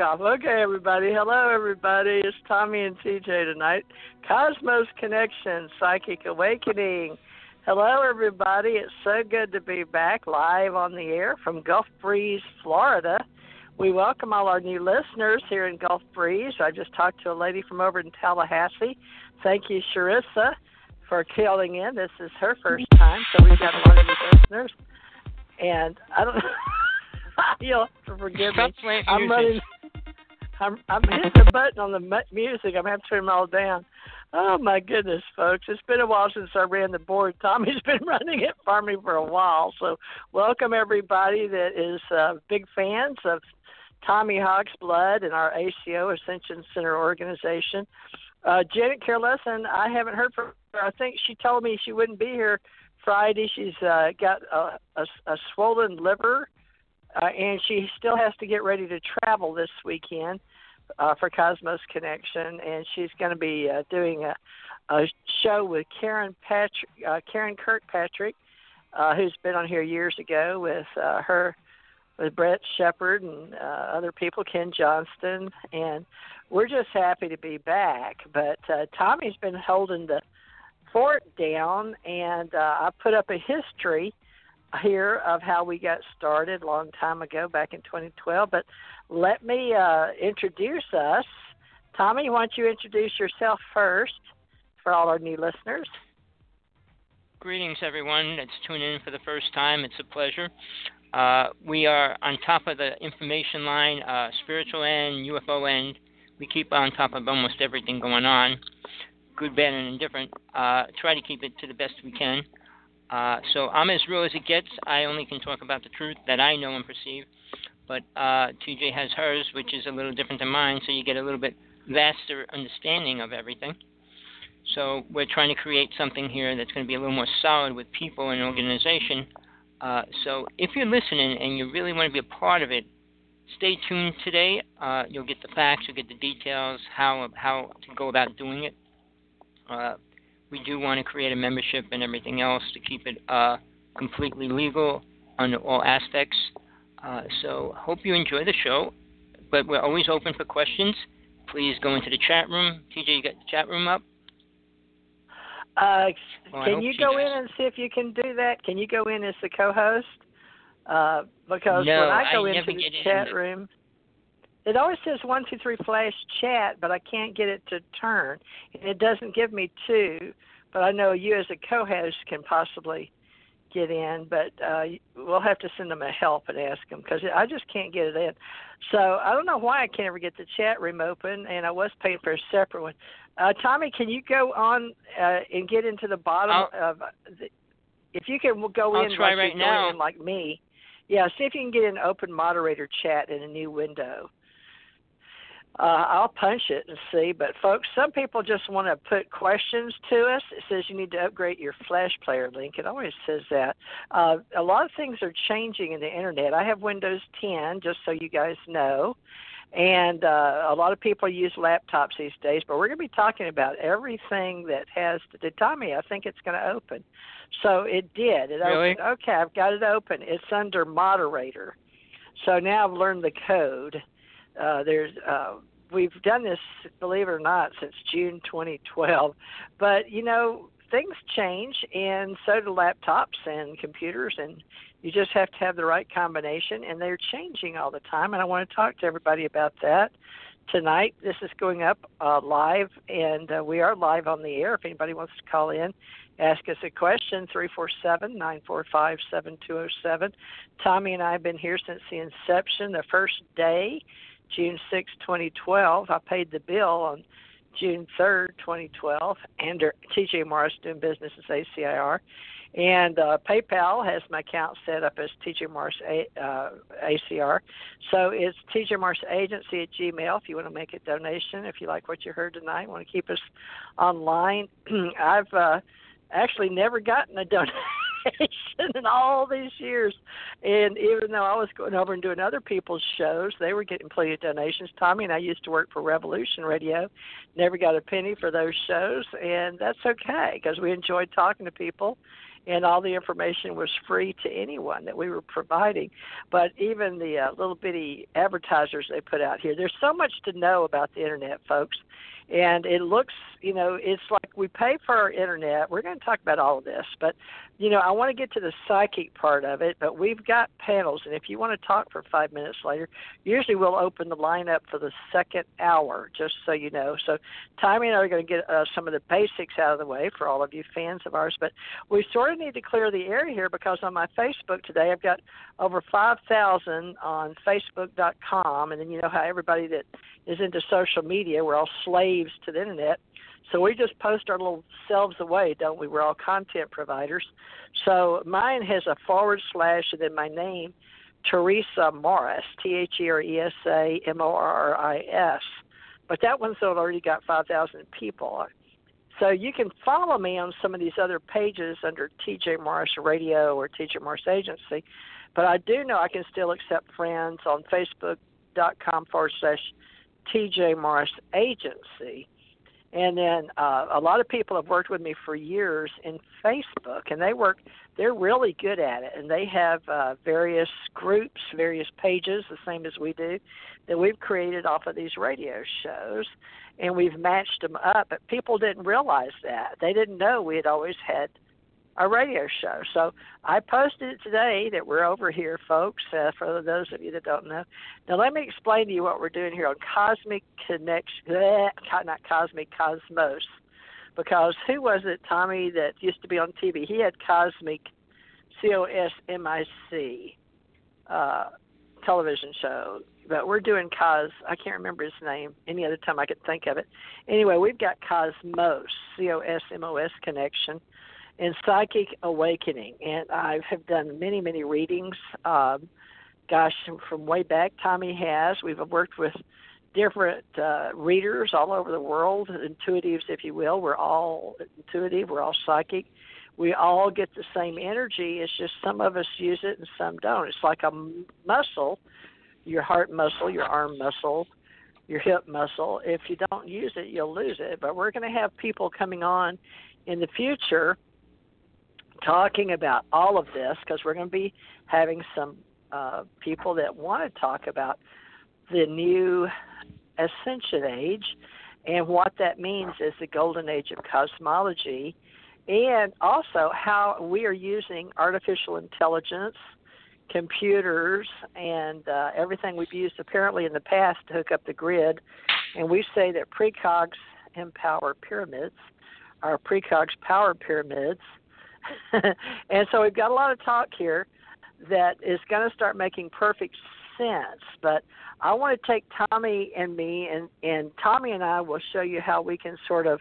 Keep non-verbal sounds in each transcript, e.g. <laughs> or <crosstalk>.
Okay, everybody. Hello, everybody. It's Tommy and TJ tonight. Cosmos Connection, Psychic Awakening. Hello, everybody. It's so good to be back live on the air from Gulf Breeze, Florida. We welcome all our new listeners here in Gulf Breeze. I just talked to a lady from over in Tallahassee. Thank you, Sharissa, for calling in. This is her first time, so we've got a lot of new listeners. And I don't know. you'll have to forgive Stop me. I'm running. I'm I'm hitting the button on the mu- music. I'm having to turn them all down. Oh my goodness, folks! It's been a while since I ran the board. <laughs> Tommy's been running it for me for a while. So welcome everybody that is uh, big fans of Tommy Hawksblood and our ACO Ascension Center organization. Uh, Janet Careless, and I haven't heard from her. I think she told me she wouldn't be here Friday. She's uh, got a, a, a swollen liver uh, and she still has to get ready to travel this weekend uh, for Cosmos Connection, and she's going to be uh, doing a, a show with Karen Patrick, uh, Karen Kirkpatrick, uh, who's been on here years ago with uh, her, with Brett Shepard and uh, other people, Ken Johnston, and we're just happy to be back. But uh, Tommy's been holding the fort down, and uh, I put up a history here of how we got started a long time ago, back in 2012. But let me uh, introduce us. Tommy, why don't you introduce yourself first for all our new listeners? Greetings, everyone that's tuning in for the first time. It's a pleasure. Uh, we are on top of the information line, uh, spiritual end, UFO end. We keep on top of almost everything going on, good, bad, and indifferent. Uh, try to keep it to the best we can. Uh, so I'm as real as it gets. I only can talk about the truth that I know and perceive. But uh, TJ has hers, which is a little different than mine, so you get a little bit vaster understanding of everything. So we're trying to create something here that's going to be a little more solid with people and organization. Uh, so if you're listening and you really want to be a part of it, stay tuned today. Uh, you'll get the facts, you'll get the details, how how to go about doing it. We do want to create a membership and everything else to keep it uh, completely legal on all aspects. Uh, so hope you enjoy the show, but we're always open for questions. Please go into the chat room. TJ, you got the chat room up? Uh, Well, can you go does. in and see if you can do that? Can you go in as the co-host? Uh, because No, when I go I into the get in. chat room, it always says one two three flash chat, but I can't get it to turn, and it doesn't give me two. But I know you as a co-host can possibly get in, but uh, we'll have to send them a help and ask them because I just can't get it in. So I don't know why I can't ever get the chat room open, and I was paying for a separate one. Uh, Tommy, can you go on uh, and get into the bottom of the, if you can go I'll in try like right now. in like me. Yeah, see if you can get an open moderator chat in a new window. Uh, I'll punch it and see, but folks, some people just want to put questions to us. It says you need to upgrade your Flash Player link. It always says that. Uh, a lot of things are changing in the internet. I have Windows 10, just so you guys know, and uh, a lot of people use laptops these days. But we're going to be talking about everything that has to do. Tommy, I think it's going to open. So it did. It Really? opened. Okay, I've got it open. It's under moderator. So now I've learned the code. Uh, there's uh, we've done this, believe it or not, since June 2012. But you know, things change, and so do laptops and computers, and you just have to have the right combination. And they're changing all the time, and I want to talk to everybody about that tonight. This is going up uh, live, and uh, we are live on the air. If anybody wants to call in, ask us a question, 347 945 7207. Tommy and I have been here since the inception, the first day, June 6, 2012. I paid the bill on June 3rd, 2012, under TJ Morris doing business as ACIR. And uh, PayPal has my account set up as TJ Morris A, uh, ACR. So it's TJ Morris Agency at Gmail if you want to make a donation. If you like what you heard tonight, want to keep us online. <clears throat> I've uh, actually never gotten a donation <laughs> education in all these years. And even though I was going over and doing other people's shows, they were getting plenty of donations. Tommy and I used to work for Revolution Radio, never got a penny for those shows, and that's okay because we enjoyed talking to people and all the information was free to anyone that we were providing. But even the uh, little bitty advertisers they put out here, there's so much to know about the internet, folks and it looks you know it's like we pay for our internet. We're going to talk about all of this but you know i want to get to the psychic part of it but we've got panels and if you want to talk for five minutes later usually we'll open the line up for the second hour just so you know. So tommy and i are going to get uh, some of the basics out of the way for all of you fans of ours but we sort of need to clear the air here because on my facebook today i've got over 5000 on facebook.com and then you know how everybody that is into social media we're all slaves to the internet so we just post our little selves away, don't we? We're all content providers. So mine has a forward slash and then my name, Theresa Morris, T H E R E S A M O R R I S. But that one's already got 5,000 people. So you can follow me on some of these other pages under TJ Morris Radio or TJ Morris Agency. But I do know I can still accept friends on Facebook.com forward slash TJ Morris Agency. And then uh, a lot of people have worked with me for years in Facebook, and they work. They're really good at it, and they have uh, various groups, various pages, the same as we do, that we've created off of these radio shows, and we've matched them up. But people didn't realize that. They didn't know we had always had a radio show. So I posted it today that we're over here, folks, uh, for those of you that don't know. Now, let me explain to you what we're doing here on Cosmic Connection, not Cosmic, Cosmos. Because who was it, Tommy, that used to be on TV? He had Cosmic, C O S M I C, uh, television show. But we're doing Cos, I can't remember his name any other time I could think of it. Anyway, we've got Cosmos, C O S M O S connection in Psychic Awakening, and I have done many, many readings. Um, gosh, from way back, Tommy has. We've worked with different uh, readers all over the world, intuitives, if you will. We're all intuitive. We're all psychic. We all get the same energy. It's just some of us use it and some don't. It's like a muscle, your heart muscle, your arm muscle, your hip muscle. If you don't use it, you'll lose it. But we're going to have people coming on in the future talking about all of this because we're going to be having some uh, people that want to talk about the new ascension age and what that means is the golden age of cosmology and also how we are using artificial intelligence computers and uh, everything we've used apparently in the past to hook up the grid. And we say that precogs empower pyramids. Our precogs power pyramids <laughs> and so we've got a lot of talk here that is going to start making perfect sense. But I want to take Tommy and me, and, and Tommy and I will show you how we can sort of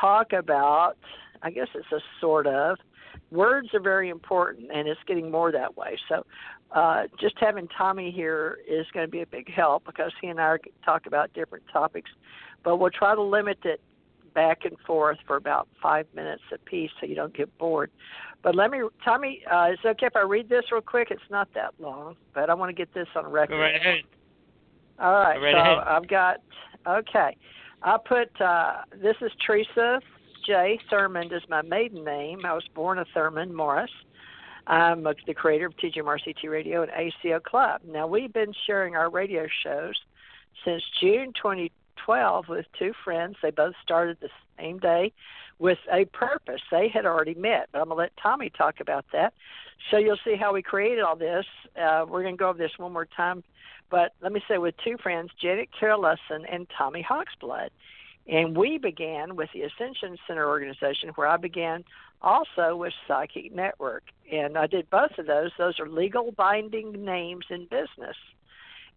talk about, I guess it's a sort of, words are very important, and it's getting more that way. So uh, just having Tommy here is going to be a big help because he and I talk about different topics. But we'll try to limit it back and forth for about five minutes apiece so you don't get bored. But let me, Tommy, uh, is it okay if I read this real quick? It's not that long, but I want to get this on record. Go right ahead. All right, right so ahead. I've got, okay. I put, uh, this is Theresa J. Thurmond is my maiden name. I was born a Thurmond Morris. I'm the creator of ET Radio and ACO Club. Now, we've been sharing our radio shows since June 20, 12 with two friends. They both started the same day with a purpose. They had already met, but I'm going to let Tommy talk about that. So you'll see how we created all this. Uh, we're going to go over this one more time. But let me say, with two friends, Janet Kira Lessin and Tommy Hawksblood. And we began with the Ascension Center organization, where I began also with Psychic Network. And I did both of those. Those are legal binding names in business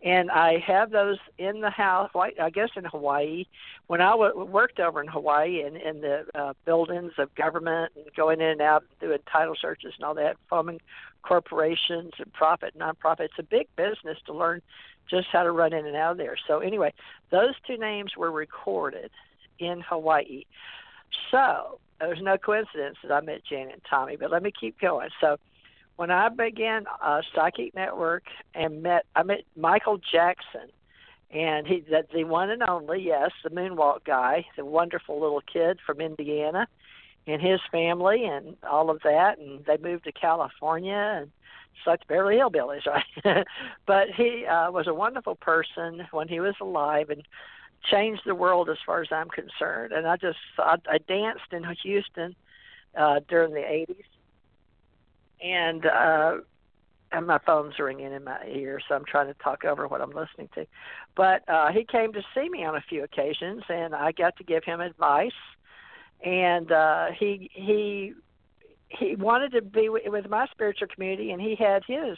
and I have those in the house. I guess in Hawaii, when I w- worked over in Hawaii in, in the uh, buildings of government and going in and out doing title searches and all that, forming corporations and profit nonprofit. It's a big business to learn just how to run in and out of there. So anyway, those two names were recorded in Hawaii. So was no coincidence that I met Janet and Tommy. But let me keep going. So when I began uh, Psychic Network and met, I met Michael Jackson, and he that's the one and only, yes, the moonwalk guy, the wonderful little kid from Indiana, and his family and all of that, and they moved to California and such Beverly Hillbillies, <laughs> right? but he uh, was a wonderful person when he was alive and changed the world as far as I'm concerned. And I just I, I danced in Houston uh, during the '80s, and uh, and my phone's ringing in my ear, so I'm trying to talk over what I'm listening to. But uh, he came to see me on a few occasions, and I got to give him advice. And uh, he he he wanted to be with my spiritual community, and he had his.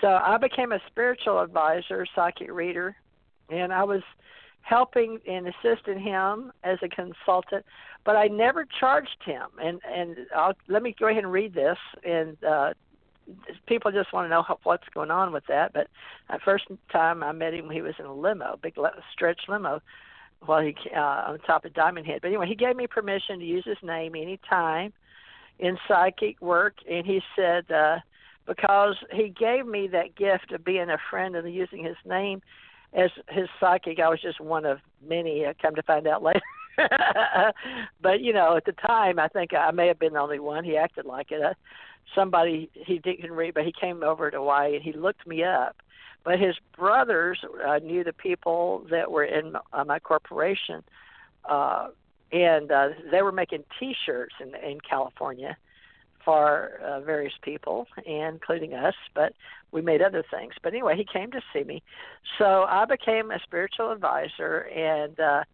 So I became a spiritual advisor, psychic reader, and I was helping and assisting him as a consultant, but I never charged him. And and I'll, let me go ahead and read this. And uh, people just want to know how, what's going on with that. But the first time I met him, he was in a limo, big stretch limo, while he uh, on top of Diamond Head. But anyway, he gave me permission to use his name anytime in psychic work, and he said. uh because he gave me that gift of being a friend and using his name, as his psychic, I was just one of many. I come to find out later. <laughs> <laughs> but you know, at the time, I think I may have been the only one. He acted like it. Uh, somebody he didn't read, but he came over to Hawaii and he looked me up. But his brothers uh, knew the people that were in uh, my corporation, uh, and uh, they were making T-shirts in in California for uh, various people, including us, but we made other things. But anyway, he came to see me. So I became a spiritual advisor, and uh,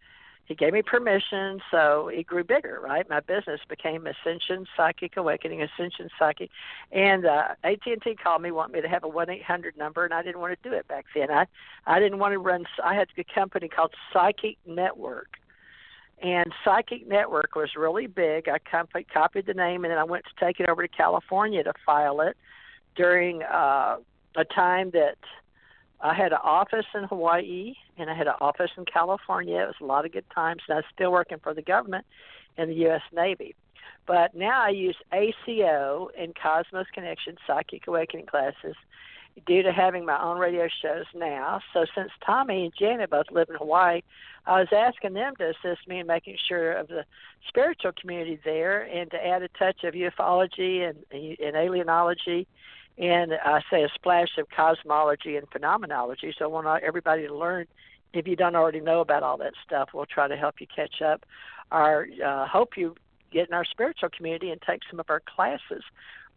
he gave me permission. So it grew bigger, right? My business became Ascension Psychic Awakening, Ascension Psychic. And uh, AT&T called me, want me to have a 1-800 number, and I didn't want to do it back then. I, I didn't want to run, I had a company called Psychic Network and Psychic Network was really big. I copied, copied the name, and then I went to take it over to California to file it during uh, a time that I had an office in Hawaii and I had an office in California. It was a lot of good times, and I was still working for the government in the U.S. Navy. But now I use ACO and Cosmos Connection Psychic Awakening classes due to having my own radio shows now. So since Tommy and Janet both live in Hawaii, I was asking them to assist me in making sure of the spiritual community there and to add a touch of ufology and, and alienology and I say a splash of cosmology and phenomenology. So I want everybody to learn. If you don't already know about all that stuff, we'll try to help you catch up. Our uh, hope you get in our spiritual community and take some of our classes.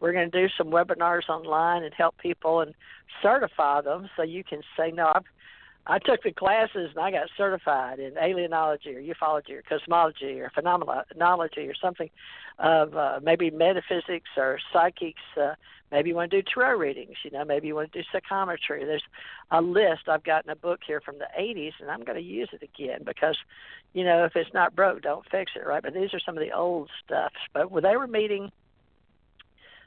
We're going to do some webinars online and help people and certify them so you can say, no, I've I took the classes and I got certified in alienology or ufology or cosmology or phenomenology or something of uh, maybe metaphysics or psychics. Uh, maybe you want to do tarot readings. You know, maybe you want to do psychometry. There's a list. I've gotten a book here from the 80s, and I'm going to use it again because, you know, if it's not broke, don't fix it, right? But these are some of the old stuff. But when they were meeting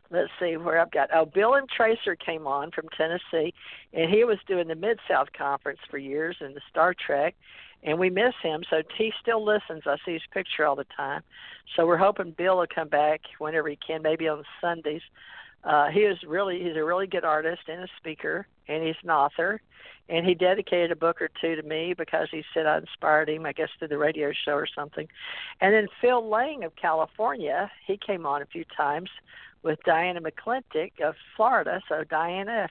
let's see where I've got. Oh, Bill and Tracer came on from Tennessee, and he was doing the Mid South Conference for years in the Star Trek, and we miss him. So he still listens. I see his picture all the time. So we're hoping Bill will come back whenever he can, maybe on Sundays. Uh, he is really he's a really good artist and a speaker, and he's an author. And he dedicated a book or two to me because he said I inspired him, I guess, through the radio show or something. And then Phil Lang of California, he came on a few times with Diana McClintic of Florida. So Diana,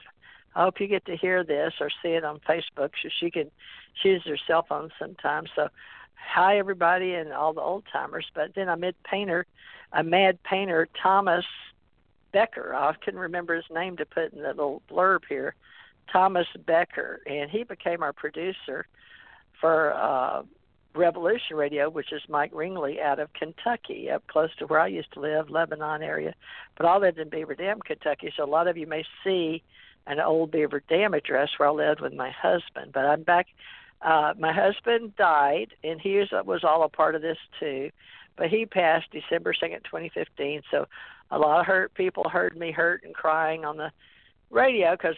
I hope you get to hear this or see it on Facebook, so she can she uses her cell phone sometimes. So hi everybody and all the old timers. But then I met painter, a mad painter, Thomas Becker. I couldn't remember his name to put in the little blurb here. Thomas Becker, and he became our producer for uh, Revolution Radio, which is Mike Ringley out of Kentucky, up close to where I used to live, Lebanon area. But I lived in Beaver Dam, Kentucky, so a lot of you may see an old Beaver Dam address where I lived with my husband. But I'm back. Uh, my husband died, and he was, was all a part of this too. But he passed December 2nd, 2015. So a lot of hurt people heard me hurt and crying on the radio because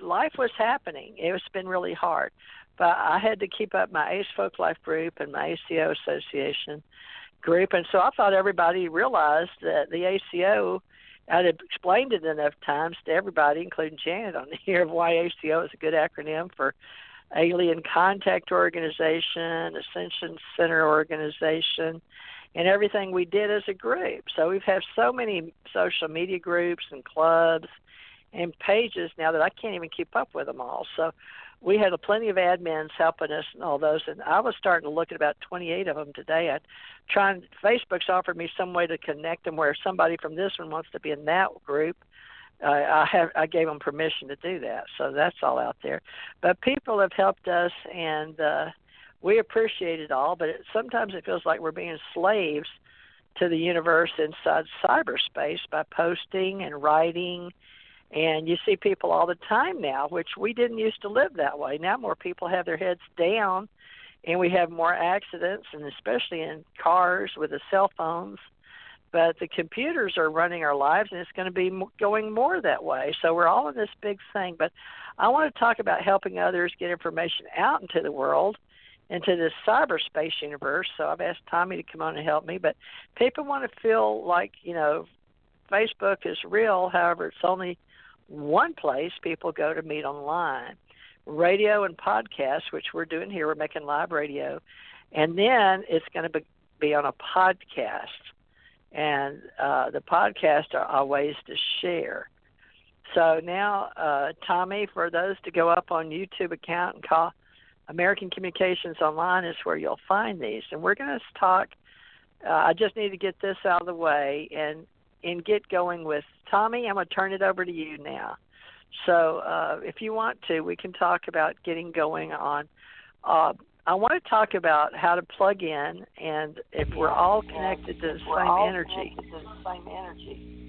life was happening. It's been really hard but I had to keep up my Ace Folk Life group and my ACO association. group, and so I thought everybody realized that the ACO. I'd explained it enough times to everybody, including Janet, on the <laughs> here of why ACO is a good acronym for Alien Contact Organization, Ascension Center Organization, and everything we did as a group. So we've had so many social media groups and clubs and pages now that I can't even keep up with them all. So we had a plenty of admins helping us and all those, and I was starting to look at about 28 of them today. I trying Facebook's offered me some way to connect them where somebody from this one wants to be in that group. Uh, I have I gave them permission to do that, so that's all out there. But people have helped us, and uh, we appreciate it all, but it, sometimes it feels like we're being slaves to the universe inside cyberspace by posting and writing. And you see people all the time now, which we didn't used to live that way. Now more people have their heads down, and we have more accidents, and especially in cars with the cell phones. But the computers are running our lives, and it's going to be going more that way. So we're all in this big thing. But I want to talk about helping others get information out into the world into this cyberspace universe. So I've asked Tommy to come on and help me. But people want to feel like, you know, Facebook is real. However, it's only one place people go to meet online. Radio and podcasts, which we're doing here, we're making live radio. And then it's going to be, on a podcast. And uh, the podcasts are, are ways to share. So now, uh, Tommy, for those to go up on YouTube account and call American Communications Online is where you'll find these. And we're going to talk. Uh, I just need to get this out of the way and and get going with Tommy. I'm going to turn it over to you now. So uh, if you want to, we can talk about getting going on. Uh, I want to talk about how to plug in and if we're all connected to the same energy.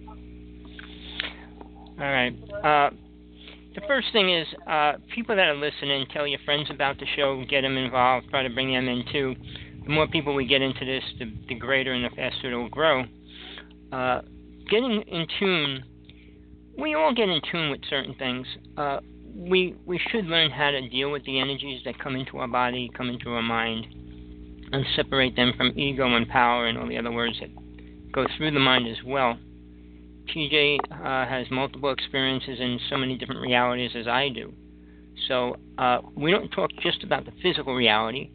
All right. The first thing is uh, people that are listening, tell your friends about the show, get them involved, try to bring them in too. The more people we get into this, the, the greater and the faster it'll grow. Uh, getting in tune, we all get in tune with certain things. Uh, we we should learn how to deal with the energies that come into our body, come into our mind, and separate them from ego and power and all the other words that go through the mind as well. TJ uh, has multiple experiences in so many different realities as I do. So uh, we don't talk just about the physical reality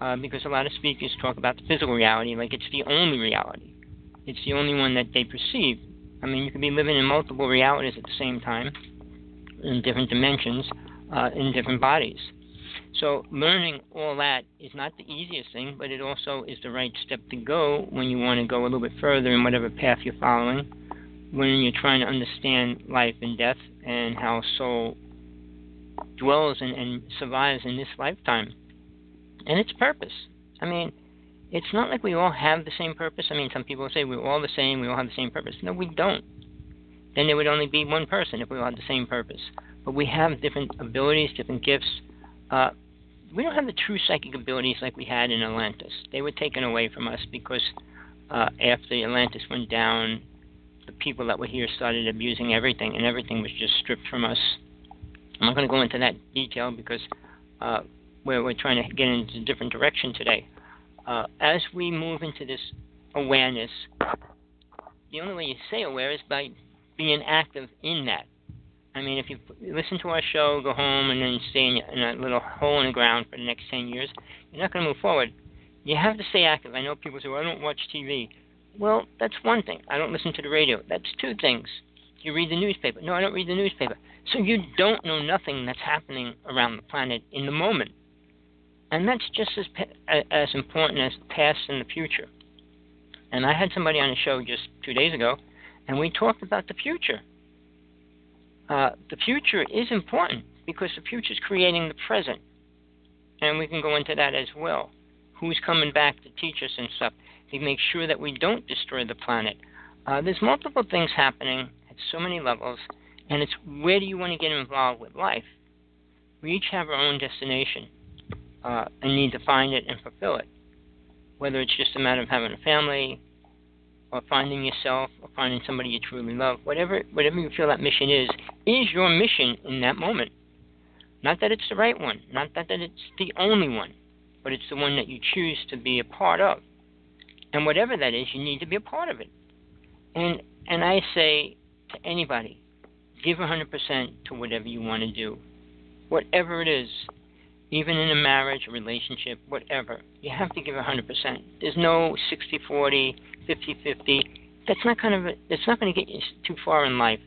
uh, because a lot of speakers talk about the physical reality like it's the only reality. It's the only one that they perceive. I mean, you could be living in multiple realities at the same time, in different dimensions, uh, in different bodies. So learning all that is not the easiest thing, but it also is the right step to go when you want to go a little bit further in whatever path you're following when you're trying to understand life and death and how soul dwells and, and survives in this lifetime and its purpose. I mean, it's not like we all have the same purpose. I mean, some people say we're all the same, we all have the same purpose. No, we don't. Then there would only be one person if we all had the same purpose. But we have different abilities, different gifts. Uh, we don't have the true psychic abilities like we had in Atlantis. They were taken away from us because uh, after Atlantis went down, the people that were here started abusing everything, and everything was just stripped from us. I'm not going to go into that detail because uh, we're, we're trying to get into a different direction today. Uh, as we move into this awareness, the only way you stay aware is by being active in that. I mean, if you listen to our show, go home, and then stay in, in a little hole in the ground for the next 10 years, you're not going to move forward. You have to stay active. I know people say, well, I don't watch TV. Well, that's one thing. I don't listen to the radio. That's two things. You read the newspaper. No, I don't read the newspaper. So you don't know nothing that's happening around the planet in the moment. And that's just as as important as the past and the future. And I had somebody on the show just two days ago, and we talked about the future. Uh, the future is important because the future is creating the present, and we can go into that as well. Who's coming back to teach us and stuff? To make sure that we don't destroy the planet. Uh, there's multiple things happening at so many levels, and it's where do you want to get involved with life? We each have our own destination uh, and need to find it and fulfill it. Whether it's just a matter of having a family, or finding yourself, or finding somebody you truly love, whatever whatever you feel that mission is, is your mission in that moment. Not that it's the right one, not that, that it's the only one, but it's the one that you choose to be a part of. And whatever that is, you need to be a part of it. And and I say to anybody, give 100% to whatever you want to do. Whatever it is, even in a marriage, a relationship, whatever, you have to give 100%. There's no 60-40, 50-50. That's not kind of a, it's not going to get you too far in life.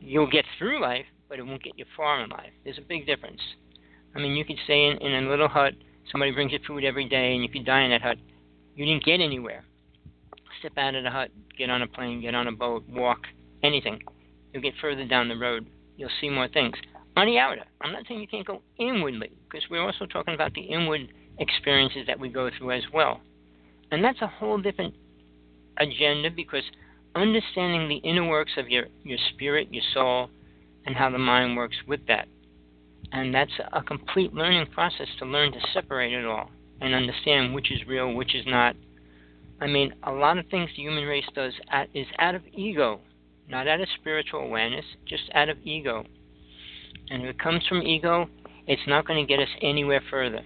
You'll get through life, but it won't get you far in life. There's a big difference. I mean, you could stay in, in a little hut, somebody brings you food every day, and you could die in that hut. You didn't get anywhere. Step out of the hut, get on a plane, get on a boat, walk, anything. You'll get further down the road. You'll see more things. On the outer, I'm not saying you can't go inwardly, because we're also talking about the inward experiences that we go through as well. And that's a whole different agenda because understanding the inner works of your, your spirit, your soul, and how the mind works with that. And that's a complete learning process to learn to separate it all and understand which is real, which is not. I mean, a lot of things the human race does at, is out of ego, not out of spiritual awareness, just out of ego. And if it comes from ego, it's not going to get us anywhere further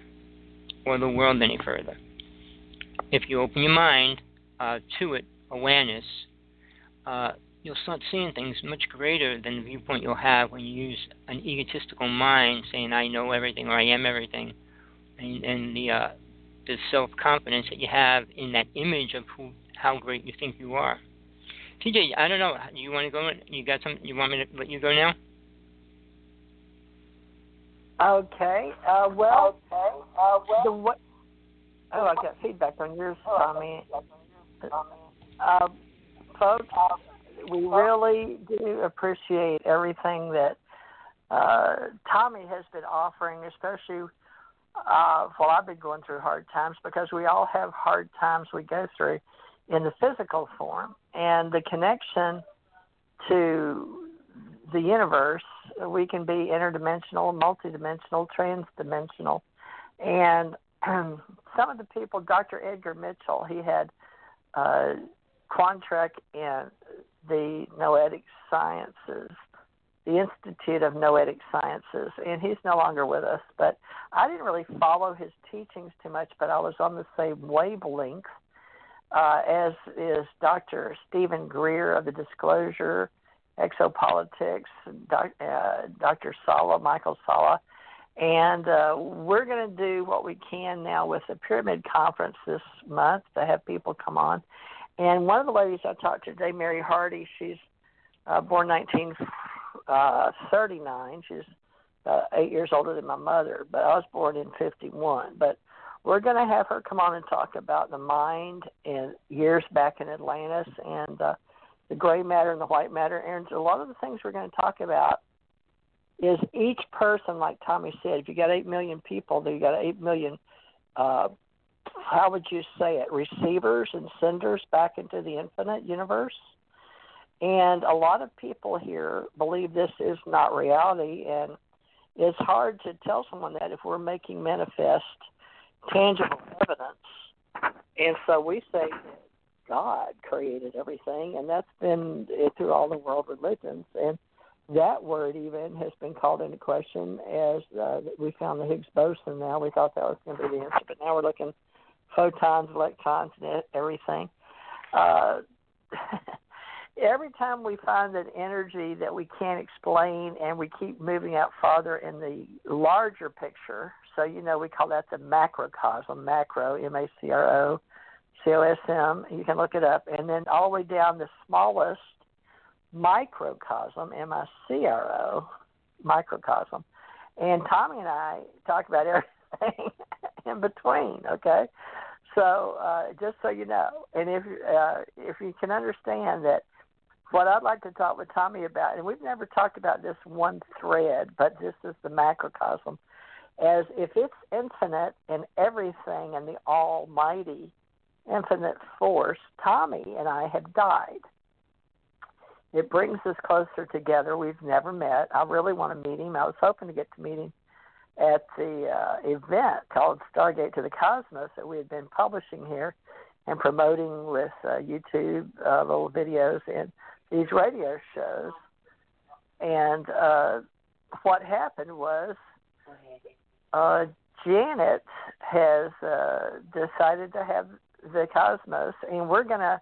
or the world any further. If you open your mind uh, to it, awareness, uh, you'll start seeing things much greater than the viewpoint you'll have when you use an egotistical mind saying, I know everything or I am everything. And, and the, uh, the self confidence that you have in that image of who, how great you think you are. TJ, I don't know. You want to go? You got some? You want me to let you go now? Okay. Uh, well, okay. Uh, well the what? Oh, I got feedback on yours, Tommy. Uh, folks, we really do appreciate everything that uh, Tommy has been offering, especially uh, while I've been going through hard times, because we all have hard times we go through in the physical form, and the connection to the universe. We can be interdimensional, multidimensional, transdimensional, and um, <clears throat> some of the people, Dr. Edgar Mitchell, he had uh, Quantrek in the Noetic Sciences, the Institute of Noetic Sciences, and he's no longer with us. But I didn't really follow his teachings too much, but I was on the same wavelength uh, as is Dr. Steven Greer of the Disclosure Exopolitics, doc, uh, Dr. Salla, Michael Salla. And uh, we're going to do what we can now with the Pyramid Conference this month to have people come on. And one of the ladies I talked to today, Mary Hardy, she's uh, born 1939. Uh, 39. she's uh, eight years older than my mother, but I was born in 51. But we're going to have her come on and talk about the mind and years back in Atlantis and uh, the gray matter and the white matter. And a lot of the things we're going to talk about is each person, like Tommy said, if you got 8 million people, then you got 8 million, uh, how would you say it, receivers and senders back into the infinite universe. And a lot of people here believe this is not reality. And it's hard to tell someone that if we're making manifest tangible evidence. And so we say God created everything, and that's been through all the world religions. And that word even has been called into question as uh, we found the Higgs boson. Now we thought that was going to be the answer, but now we're looking photons, electrons, and everything. Uh, <laughs> every time we find an energy that we can't explain, and we keep moving out farther in the larger picture. So you know we call that the macrocosm, macro, M-A-C-R-O, C-O-S-M. You can look it up, and then all the way down the smallest microcosm, M I C R O, microcosm. And Tommy and I talk about everything <laughs> in between, okay? So uh, just so you know, and if uh, if you can understand that, what I'd like to talk with Tommy about, and we've never talked about this one thread, but this is the macrocosm, as if it's infinite in everything and the Almighty, infinite force, Tommy and I have died. It brings us closer together. We've never met. I really want to meet him. I was hoping to get to meet him at the uh, event called Stargate to the Cosmos that we had been publishing here and promoting with uh, YouTube uh, little videos and these radio shows. And uh, what happened was uh, Janet has uh, decided to have the cosmos, and we're going to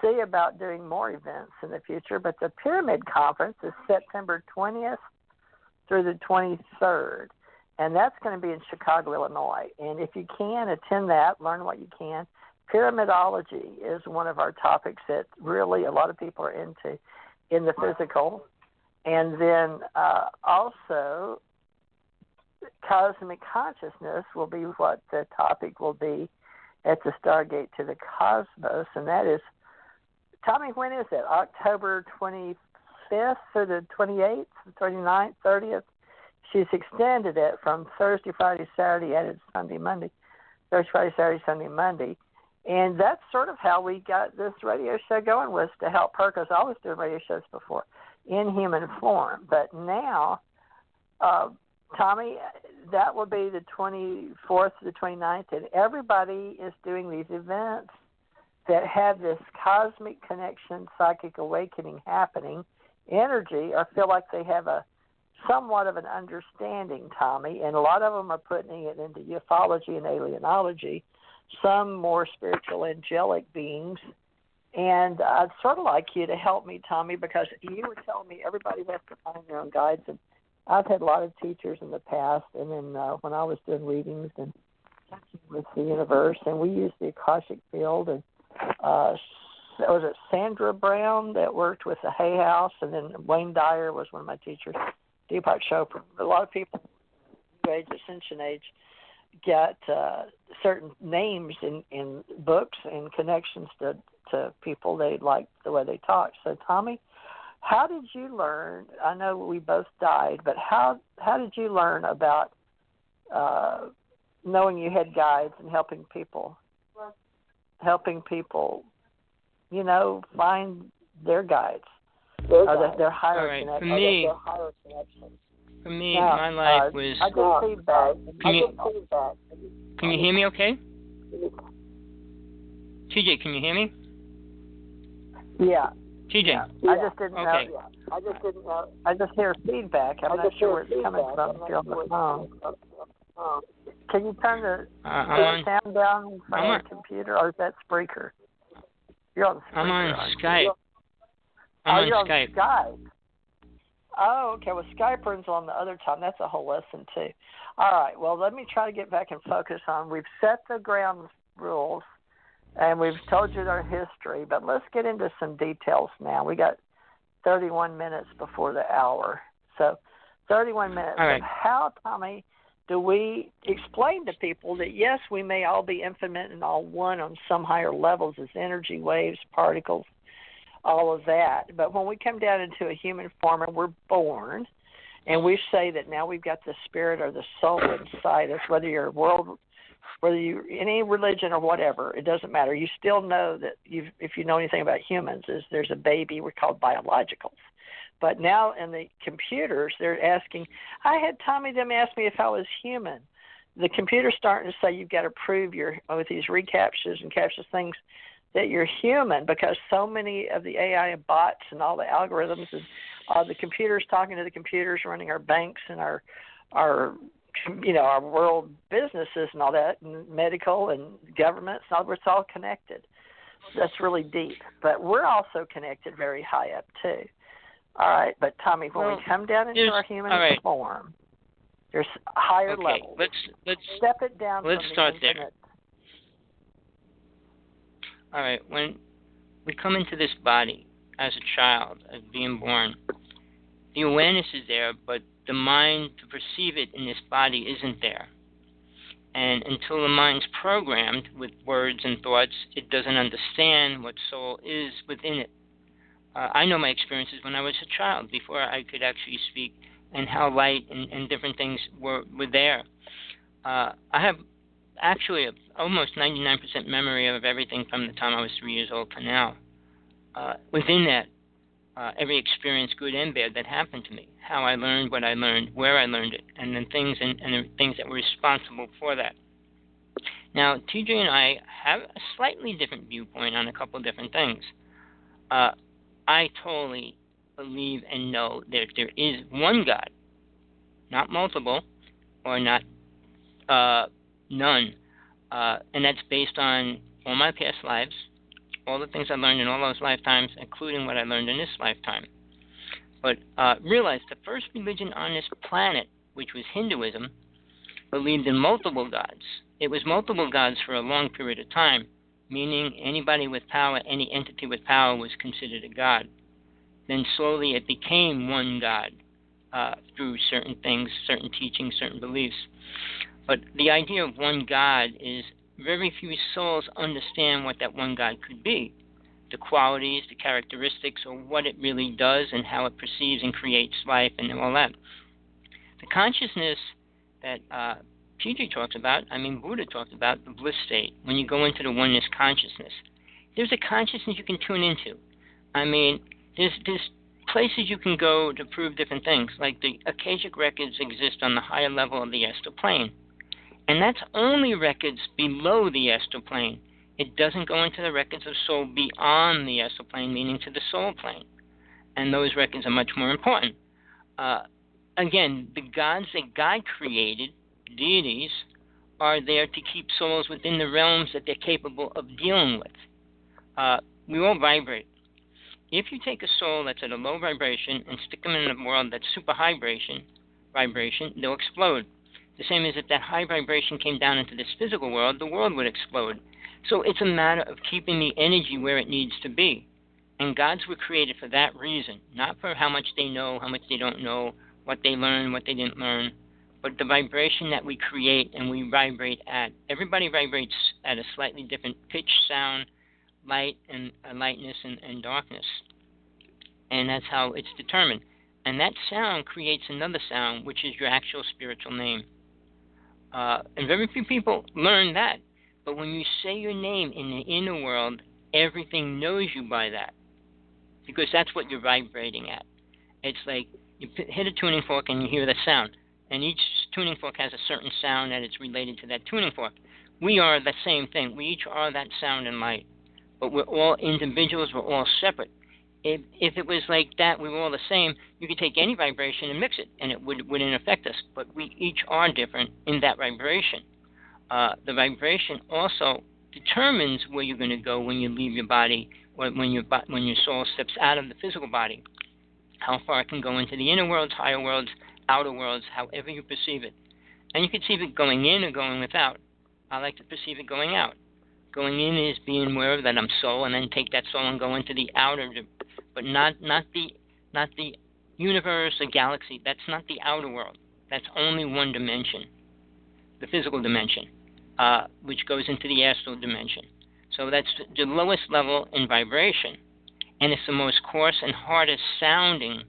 see about doing more events in the future. But the Pyramid Conference is September 20th through the 23rd, and that's going to be in Chicago, Illinois. And if you can attend that, learn what you can. Pyramidology is one of our topics that really a lot of people are into in the physical. And then uh, also, cosmic consciousness will be what the topic will be at the Stargate to the Cosmos, and that is, Tommy, when is it? October 25th through the 28th, 29th, 30th? She's extended it from Thursday, Friday, Saturday, and Sunday, Monday. Thursday, Friday, Saturday, Sunday, Monday. And that's sort of how we got this radio show going was to help her because I was doing radio shows before in human form. But now, uh, Tommy, that will be the 24th to the 29th, and everybody is doing these events that have this cosmic connection, psychic awakening happening, energy, or feel like they have a somewhat of an understanding, Tommy, and a lot of them are putting it into ufology and alienology, some more spiritual angelic beings. And I'd sort of like you to help me, Tommy, because you were telling me everybody has to find their own guides. And I've had a lot of teachers in the past, and then uh, when I was doing readings and with the universe, and we used the Akashic field, and uh, was it Sandra Brown that worked with the Hay House, and then Wayne Dyer was one of my teachers. Deepak Chopra. A lot of people, Age, Ascension Age, get uh, certain names in in books and connections to to people they like the way they talk. So Tommy, how did you learn? I know we both died, but how how did you learn about uh, knowing you had guides and helping people, helping people, you know, find their guides? Their, uh, their higher right. connections. For me, for me, now, my life uh, was. I get feedback. Can you, feedback. can you hear me okay? TJ, can you hear me? Yeah. TJ. Yeah. I just didn't okay. know. Yeah. I just didn't know. I just hear feedback. I'm I not sure where it's coming from if you're on the phone. Can you turn the, uh, the on, sound down from your computer, or is that Spreaker? You're on Spreaker. I'm on aren't you? Skype. oh, I'm you're on Skype. Skype. Oh, okay. Well, Skype runs on the other time. That's a whole lesson too. All right. Well, let me try to get back and focus on. We've set the ground rules, and we've told you our history. But let's get into some details now. We got 31 minutes before the hour, so 31 minutes. All right. How, Tommy? Do we explain to people that yes, we may all be infinite and all one on some higher levels as energy waves, particles, all of that. But when we come down into a human form and we're born, and we say that now we've got the spirit or the soul inside us, whether you're world, whether you any religion or whatever, it doesn't matter. You still know that you, if you know anything about humans, is there's a baby. We're called biologicals. But now in the computers, they're asking. I had Tommy them ask me if I was human. The computer's starting to say you've got to prove your with these reCAPTCHAs and CAPTCHAs things that you're human because so many of the AI bots and all the algorithms and uh, the computers talking to the computers running our banks and our our you know our world businesses and all that and medical and governments and all it's all connected that's really deep but we're also connected very high up too all right but tommy when Well, we come down into our human all right. form there's higher Okay. levels Let's let's step it down let's start the there. All right. When we come into this body as a child, as being born, the awareness is there, but the mind to perceive it in this body isn't there. And until the mind's programmed with words and thoughts, it doesn't understand what soul is within it. Uh, I know my experiences when I was a child, before I could actually speak, and how light and, and different things were, were there. Uh, I have actually almost 99% memory of everything from the time I was three years old to now. Uh, within that, uh, every experience, good and bad, that happened to me, how I learned what I learned, where I learned it, and then things and, and the things that were responsible for that. Now, TJ and I have a slightly different viewpoint on a couple of different things. Uh, I totally believe and know that there is one God, not multiple, or not uh, none, uh, and that's based on all my past lives, all the things I learned in all those lifetimes, including what I learned in this lifetime. But uh, realize the first religion on this planet, which was Hinduism, believed in multiple gods. It was multiple gods for a long period of time, meaning anybody with power, any entity with power was considered a god. Then slowly it became one god uh, through certain things, certain teachings, certain beliefs. But the idea of one God is very few souls understand what that one God could be the qualities, the characteristics, or what it really does and how it perceives and creates life and all that. The consciousness that uh, PG talks about, I mean, Buddha talked about, the bliss state, when you go into the oneness consciousness. There's a consciousness you can tune into. I mean, there's, there's places you can go to prove different things, like the Akashic records exist on the higher level of the astral plane. And that's only records below the astral plane. It doesn't go into the records of soul beyond the astral plane, meaning to the soul plane. And those records are much more important. Uh, again, the gods that God created, deities, are there to keep souls within the realms that they're capable of dealing with. Uh, we all vibrate. If you take a soul that's at a low vibration and stick them in a world that's super high vibration, vibration, they'll explode. The same as if that high vibration came down into this physical world, the world would explode. So it's a matter of keeping the energy where it needs to be. And gods were created for that reason, not for how much they know, how much they don't know, what they learn, what they didn't learn, but the vibration that we create and we vibrate at. Everybody vibrates at a slightly different pitch, sound, light, and uh, lightness and, and darkness. And that's how it's determined. And that sound creates another sound, which is your actual spiritual name. Uh, and very few people learn that. But when you say your name in the inner world, everything knows you by that. Because that's what you're vibrating at. It's like you hit a tuning fork and you hear the sound. And each tuning fork has a certain sound that it's related to that tuning fork. We are the same thing. We each are that sound and light. But we're all individuals, we're all separate if if it was like that, we were all the same. You could take any vibration and mix it, and it would wouldn't affect us. But we each are different in that vibration. Uh, the vibration also determines where you're going to go when you leave your body, when your when your soul steps out of the physical body. How far it can go into the inner worlds, higher worlds, outer worlds, however you perceive it. And you can perceive it going in or going without. I like to perceive it going out. Going in is being aware that I'm soul, and then take that soul and go into the outer but not not the not the universe, the galaxy. That's not the outer world. That's only one dimension, the physical dimension, uh, which goes into the astral dimension. So that's the lowest level in vibration, and it's the most coarse and hardest sounding.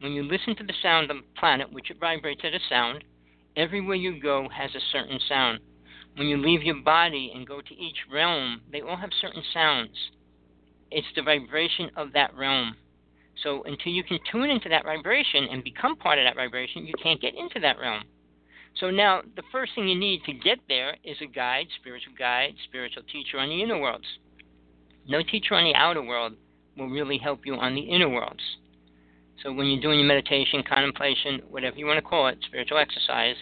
When you listen to the sound of the planet, which it vibrates at a sound, everywhere you go has a certain sound. When you leave your body and go to each realm, they all have certain sounds it's the vibration of that realm. So until you can tune into that vibration and become part of that vibration, you can't get into that realm. So now the first thing you need to get there is a guide, spiritual guide, spiritual teacher on the inner worlds. No teacher on the outer world will really help you on the inner worlds. So when you're doing your meditation, contemplation, whatever you want to call it, spiritual exercise,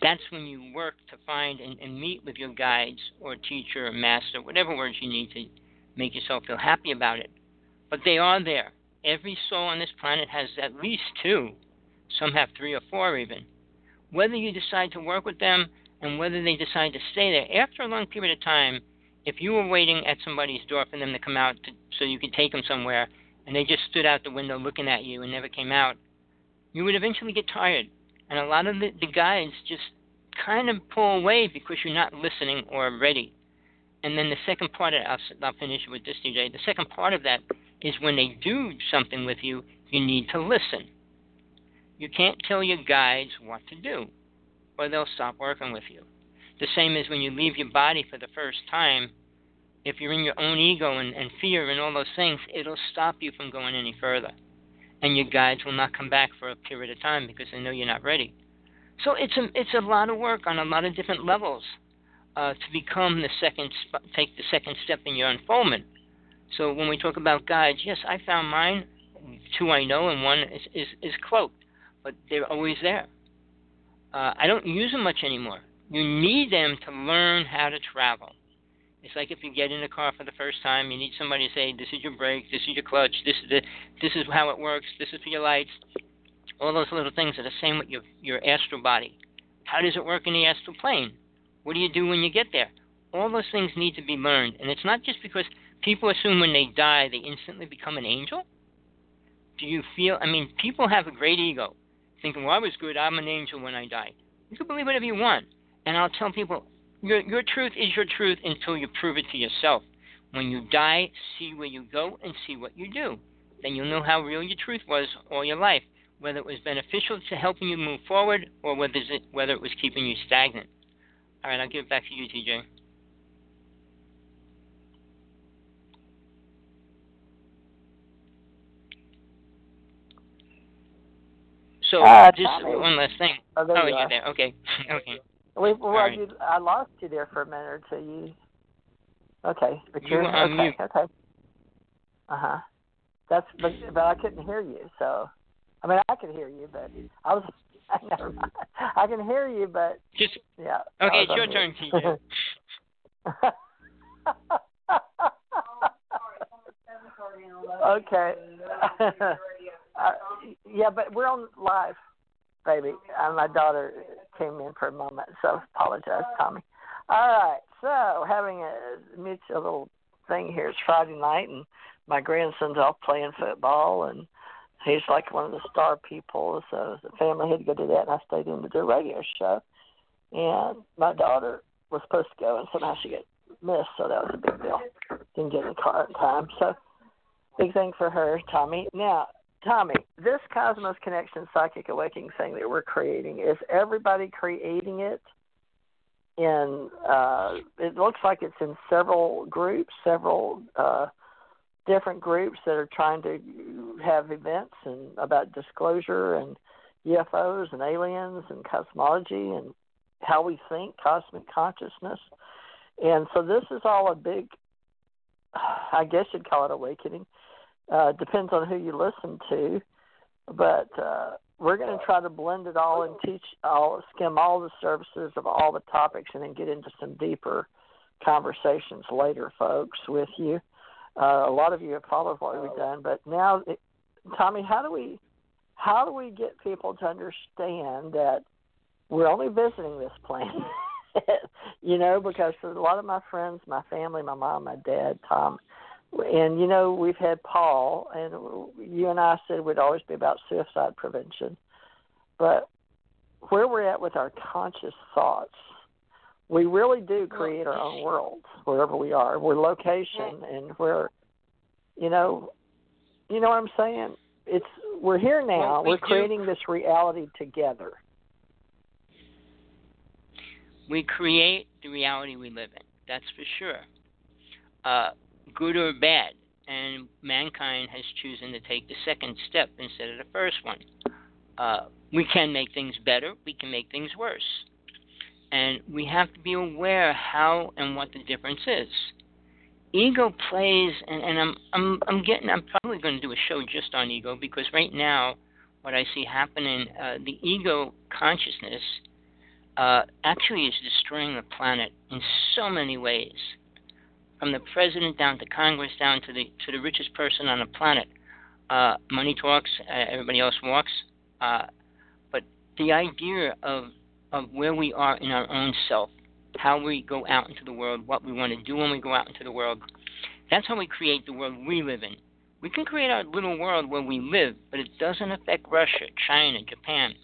that's when you work to find and, and meet with your guides or teacher or master, whatever words you need to make yourself feel happy about it. But they are there. Every soul on this planet has at least two. Some have three or four, even. Whether you decide to work with them and whether they decide to stay there, after a long period of time, if you were waiting at somebody's door for them to come out to, so you could take them somewhere, and they just stood out the window looking at you and never came out, you would eventually get tired. And a lot of the, the guides just kind of pull away because you're not listening or ready. And then the second part, of, I'll, I'll finish with this, TJ. The second part of that is when they do something with you, you need to listen. You can't tell your guides what to do, or they'll stop working with you. The same as when you leave your body for the first time, if you're in your own ego and, and fear and all those things, it'll stop you from going any further. And your guides will not come back for a period of time because they know you're not ready. So it's a, it's a lot of work on a lot of different levels uh, to become the second, take the second step in your unfoldment. So when we talk about guides, yes, I found mine, two I know, and one is, is, is cloaked, but they're always there. Uh, I don't use them much anymore. You need them to learn how to travel. It's like if you get in a car for the first time, you need somebody to say, "This is your brake, this is your clutch, this is the, this is how it works, this is for your lights." All those little things are the same with your your astral body. How does it work in the astral plane? What do you do when you get there? All those things need to be learned, and it's not just because people assume when they die they instantly become an angel. Do you feel? I mean, people have a great ego, thinking, "Well, I was good. I'm an angel when I die." You can believe whatever you want, and I'll tell people, your your truth is your truth until you prove it to yourself. When you die, see where you go and see what you do. Then you'll know how real your truth was all your life, whether it was beneficial to helping you move forward or whether it, whether it was keeping you stagnant. All right, I'll give it back to you, TJ. So Uh, just Tommy. one last thing. Oh, there Oh, you you're there. Okay. <laughs> okay. We, well, right. you, I lost you there for a minute or two. You, okay, but You you're on okay. mute. Okay. Uh huh. That's but but I couldn't hear you. So, I mean, I could hear you, but I was. <laughs> I can hear you, but Just yeah. Okay. It's your turn, TJ. <laughs> okay. <laughs> uh, yeah, but we're on live, baby. And my daughter came in for a moment, so apologize, Tommy. All right, so having a mutual little thing here. It's Friday night, and my grandson's off playing football, and he's like one of the star people. So the family had to go do that, and I stayed in to do a radio show. And my daughter was supposed to go, and somehow she got missed, so that was a big deal. Didn't get in the car in time, so big thing for her, Tommy. Now, Tommy, this Cosmos Connection Psychic Awakening thing that we're creating is everybody creating it in uh it looks like it's in several groups, several uh different groups that are trying to have events and about disclosure and UFOs and aliens and cosmology and how we think, cosmic consciousness. And so this is all a big I guess you'd call it awakening. Uh, depends on who you listen to, but uh, we're going to try to blend it all and teach all, skim all the services of all the topics, and then get into some deeper conversations later, folks, with you. Uh, a lot of you have followed what we've done, but now, it, Tommy, how do we how do we get people to understand that we're only visiting this planet? <laughs> you know, because a lot of my friends, my family, my mom, my dad, Tom, and you know we've had Paul, and you and I said we'd always be about suicide prevention, but where we're at with our conscious thoughts, we really do create our own world wherever we are. We're location, and we're, you know, you know what I'm saying. It's we're here now. Well, we we're do- creating this reality together. we create the reality we live in. That's for sure. Uh, good or bad, and mankind has chosen to take the second step instead of the first one. Uh, we can make things better. We can make things worse, and we have to be aware how and what the difference is. Ego plays, and, and I'm I'm I'm getting. I'm probably going to do a show just on ego because right now, what I see happening, uh, the ego consciousness uh, actually is destroying the planet in so many ways, from the president down to Congress, down to the to the richest person on the planet. Uh, money talks, uh, everybody else walks. Uh, but the idea of of where we are in our own self, how we go out into the world, what we want to do when we go out into the world, that's how we create the world we live in. We can create our little world where we live, but it doesn't affect Russia, China, Japan.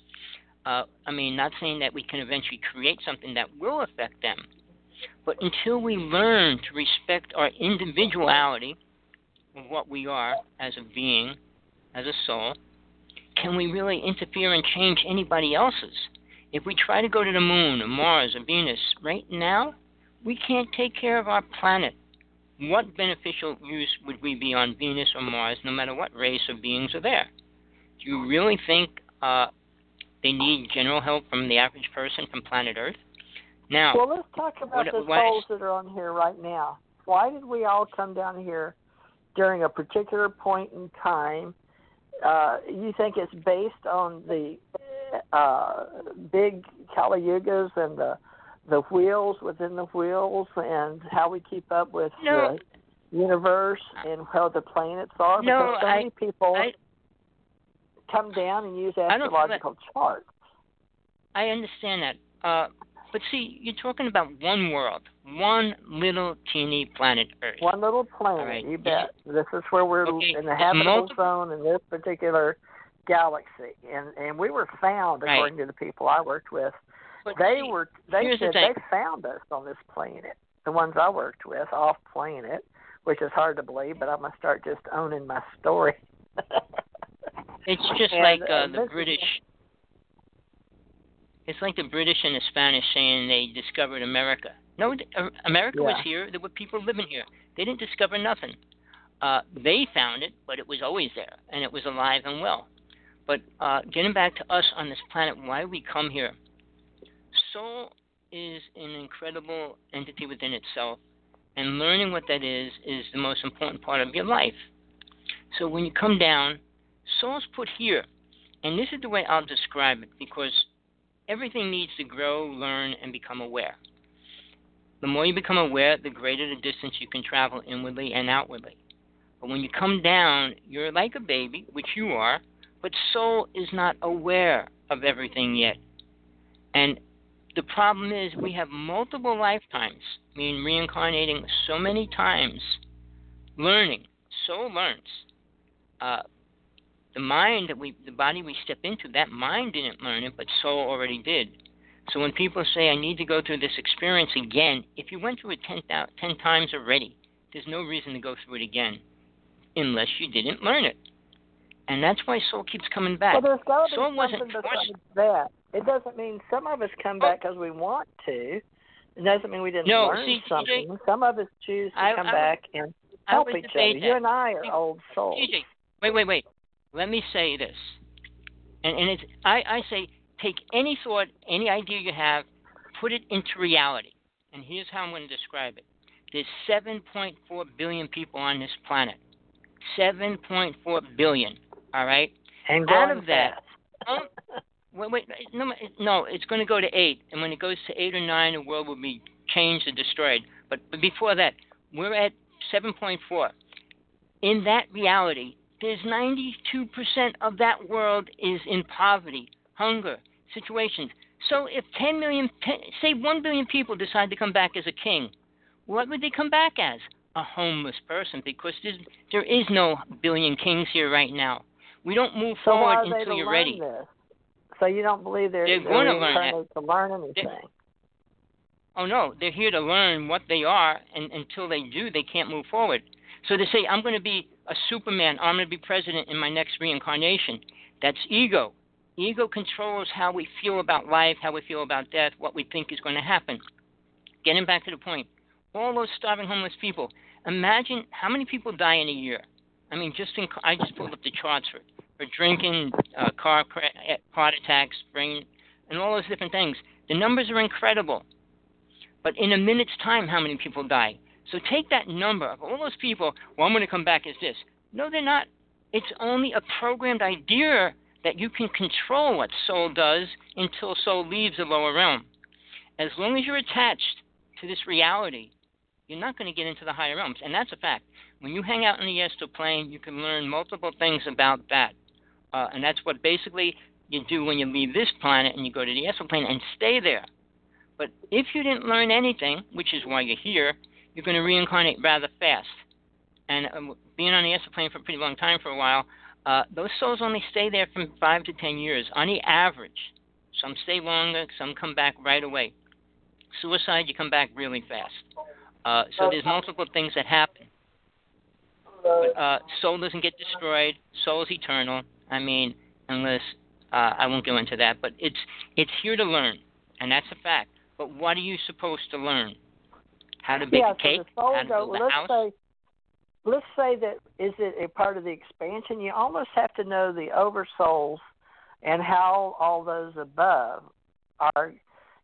Uh, I mean, not saying that we can eventually create something that will affect them, but until we learn to respect our individuality of what we are as a being, as a soul, can we really interfere and change anybody else's? If we try to go to the moon or Mars or Venus right now, we can't take care of our planet. What beneficial use would we be on Venus or Mars, no matter what race or beings are there? Do you really think uh, they need general help from the average person from planet Earth? Now, Well, let's talk about What- the souls that are on here right now. Why did we all come down here during a particular point in time? Uh, you think it's based on the uh, big Kali Yugas and the the wheels within the wheels and how we keep up with no. the universe and how the planets are? No, because so I, many people I, come down and use I astrological charts. I understand that. Uh, but see, you're talking about one world, one little teeny planet Earth. One little planet, right. you bet. This is where we're Okay, in the habitable multiple- zone in this particular galaxy, and and we were found Right. according to the people I worked with. But They see, were they here's the said they found us on this planet. The ones I worked with off planet, which is hard to believe, but I'm gonna start just owning my story. <laughs> It's just And, like uh, the is- British. It's like the British and the Spanish saying they discovered America. No, uh, America was here. There were people living here. They didn't discover nothing. Uh, they found it, but it was always there, and it was alive and well. But uh, getting back to us on this planet, why we come here. Soul is an incredible entity within itself, and learning what that is is the most important part of your life. So when you come down, soul's put here, and this is the way I'll describe it because everything needs to grow, learn, and become aware. The more you become aware, the greater the distance you can travel inwardly and outwardly. But when you come down, you're like a baby, which you are, but soul is not aware of everything yet. And the problem is we have multiple lifetimes, I mean reincarnating so many times, learning. Soul learns. Uh, the mind that we, the body we step into, that mind didn't learn it, but soul already did. So when people say, I need to go through this experience again, if you went through it 10, 10 times already, there's no reason to go through it again unless you didn't learn it. And that's why soul keeps coming back. Well, there's got to be Soul wasn't forced. besides that. It doesn't mean some of us come back because we want to. It doesn't mean we didn't No, learn see, something. Some of us choose to I- come I back and help each other. that. You and I are old souls. TJ, wait, wait, wait. Let me say this. And, and it's, I, I say take any thought, any idea you have, put it into reality. And here's how I'm going to describe it. There's 7.4 billion people on this planet. 7.4 billion. All right? And Out of that, fast. Wait, wait, no, no, it's going to go to eight, and when it goes to eight or nine, the world will be changed or destroyed. But, but before that, we're at 7.4. In that reality, there's 92% of that world is in poverty, hunger, situations. So if 10 million, say 1 billion people decide to come back as a king, what would they come back as? A homeless person, because there is no billion kings here right now. We don't move so forward until you're ready. This? So you don't believe they're, They're they're gonna learn to learn anything? Oh no, they're here to learn what they are, and until they do, they can't move forward. So they say, I'm going to be a Superman, I'm going to be president in my next reincarnation. That's ego. Ego controls how we feel about life, how we feel about death, what we think is going to happen. Getting back to the point, all those starving homeless people. Imagine how many people die in a year. I mean, just in, I just pulled up the charts for for drinking, uh, car eh, heart attacks, brain, and all those different things. The numbers are incredible. But in a minute's time, how many people die? So take that number of all those people. Well, I'm going to come back as this. No, they're not. It's only a programmed idea that you can control what soul does until soul leaves the lower realm. As long as you're attached to this reality, you're not going to get into the higher realms. And that's a fact. When you hang out in the astral plane, you can learn multiple things about that. Uh, and that's what basically you do when you leave this planet and you go to the astral plane and stay there. But if you didn't learn anything, which is why you're here, you're going to reincarnate rather fast. And um, being on the astral plane for a pretty long time for a while, uh, those souls only stay there from five to ten years on the average. Some stay longer, some come back right away. Suicide, you come back really fast. Uh, so there's multiple things that happen. But uh, soul doesn't get destroyed. Soul is eternal. I mean, unless uh, I won't go into that, but it's it's here to learn, and that's a fact. But what are you supposed to learn? How to bake yeah, a cake? so how to build a let's house? say let's say that is it a part of the expansion? You almost have to know the oversouls and how all those above are.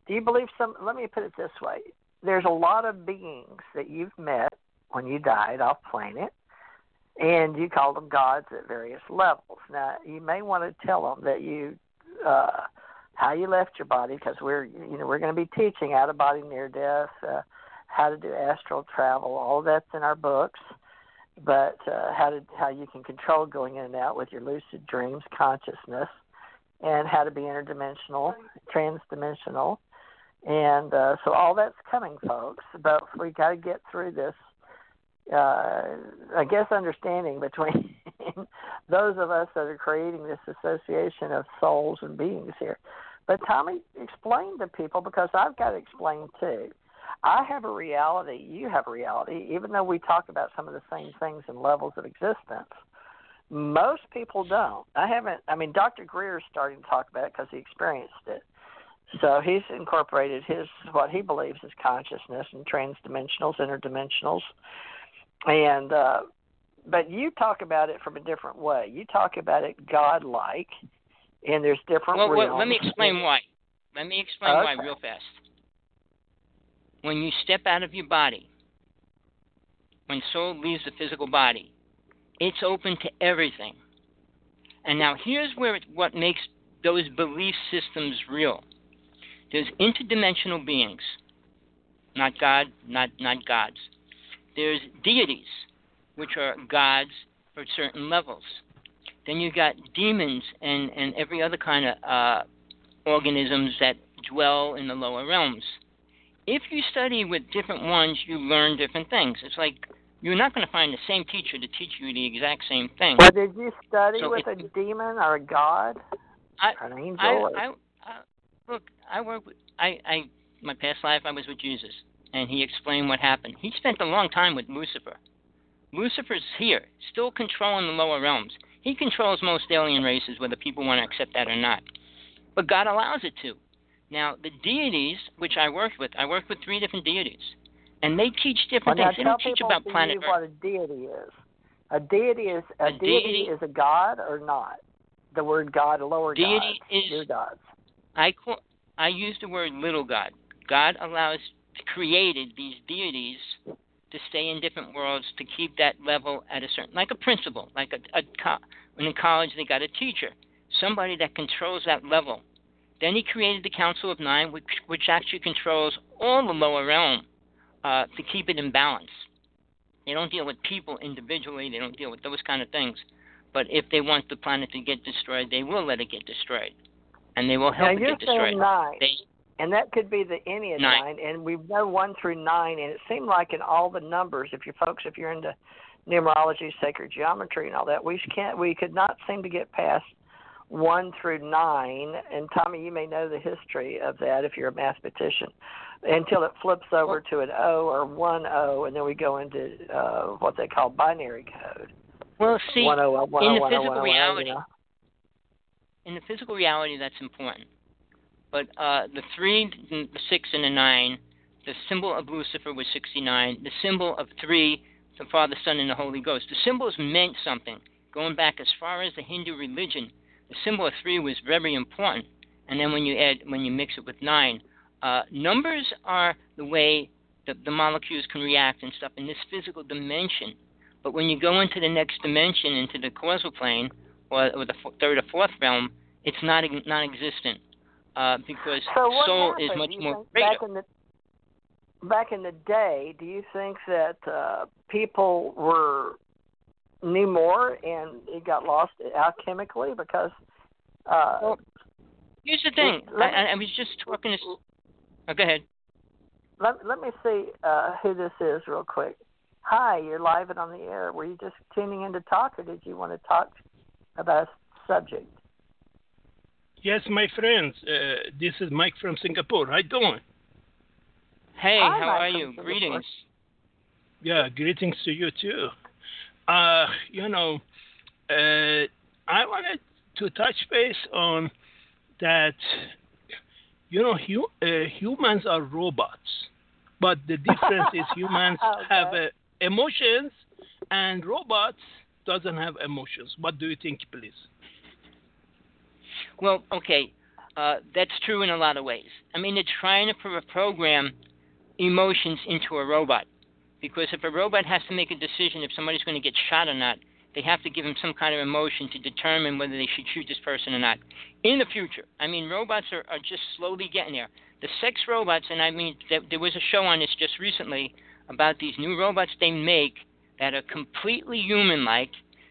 Do you believe some? Let me put it this way: there's a lot of beings that you've met when you died off planet, and you call them gods at various levels. Now, you may want to tell them that you uh, how you left your body, because we're you know we're going to be teaching out of body near death, uh, how to do astral travel. All that's in our books. But uh, how to how you can control going in and out with your lucid dreams, consciousness, and how to be interdimensional, transdimensional, and uh, so all that's coming, folks. But we got to get through this uh, I guess understanding between <laughs> those of us that are creating this association of souls and beings here. But Tommy, explain to people because I've got to explain too. I have a reality, you have a reality, even though we talk about some of the same things and levels of existence. Most people don't. I haven't, I mean, Dr. Greer is starting to talk about it because he experienced it. So he's incorporated his, what he believes is consciousness and transdimensionals, interdimensionals, and uh, but you talk about it from a different way. You talk about it godlike, and there's different. Well, well let me explain why. Let me explain okay. why real fast. When you step out of your body, when soul leaves the physical body, it's open to everything. And now here's where it, what makes those belief systems real. There's interdimensional beings, not God, not not gods there's deities, which are gods for certain levels. Then you've got demons and, and every other kind of uh, organisms that dwell in the lower realms. If you study with different ones, you learn different things. It's like you're not going to find the same teacher to teach you the exact same thing. Well, did you study so with a demon or a god? I, an angel? I. I, I, look, I work with, I, I, my past life, I was with Jesus and he explained what happened. He spent a long time with Lucifer. Lucifer's here, still controlling the lower realms. He controls most alien races, whether people want to accept that or not. But God allows it to. Now, the deities, which I worked with, I worked with three different deities, and they teach different well, things. They don't teach about planet Earth. What a deity is. A deity is a, a deity, deity, is a god or not? The word God, a lower deity gods, is gods. I I use the word little god. God allows created these deities to stay in different worlds to keep that level at a certain, like a principal, like a, a when in college they got a teacher, somebody that controls that level. Then he created the Council of Nine, which, which actually controls all the lower realm uh, to keep it in balance. They don't deal with people individually. They don't deal with those kind of things. But if they want the planet to get destroyed, they will let it get destroyed, and they will help now, it get destroyed. Nine. They, and that could be the any of nine. And we've known one through nine, and it seemed like in all the numbers, if you folks, if you're into numerology, sacred geometry, and all that, we can't, we could not seem to get past one through nine. And Tommy, you may know the history of that if you're a mathematician, until it flips over to an O or one O, and then we go into uh, what they call binary code. Well, see, one o, one in the physical reality, in the physical reality, that's important. But uh, the three, the six, and the nine, the symbol of Lucifer was 69. The symbol of three, the Father, Son, and the Holy Ghost. The symbols meant something. Going back as far as the Hindu religion, the symbol of three was very important. And then when you add, when you mix it with nine, uh, numbers are the way the, the molecules can react and stuff in this physical dimension. But when you go into the next dimension, into the causal plane, or, or the third or fourth realm, it's not non-existent uh, because so soul happened? is much more. Back in the back in the day, do you think that uh, people were knew more and it got lost alchemically because? Uh, well, here's the thing. I, I, was just talking to. Oh, go ahead. Let Let me see uh, who this is real quick. Hi, you're live and on the air. Were you just tuning in to talk, or did you want to talk about a subject? Yes, my friends. Uh, this is Mike from Singapore. How you doing? Hey, Hi, how Mike are you? Singapore. Greetings. Yeah, greetings to you too. Uh, you know, uh, I wanted to touch base on that. You know, hu- uh, humans are robots, but the difference is humans <laughs> okay. have uh, emotions, and robots doesn't have emotions. What do you think, please? Well, okay, uh, that's true in a lot of ways. I mean, they're trying to program emotions into a robot. Because if a robot has to make a decision if somebody's going to get shot or not, they have to give them some kind of emotion to determine whether they should shoot this person or not. In the future, I mean, robots are, are just slowly getting there. The sex robots, and I mean, there, there was a show on this just recently about these new robots they make that are completely human-like.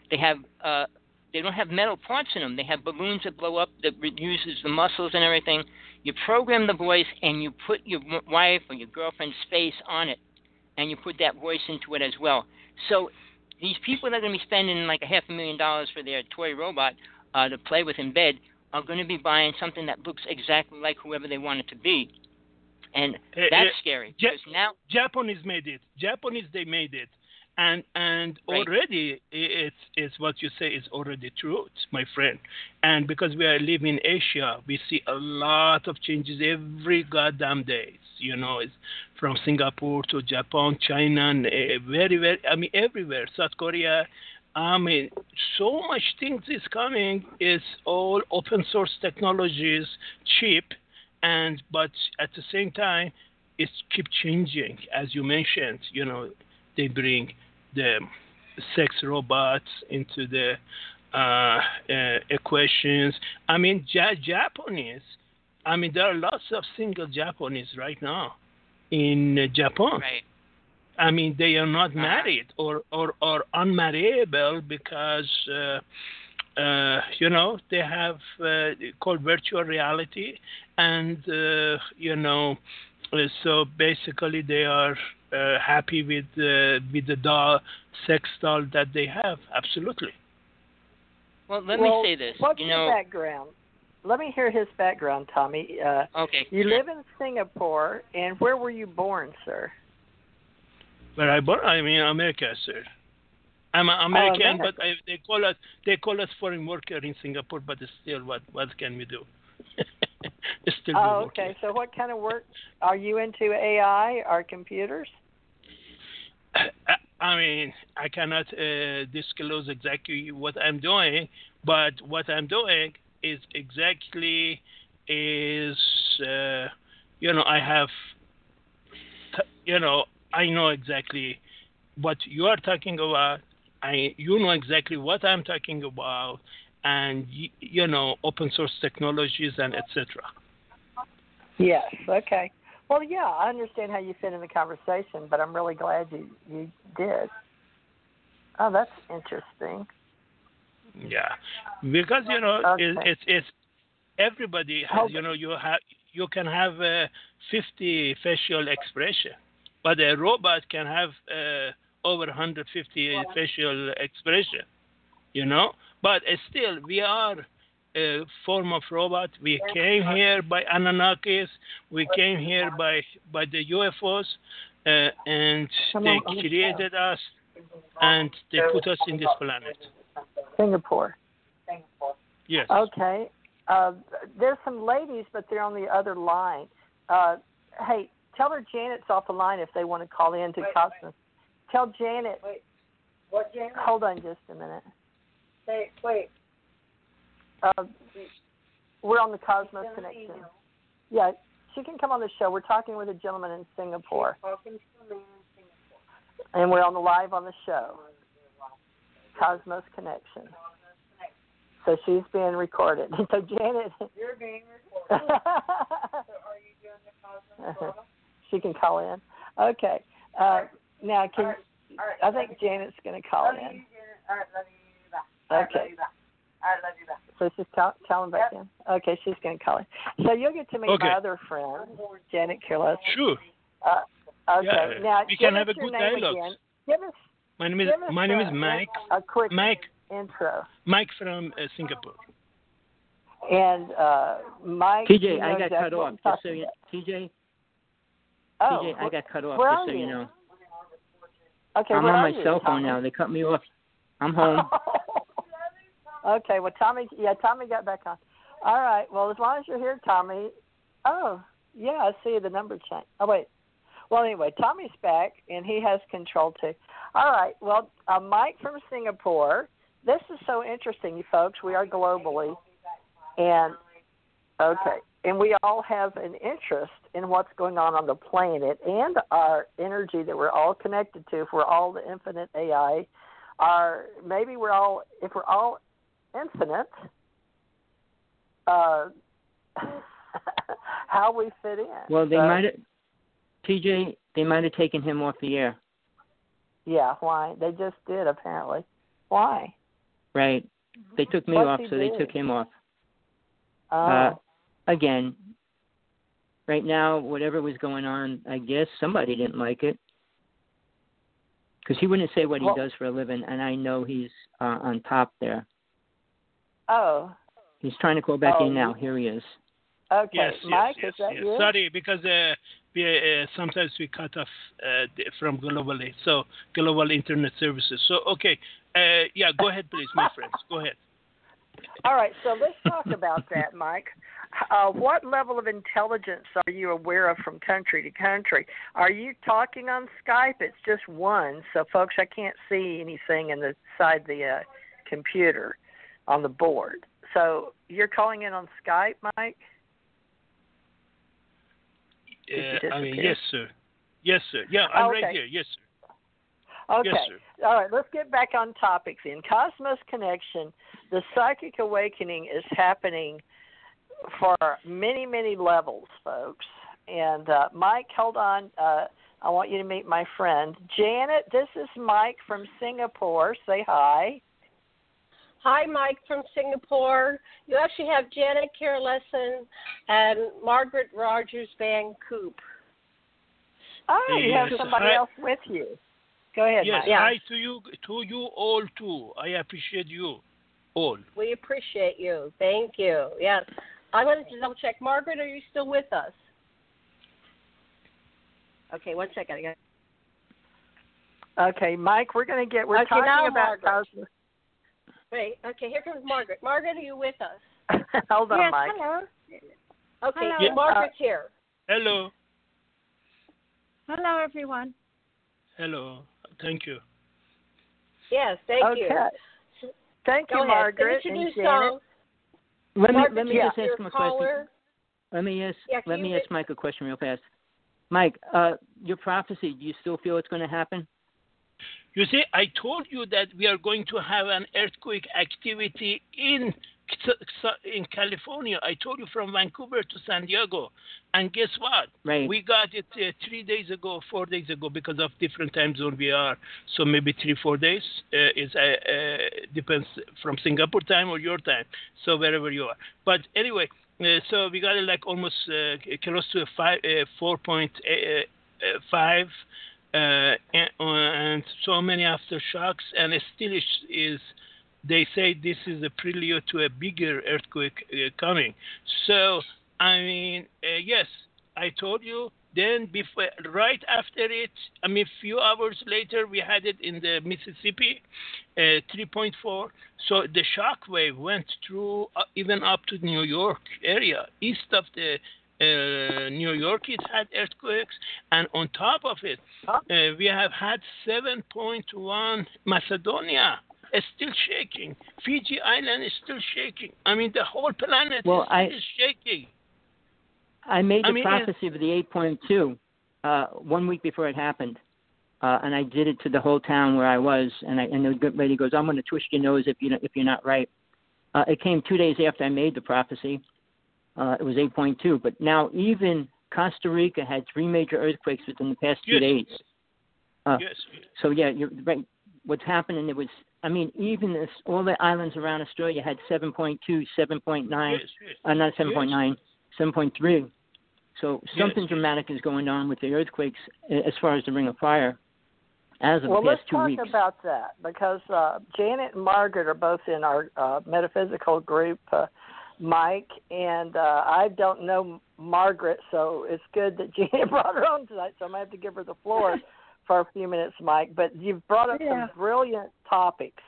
They have uh, they don't have metal parts in them. They have balloons that blow up that uses the muscles and everything. You program the voice and you put your wife or your girlfriend's face on it, and you put that voice into it as well. So these people that are going to be spending like a half a million dollars for their toy robot uh, to play with in bed are going to be buying something that looks exactly like whoever they want it to be. And Uh, that's uh, scary Ja- now Japanese made it. Japanese they made it, and and Right. already it's it's what you say is already truth, my friend. And because we are living in Asia, we see a lot of changes every goddamn days. You know, it's from Singapore to Japan, China, and uh, very very. I mean everywhere. South Korea. I mean, so much things is coming. It's all open source technologies, cheap, and but at the same time it's keep changing as you mentioned you know they bring the sex robots into the uh, uh, equations i mean ja- japanese i mean there are lots of single japanese right now in uh, japan right. I mean, they are not Uh-huh. married or, or, or unmarriable because, uh, uh, you know, they have uh, called virtual reality. And, uh, you know, uh, so basically they are uh, happy with, uh, with the doll, sex doll that they have. Absolutely. Well, let well, me say this. What's you your know, background? Let me hear his background, Tommy. Uh, okay. you live in Singapore, and where were you born, sir? Where I born, I mean, America, sir. I'm an American, America. but I, they call us they call us foreign worker in Singapore. But still, what what can we do? <laughs> Still Oh, okay. here. So, what kind of work are you into? AI or computers? <coughs> I- mean, I cannot uh, disclose exactly what I'm doing, but what I'm doing is exactly is uh, you know I have you know I know exactly what you are talking about. I you know exactly what I'm talking about, and you know open source technologies and etc. Yes. Okay. Well, yeah, I understand how you fit in the conversation, but I'm really glad you you did. Oh, that's interesting. Yeah, because you know it, it's it's everybody has Hold you know you have you can have uh, 50 facial expression, but a robot can have uh, over 150 facial expression. You know, but uh, still we are a form of robot. We came here by Anunnakis. We came here by by the UFOs, uh, and they on, on the created us, and they put us in this planet. Singapore. Yes. Okay. Uh, there's some ladies, but they're on the other line. Uh, hey, tell her Janet's off the line if they want to call in to Cosmos. Tell Janet. Wait. What, Janet? Hold on just a minute. Say, wait. Uh, we're on the Cosmos Connection. email. Yeah, she can come on the show. We're talking with a gentleman in Singapore, Talking to a man in Singapore. and we're on the live on the show. Cosmos Connection. So she's being recorded. <laughs> So Janet, You're being <laughs> recorded. so are you doing the Cosmos photo? she can call in. Okay. Uh, now, can All right. All right. I think Janet's going to call Love in. you. All right, love you. Bye. Right, Okay. love you. Bye. All right, love you. Bye. So she's call, calling back in. Okay, she's going to call in. So you'll get to meet Okay. my other friend, Janet Kirles. Sure. Uh, okay. Yeah, now we can have a good name dialogue. again. Give us My name is give us my name is Mike. a quick Mike intro. Mike from uh, Singapore. And uh, Mike. TJ, you know I got cut off. Just so you, TJ, about. TJ, Oh, I got cut off. Just so you you? know, okay. I'm on my you, cell phone Tommy? now. They cut me off. I'm home. <laughs> okay. Well, Tommy. Yeah, Tommy got back on. All right. Well, as long as you're here, Tommy. Oh, yeah. I see the number change. Oh, wait. Well, anyway, Tommy's back and he has control too. All right. Well, uh, Mike from Singapore. This is so interesting, you folks. We are globally, and okay, and we all have an interest in what's going on on the planet and our energy that we're all connected to. If we're all the infinite AI are maybe we're all if we're all infinite, uh, <laughs> how we fit in. Well, they So, might have, TJ, they might have taken him off the air. Yeah, why? They just did apparently. Why? Right. They took me What's off, he so they took him off. Oh, Uh, again, right now, whatever was going on, I guess somebody didn't like it. Because he wouldn't say what he Well- does for a living, and I know he's uh, on top there. Oh, He's trying to call back Oh, in now. Here he is. okay. Yes, Mike, yes, is that yes, you? Sorry, because uh, we, uh, sometimes we cut off uh, from globally, so global internet services. So okay, uh, yeah, go ahead, please, my friends, go ahead. All right, so let's talk about that, Mike. Uh, what level of intelligence are you aware of from country to country? Are you talking on Skype? It's just one, so folks, I can't see anything in the side the uh, computer on the board. So you're calling in on Skype, Mike? Uh, I mean, yes, sir. Yes, sir. Yeah, I'm Okay. right here. Yes, sir. Okay. Yes, sir. All right, let's get back on topics. In Cosmos Connection, the psychic awakening is happening for many, many levels, folks. And uh, Mike, hold on. Uh, I want you to meet my friend Janet. This is Mike from Singapore. Say hi. Hi, Mike from Singapore. You actually have Janet Kira Lessin and Margaret Rogers Van Coop. Oh, you have somebody hi. else with you. Go ahead, Yes, Mike. Yeah. hi to you, to you all too. I appreciate you all. We appreciate you. Thank you. Yes. I wanted to double check. Margaret, are you still with us? Okay, one second. I got Okay, Mike, we're going to get. We're Okay, talking about Margaret. Cosmos. Wait. Okay, here comes Margaret. Margaret, are you with us? <laughs> hold on, yes, Mike. hello. Okay, Hello. Yeah. Margaret's here. Hello, Hello, everyone. hello. Thank you. Yes, thank okay. you. Thank Go you, ahead. Margaret and Introduce Janet. yourself. Let me Margaret, let me you're just ask your him a question. Let me ask Yeah, let me ask Mike a question real fast. Mike, uh, your prophecy, do you still feel it's going to happen? You see, I told you that we are going to have an earthquake activity in in California. I told you from Vancouver to San Diego, and guess what? Right. We got it uh, three days ago, four days ago, because of different time zone we are. So maybe three, four days uh, is uh, uh depends from Singapore time or your time. So wherever you are. But anyway, uh, so we got it like almost uh, close to a five, 4.5 and, and so many aftershocks, and still is, is they say this is a prelude to a bigger earthquake uh, coming. So, I mean, uh, yes, I told you. Then, before, right after it, I mean, a few hours later, we had it in the Mississippi, uh, 3.4. So the shock wave went through uh, even up to New York area, east of the uh, New York. It had earthquakes, and on top of it, uh, we have had 7.1 Macedonia is still shaking. Fiji Island is still shaking. I mean, the whole planet Well, is, I- is shaking. I made I the mean, prophecy of the 8.2 uh, one week before it happened, uh, and I did it to the whole town where I was. And I, and the lady goes, "I'm going to twist your nose if you if you're not right." Uh, it came two days after I made the prophecy. Uh, it was 8.2, but now even Costa Rica had three major earthquakes within the past two Yes. days. Uh, yes. So yeah, you're right. What's happening? It was. I mean, even this, all the islands around Australia had 7.2, 7.9, Yes, yes. uh, not 7.9, 7.3. So something yes. dramatic is going on with the earthquakes as far as the Ring of Fire as of Well, the let's two talk weeks. about that because uh, Janet and Margaret are both in our uh, metaphysical group, uh, Mike, and uh, I don't know Margaret, so it's good that <laughs> Janet brought her on tonight. So I'm gonna have to give her the floor <laughs> for a few minutes, Mike. But you've brought up Yeah. some brilliant topics.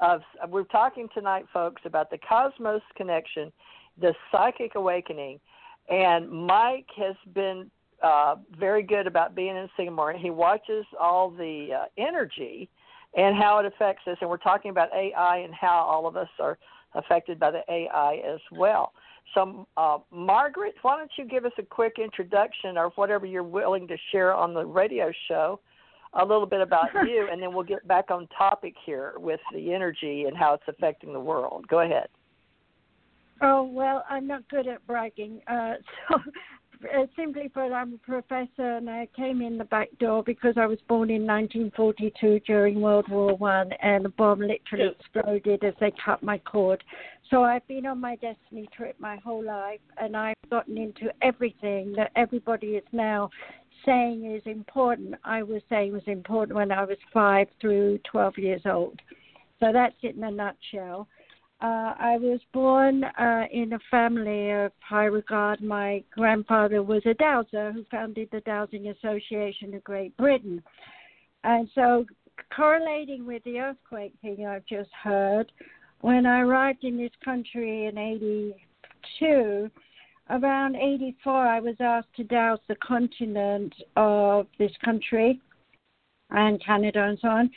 Of we're talking tonight, folks, about the cosmos connection, the psychic awakening, and Mike has been uh, very good about being in Singapore. He watches all the uh, energy and how it affects us. And we're talking about AI and how all of us are affected by the AI as well. So, uh, Margaret, why don't you give us a quick introduction or whatever you're willing to share on the radio show a little bit about you, and then we'll get back on topic here with the energy and how it's affecting the world. Go ahead. Oh well, I'm not good at bragging. Uh, <laughs> so uh, simply put, I'm a professor, and I came in the back door because I was born in 1942 during World War One, and a bomb literally exploded as they cut my cord. So I've been on my destiny trip my whole life, and I've gotten into everything that everybody is now saying is important. I was saying was important when I was five through 12 years old. So that's it in a nutshell. Uh, I was born uh, in a family of high regard. My grandfather was a dowser who founded the Dowsing Association of Great Britain. And so, correlating with the earthquake thing I've just heard, when I arrived in this country in 82, around 84, I was asked to douse the continent of this country and Canada and so on.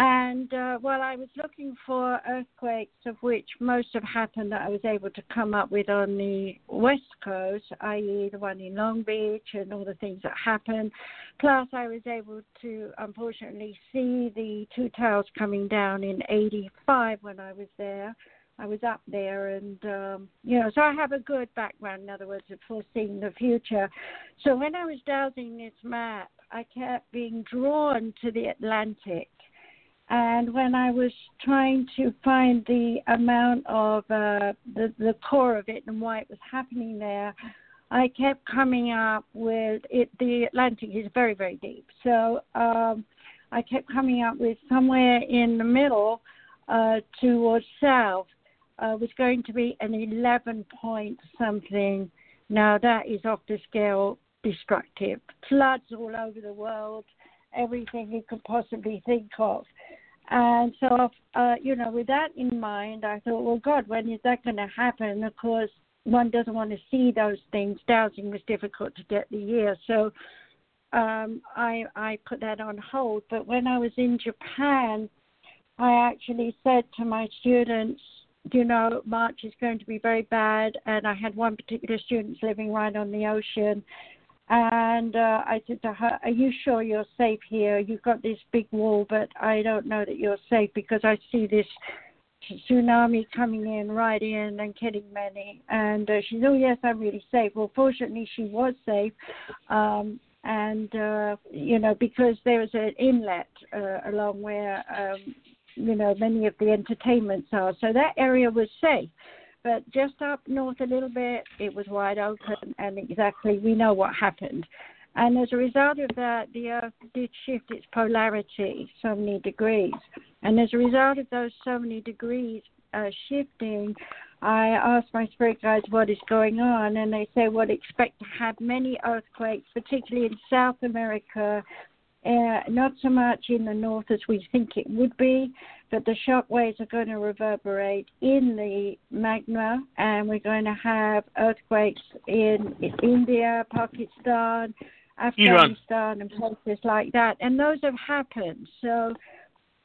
And uh, while I was looking for earthquakes, of which most have happened that I was able to come up with on the west coast, i.e., the one in Long Beach and all the things that happened, plus I was able to unfortunately see the two towers coming down in 85 when I was there. I was up there, and um, you know, so I have a good background. In other words, of foreseeing the future. So when I was dowsing this map, I kept being drawn to the Atlantic and when I was trying to find the amount of uh, the the core of it and why it was happening there, I kept coming up with it. The Atlantic is very very deep, so um, I kept coming up with somewhere in the middle uh, towards south uh, was going to be an 11 point something. Now that is off the scale destructive. Floods all over the world, everything you could possibly think of. And so, uh, you know, with that in mind, I thought, well, God, when is that going to happen? Of course, one doesn't want to see those things. Dowsing was difficult to get the year, so um, I I put that on hold. But when I was in Japan, I actually said to my students, you know, March is going to be very bad, and I had one particular student living right on the ocean, and uh, I said to her, Are you sure you're safe here? You've got this big wall, but I don't know that you're safe because I see this tsunami coming in right in and killing many. And uh, she said, Oh, yes, I'm really safe. Well, fortunately, she was safe. Um, and, uh, you know, because there was an inlet uh, along where, um, you know, many of the entertainments are. So that area was safe but just up north a little bit, it was wide open, and exactly we know what happened. And as a result of that, the Earth did shift its polarity so many degrees. And as a result of those so many degrees uh, shifting, I asked my spirit guides what is going on, and they say, well, expect to have many earthquakes, particularly in South America, uh, not so much in the north as we think it would be, but the shock waves are going to reverberate in the magma, and we're going to have earthquakes in India, Pakistan, Afghanistan, Iran. and places like that. And those have happened. So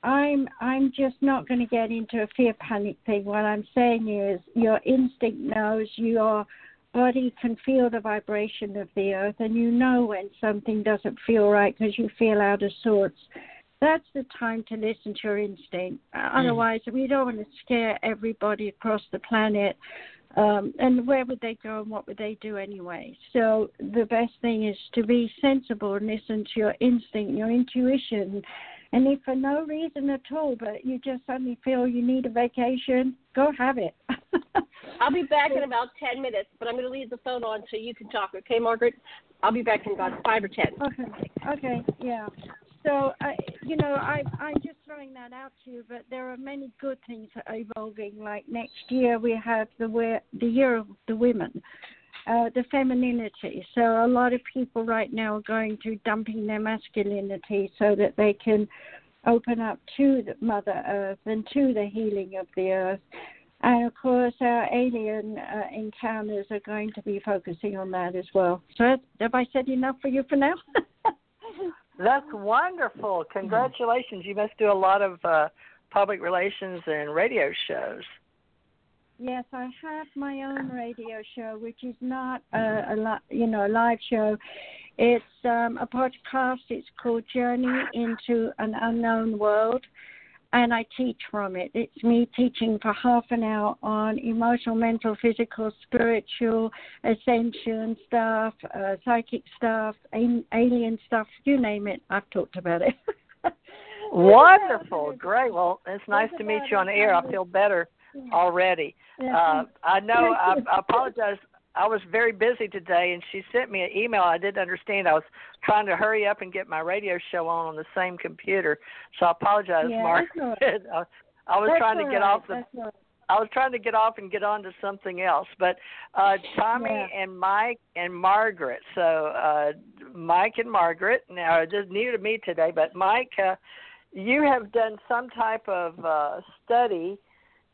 I'm I'm just not going to get into a fear panic thing. What I'm saying is your instinct knows your body can feel the vibration of the earth, and you know when something doesn't feel right because you feel out of sorts that's the time to listen to your instinct. Hmm. otherwise, we don't want to scare everybody across the planet. Um, and where would they go and what would they do anyway? So the best thing is to be sensible and listen to your instinct, your intuition. And if for no reason at all, but you just suddenly feel you need a vacation, go have it. <laughs> I'll be back in about 10 minutes, but I'm going to leave the phone on so you can talk, okay, Margaret? I'll be back in about 5 or 10. Okay, okay, yeah so I, you know, I I'm just throwing that out to you. But there are many good things that are evolving. Like next year we have the the year of the women, uh, the femininity. So a lot of people right now are going through dumping their masculinity so that they can open up to the Mother Earth and to the healing of the earth. And of course, our alien uh, encounters are going to be focusing on that as well. So, have I said enough for you for now? <laughs> That's wonderful. Congratulations. You must do a lot of uh, public relations and radio shows. Yes, I have my own radio show, which is not a, a you know a live show. It's um, a podcast. It's called Journey into an Unknown World, and I teach from it. It's me teaching for half an hour on emotional, mental, physical, spiritual, ascension stuff, uh, psychic stuff, alien stuff. You name it. I've talked about it. <laughs> Wonderful, great. Well, it's nice to meet you on the air. I feel better already. Uh, I know. I, I apologize. I was very busy today, and she sent me an email. I didn't understand. I was trying to hurry up and get my radio show on on the same computer, so I apologize, yeah, Mark. Right. <laughs> I, I was that's trying to get right. off the. Right. I was trying to get off and get on to something else, but uh Tommy Yeah. and Mike and Margaret. So uh Mike and Margaret. Now is new to me today, but Mike, uh, you have done some type of uh study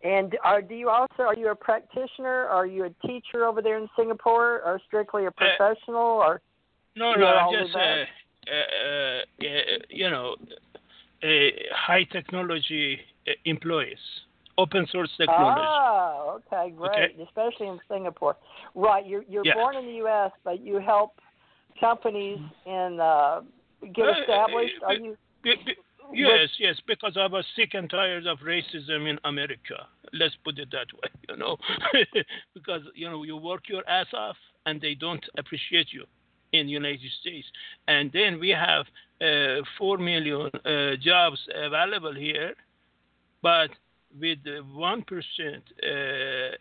and are do you also are you a practitioner? Are you a teacher over there in Singapore, or strictly a professional? Or No, no, just uh, uh, uh, you know, uh, high technology uh, employees, open source technology. oh, okay, great, Okay. especially in Singapore. Right, you're you're Yeah. born in the U.S., but you help companies in uh, get Uh, established. uh, Are you? Yes, yes, because I was sick and tired of racism in America. Let's put it that way, you know, <laughs> because you know you work your ass off and they don't appreciate you in the United States, and then we have uh, four million uh, jobs available here, but with one percent, uh,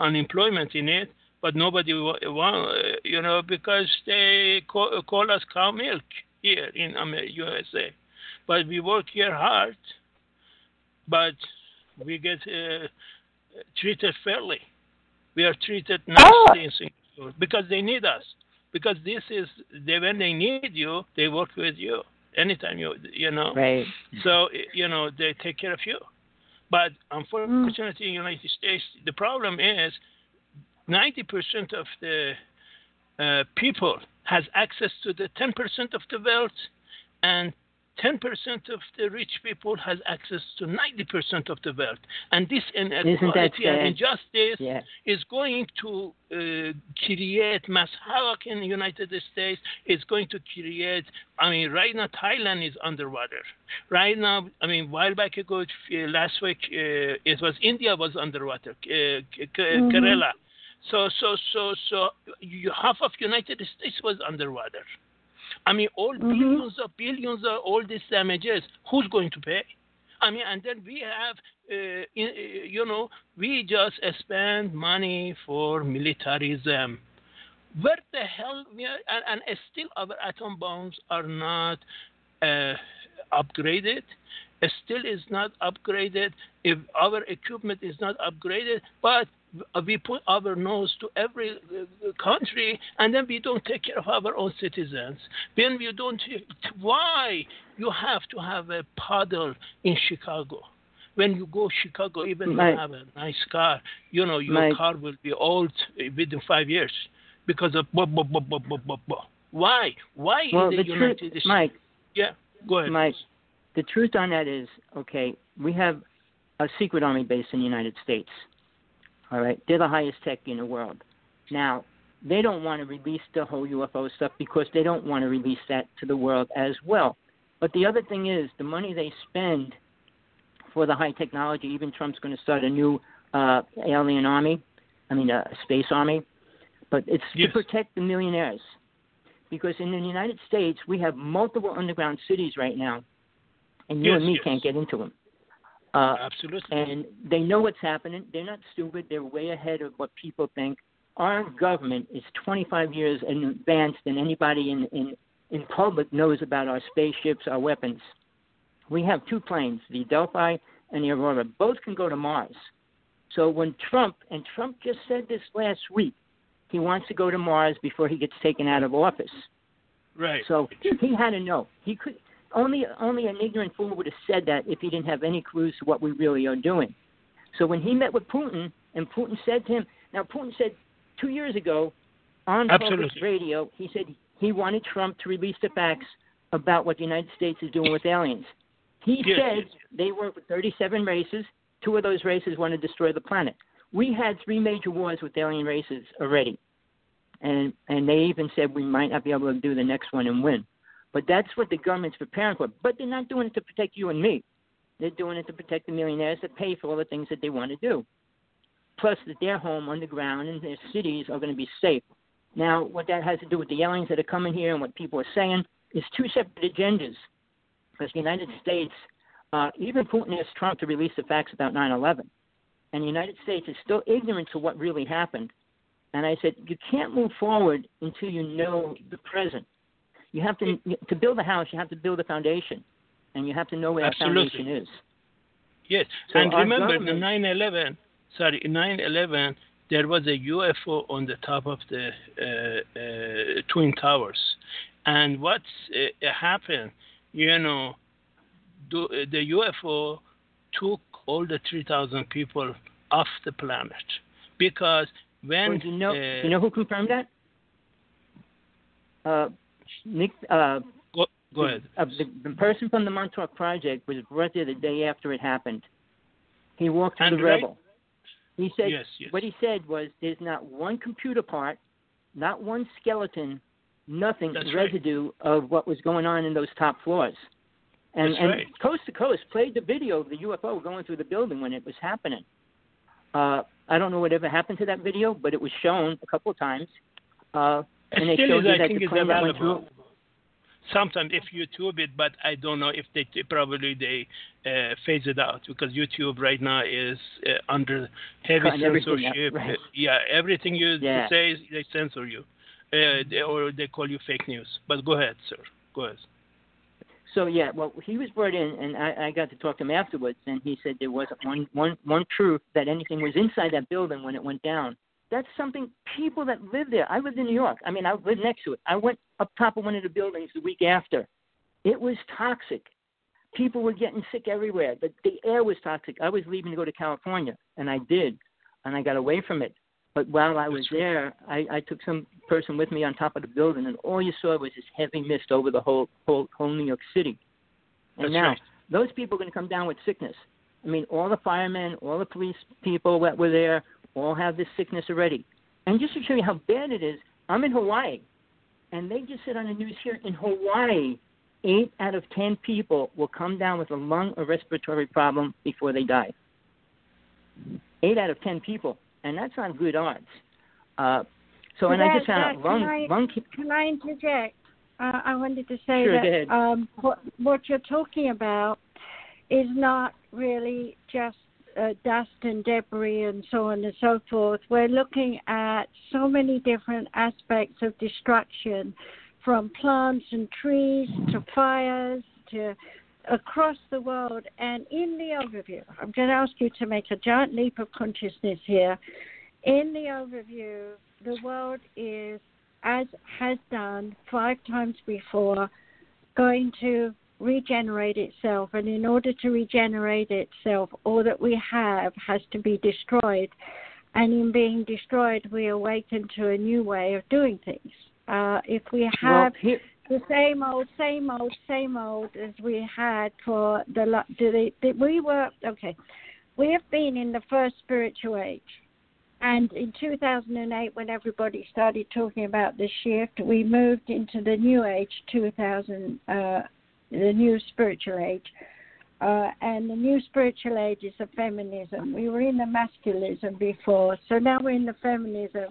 unemployment in it. But nobody want, you know, because they call, call us cow milk here in USA but we work here hard, but we get uh, treated fairly. We are treated nicely in Singapore because they need us. Because this is they, when they need you, they work with you anytime you you know. Right. So you know they take care of you. But unfortunately, in the United States, the problem is 90% of the uh, people has access to the 10% of the wealth, and 10% of the rich people has access to 90% of the wealth. And this inequality and injustice Yeah. is going to uh, create mass havoc in the United States. It's going to create, I mean, right now Thailand is underwater. Right now, I mean, while back ago, uh, last week, uh, it was India was underwater, uh, Mhm. Kerala. So, so, so, so, half of United States was underwater. I mean, all Mhm. billions of billions of all these damages. Who's going to pay? I mean, and then we have, uh, in, uh, you know, we just spend money for militarism. Where the hell we are, and, and still our atom bombs are not uh, upgraded. It still is not upgraded. If our equipment is not upgraded, but we put our nose to every uh, country, and then we don't take care of our own citizens. Then we don't. Why you have to have a puddle in Chicago? When you go Chicago, even Mike. you have a nice car, you know your car will be old within five years because of blah, blah, blah, blah, blah, blah, blah. Why? Why Well, in the the truth, United States? Mike, Yeah, go ahead. Mike, the truth on that is, okay, we have a secret army base in the United States. All right, they're the highest tech in the world. Now, they don't want to release the whole UFO stuff because they don't want to release that to the world as well. But the other thing is, the money they spend for the high technology, even Trump's going to start a new uh, alien army, I mean, a space army, but it's Yes. to protect the millionaires. Because in the United States, we have multiple underground cities right now, and you Yes, and me yes. can't get into them. Uh, Absolutely. and they know what's happening. They're not stupid. They're way ahead of what people think. Our government is 25 years in advance than anybody in, in, in public knows about our spaceships, our weapons. We have two planes, the Delphi and the Aurora. Both can go to Mars. So when Trump, and Trump just said this last week, he wants to go to Mars before he gets taken out of office. right. So he had to know. He could only only an ignorant fool would have said that if he didn't have any clues to what we really are doing. So when he met with Putin, and Putin said to him, now Putin said two years ago on Absolutely. radio, he said he wanted Trump to release the facts about what the United States is doing with aliens. He Yes, said yes, yes. they work with 37 races. Two of those races want to destroy the planet. We had three major wars with alien races already. and and they even said we might not be able to do the next one and win. But that's what the government's preparing for. But they're not doing it to protect you and me. They're doing it to protect the millionaires that pay for all the things that they want to do. Plus, that their home underground and their cities are going to be safe. Now, what that has to do with the yellings that are coming here and what people are saying is two separate agendas. Because the United States, uh, even Putin asked Trump to release the facts about 9 11. And the United States is still ignorant to what really happened. And I said, you can't move forward until you know the present. You have to to build a house. You have to build a foundation, and you have to know where Absolutely. the foundation is. Yes, So and remember the government- 9/11. Sorry, 9/11. There was a UFO on the top of the uh, uh, twin towers, and what uh, happened? You know, do, the UFO took all the 3,000 people off the planet because when Well, you know? uh, do you know who confirmed that? Nick. Uh, go, go ahead. Uh, the, the person from the Montauk Project was there the day after it happened. He walked through the rebel. He said Yes, yes. what he said was there's not one computer part, not one skeleton, nothing That's right. residue of what was going on in those top floors. And That's and right. Coast to Coast played the video of the UFO going through the building when it was happening. Uh, I don't know whatever happened to that video, but it was shown a couple of times. Uh, and they Still is, I think it's available. Sometimes if YouTube it, but I don't know if they probably they uh, phase it out because YouTube right now is uh, under heavy Cutting everything out, censorship. right. Yeah, everything you Yeah. say they censor you, uh, they, or they call you fake news. But go ahead, sir. Go ahead. So yeah, well, he was brought in, and I, I got to talk to him afterwards, and he said there wasn't one one one truth that anything was inside that building when it went down. That's something people that live there. I lived in New York. I mean, I lived next to it. I went up top of one of the buildings the week after. It was toxic. People were getting sick everywhere. The the air was toxic. I was leaving to go to California, and I did, and I got away from it. But while I was there, I, I took some person with me on top of the building, and all you saw was this heavy mist over the whole whole, whole New York City. And That's now right. those people are going to come down with sickness. I mean, all the firemen, all the police people that were there, all have this sickness already. And just to show you how bad it is, I'm in Hawaii, and they just said on the news here in Hawaii, eight out of ten people will come down with a lung or respiratory problem before they die. Eight out of ten people, and that's not good odds. Uh, so, and I just found that- out lung, can I- lung. Can I interject? Uh, I wanted to say Sure, that. Um, what, what you're talking about is not really just uh, dust and debris and so on and so forth. We're looking at so many different aspects of destruction, from plants and trees to fires to across the world. And in the overview, I'm going to ask you to make a giant leap of consciousness here. In the overview, the world is as has done five times before, going to regenerate itself. And in order to regenerate itself, all that we have has to be destroyed. And in being destroyed, we awaken to a new way of doing things. Uh, if we well, have here, the same old, same old, same old as we had for the, the we were okay. We have been in the first spiritual age, and in 2008, when everybody started talking about the shift, we moved into the new age, 2000, uh, the new spiritual age. Uh, and the new spiritual age is the feminism. We were in the masculinism before, so now we're in the feminism,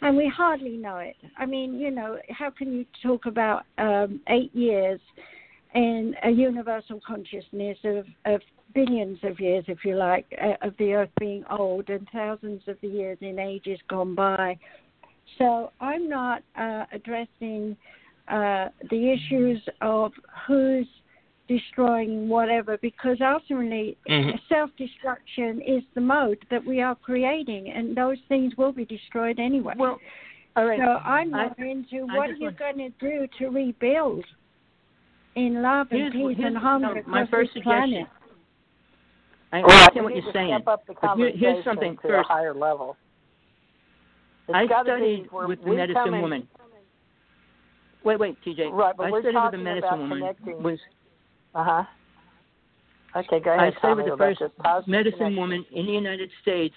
and we hardly know it. I mean, you know, how can you talk about um, eight years in a universal consciousness of, of billions of years, if you like, uh, of the earth being old and thousands of the years in ages gone by? So I'm not uh, addressing uh, the issues of who's destroying whatever because ultimately Mhm. self-destruction is the mode that we are creating and those things will be destroyed anyway well, all right. so i'm I- into what are you want- going to do to rebuild in love and Here's- peace here's- and harmony no, my first this suggestion. planet I Well, understand we what you're saying. Step up the but here- here's something to first. a higher level. It's I studied with the medicine come in- woman. Wait, wait, TJ. Right, but I we're studied with talking the medicine about woman. connecting- Was Uh huh. Okay, go I ahead. studied Tommy, with the first medicine connection. woman in the United States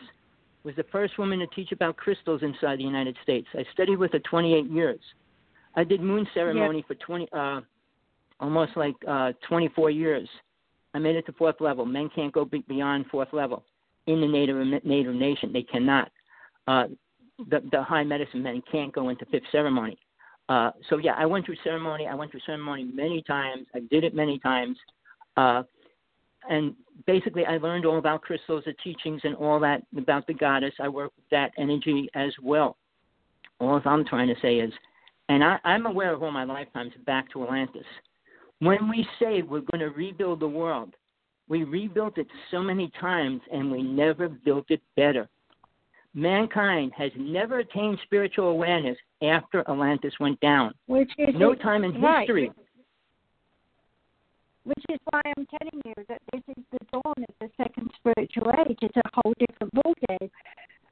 was the first woman to teach about crystals inside the United States. I studied with her 28 years. I did moon ceremony for 20, uh, almost like uh, 24 years. I made it to fourth level. Men can't go beyond fourth level in the Native Native Nation. They cannot. Uh, the the high medicine men can't go into fifth ceremony. Uh, so yeah, I went through ceremony. I went through ceremony many times. I did it many times. Uh, and basically, I learned all about crystals, the teachings, and all that about the goddess. I work with that energy as well. All I'm trying to say is, and I, I'm aware of all my lifetimes back to Atlantis. When we say we're going to rebuild the world, we rebuilt it so many times and we never built it better. Mankind has never attained spiritual awareness after Atlantis went down. Which is no time in right. history. Which is why I'm telling you that this is the dawn of the second spiritual age. It's a whole different ballgame.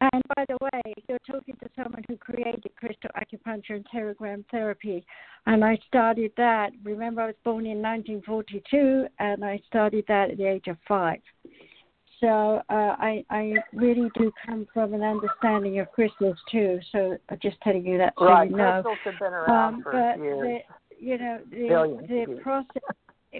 And by the way, you're talking to someone who created crystal acupuncture and pterogram therapy. And I started that. Remember, I was born in 1942, and I started that at the age of five. So uh, I, I really do come from an understanding of crystals too. So I'm just telling you that so right. you know. Crystals have been around um, for but years. The, you know, the, the years. process.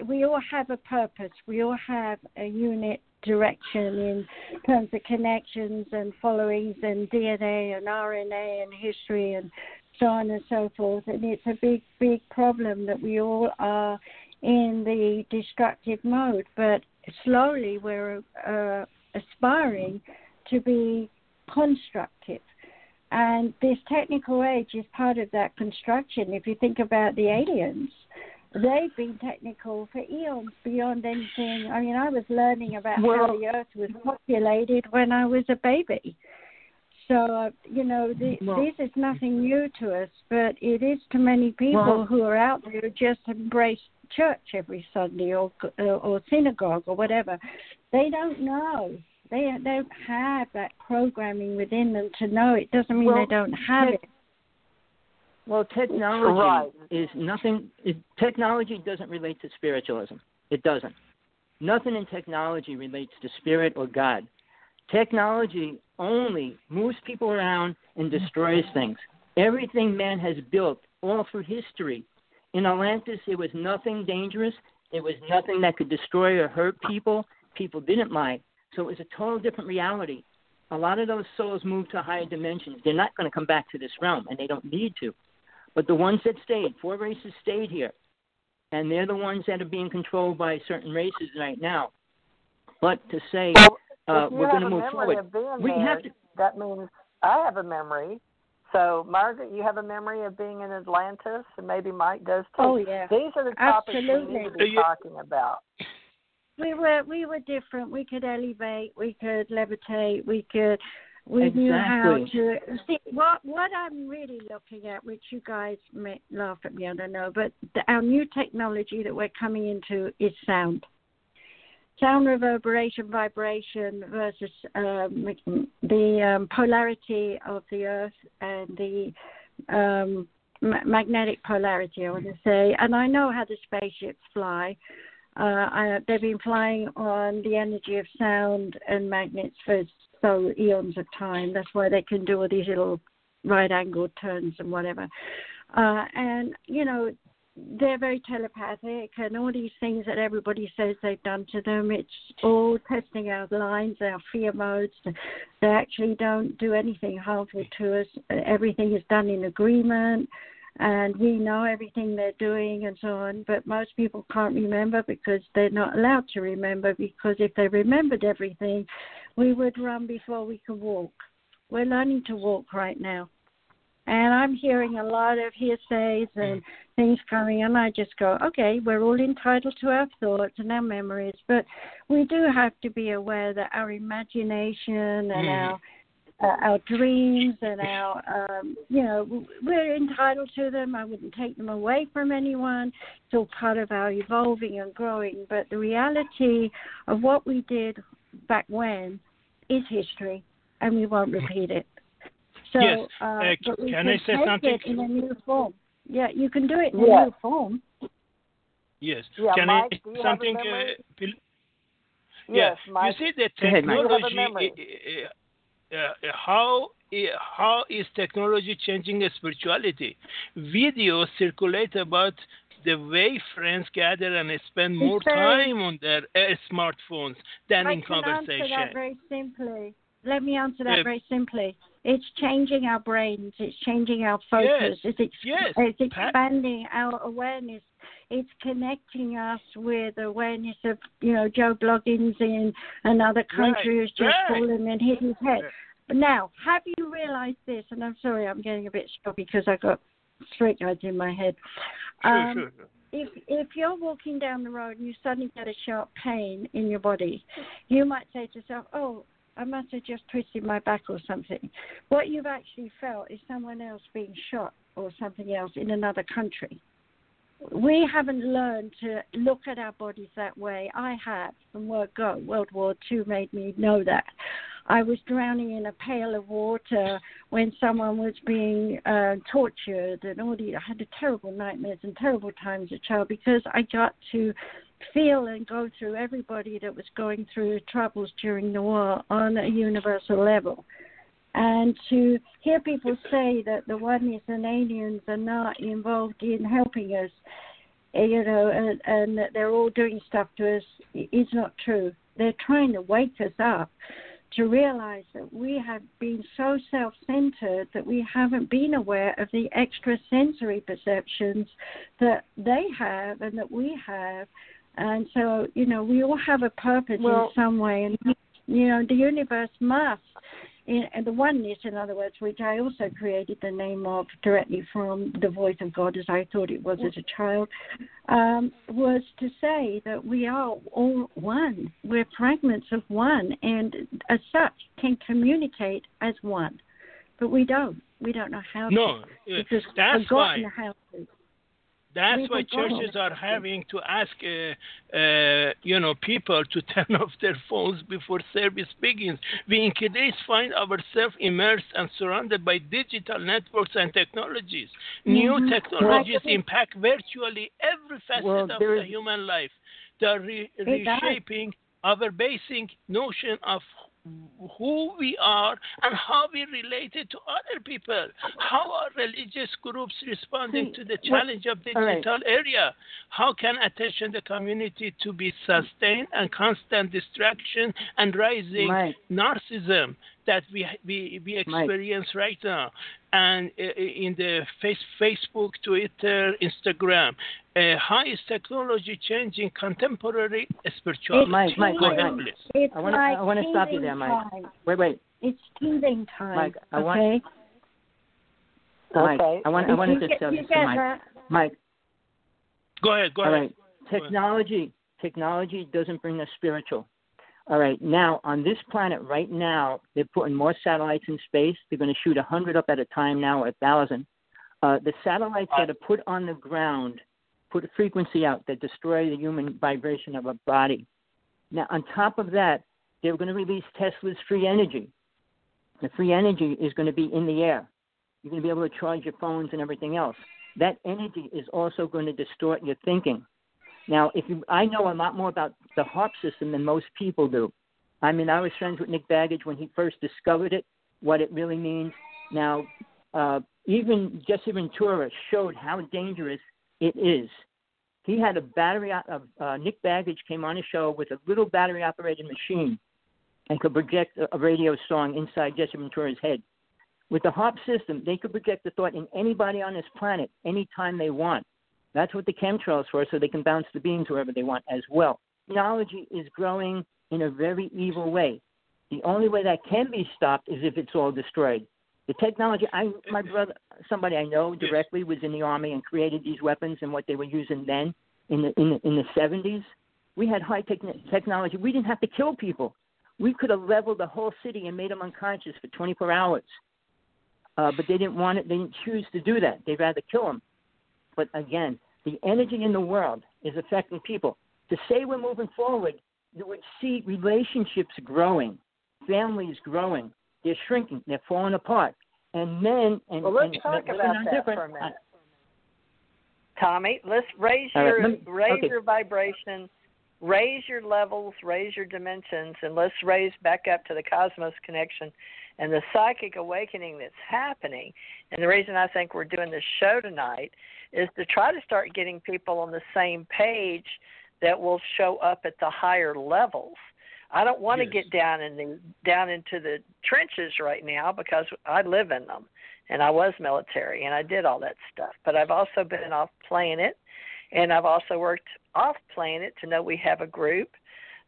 We all have a purpose. We all have a unit direction in terms of connections and followings and DNA and RNA and history and so on and so forth. And it's a big, big problem that we all are in the destructive mode, but slowly we're uh, aspiring to be constructive. And this technical age is part of that construction. If you think about the aliens, they've been technical for eons beyond anything. I mean, I was learning about Well- how the earth was populated when I was a baby. So, uh, you know, the, Well- this is nothing new to us, but it is to many people Well- who are out there who just embrace church every Sunday or uh, or synagogue or whatever. They don't know. They don't have that programming within them to know. It doesn't mean Well, they don't have it. Well, technology Right. is nothing. It, technology doesn't relate to spiritualism. It doesn't. Nothing in technology relates to spirit or God. Technology only moves people around and destroys things. Everything man has built all through history. In Atlantis, it was nothing dangerous. It was nothing that could destroy or hurt people. People didn't lie. So it was a total different reality. A lot of those souls moved to higher dimensions. They're not going to come back to this realm, and they don't need to. But the ones that stayed, four races stayed here, and they're the ones that are being controlled by certain races right now. But to say uh, we're going to move forward, we have to. that means I have a memory. So, Margaret, you have a memory of being in Atlantis, and maybe Mike does too. Oh yeah. These are the topics we need to be Yeah. talking about. we were we were different. We could elevate, we could levitate, we could we knew how to see what what I'm really looking at, which you guys may laugh at me, I don't know, but the, our new technology that we're coming into is sound. Sound reverberation, vibration versus um, the um, polarity of the Earth and the um, ma- magnetic polarity, I want to say. And I know how the spaceships fly. Uh, I, they've been flying on the energy of sound and magnets for so eons of time. That's why they can do all these little right angled turns and whatever. Uh, and, you know, they're very telepathic and all these things that everybody says they've done to them. It's all testing our lines, our fear modes. They actually don't do anything harmful to us. Everything is done in agreement and we know everything they're doing and so on, but most people can't remember because they're not allowed to remember because if they remembered everything, we would run before we could walk. We're learning to walk right now. And I'm hearing a lot of hearsays and things coming, and I just go, okay, we're all entitled to our thoughts and our memories, but we do have to be aware that our imagination and Mhm. our uh, our dreams and our, um, you know, we're entitled to them. I wouldn't take them away from anyone. It's all part of our evolving and growing. But the reality of what we did back when is history, and we won't repeat it. So, Yes. uh, Uh, but we can I say something? in a new form. Yeah, you can do it in Yes. a new form. Yes. Yeah, Can Mike, I <laughs> do you have a something? Uh, Bill- Yes, yeah. Mike. You see the Go ahead, Mike. You have a technology. uh, uh, uh, how how is technology changing spirituality? Videos circulate about the way friends gather and spend more very, time on their uh, smartphones than I in can conversation. answer that very simply. Let me answer that Yeah. very simply. It's changing our brains. It's changing our focus. It's, ex- Yes, it's expanding our awareness. It's connecting us with awareness of, you know, Joe Bloggins in another country Right, who's just right. fallen and hit his head. But now, have you realized this? And I'm sorry, I'm getting a bit sloppy because I've got straight guides in my head. Sure, Um, sure, sure. if if you're walking down the road and you suddenly get a sharp pain in your body, you might say to yourself, "Oh, I must have just twisted my back or something." What you've actually felt is someone else being shot or something else in another country. We haven't learned to look at our bodies that way. I have from word go. World War Two made me know that. I was drowning in a pail of water when someone was being uh, tortured and all the I had terrible nightmares and terrible times as a child because I got to feel and go through everybody that was going through troubles during the war on a universal level. And to hear people say that the oneness and aliens are not involved in helping us, eh, you know, and, and that they're all doing stuff to us is not true. They're trying to wake us up to realize that we have been so self centered that we haven't been aware of the extrasensory perceptions that they have and that we have. And so, you know, we all have a purpose Well- in some way. And, you know, the universe must, in, and the oneness, in other words, which I also created the name of directly from the voice of God as I thought it was as a child, um, was to say that we are all one. We're fragments of one, and as such can communicate as one. But we don't. We don't know how No, to. that's why. how to. That's why churches are having to ask, uh, uh, you know, people to <laughs> turn off their phones before service begins. We increase find ourselves immersed and surrounded by digital networks and technologies. New Mhm. technologies Right. impact virtually every facet Well, of the human life. They're re- reshaping our basic notion of who we are and how we related to other people. How are religious groups responding to the challenge of right. digital area? How can attention the community to be sustained and constant distraction and rising Mike. narcissism that we we, we experience right now, and uh, in the face, Facebook, Twitter, Instagram. Uh, how is technology changing contemporary spirituality? Mike, Mike, Go Mike, ahead, Mike. please. It's I wanna- like I wanna stop you there, Mike. time. Wait, wait, It's teething time. Mike, I want- okay? Mike. Okay. I want I wanted to tell you you Mike. that? Mike, Go ahead. Go all ahead. right. Technology, technology doesn't bring us spiritual. All right. Now on this planet right now, they're putting more satellites in space. They're going to shoot a hundred up at a time now, or a thousand. Uh, the satellites that are put on the ground put a frequency out that destroy the human vibration of a body. Now, on top of that, they're going to release Tesla's free energy. The free energy is going to be in the air. You're going to be able to charge your phones and everything else. That energy is also going to distort your thinking. Now, if you, I know a lot more about the HAARP system than most people do. I mean, I was friends with Nick Begich when he first discovered it, what it really means. Now, uh, even Jesse Ventura showed how dangerous it is. He had a battery. Uh, uh, Nick Begich came on a show with a little battery-operated machine and could project a, a radio song inside Jesse Ventura's head. With the HAARP system, they could project the thought in anybody on this planet anytime they want. That's what the chemtrails for, so they can bounce the beams wherever they want as well. Technology is growing in a very evil way. The only way that can be stopped is if it's all destroyed. The technology, I, my brother, somebody I know directly was in the army and created these weapons and what they were using then in the in the, in the 70s. We had high tech technology. We didn't have to kill people. We could have leveled the whole city and made them unconscious for 24 hours. Uh, but they didn't want it. They didn't choose to do that. They'd rather kill them. But again, the energy in the world is affecting people. To say we're moving forward, you would see relationships growing, families growing. They're shrinking. They're falling apart. And men and Well, let's and talk women about that for a minute. Tommy, let's raise All right, your let me- raise okay. your vibration raise your levels, raise your dimensions, and let's raise back up to the cosmos connection and the psychic awakening that's happening. And the reason I think we're doing this show tonight is to try to start getting people on the same page that will show up at the higher levels. I don't want Yes. to get down in the down into the trenches right now because I live in them and I was military and I did all that stuff. But I've also been off playing it and I've also worked off planet to know we have a group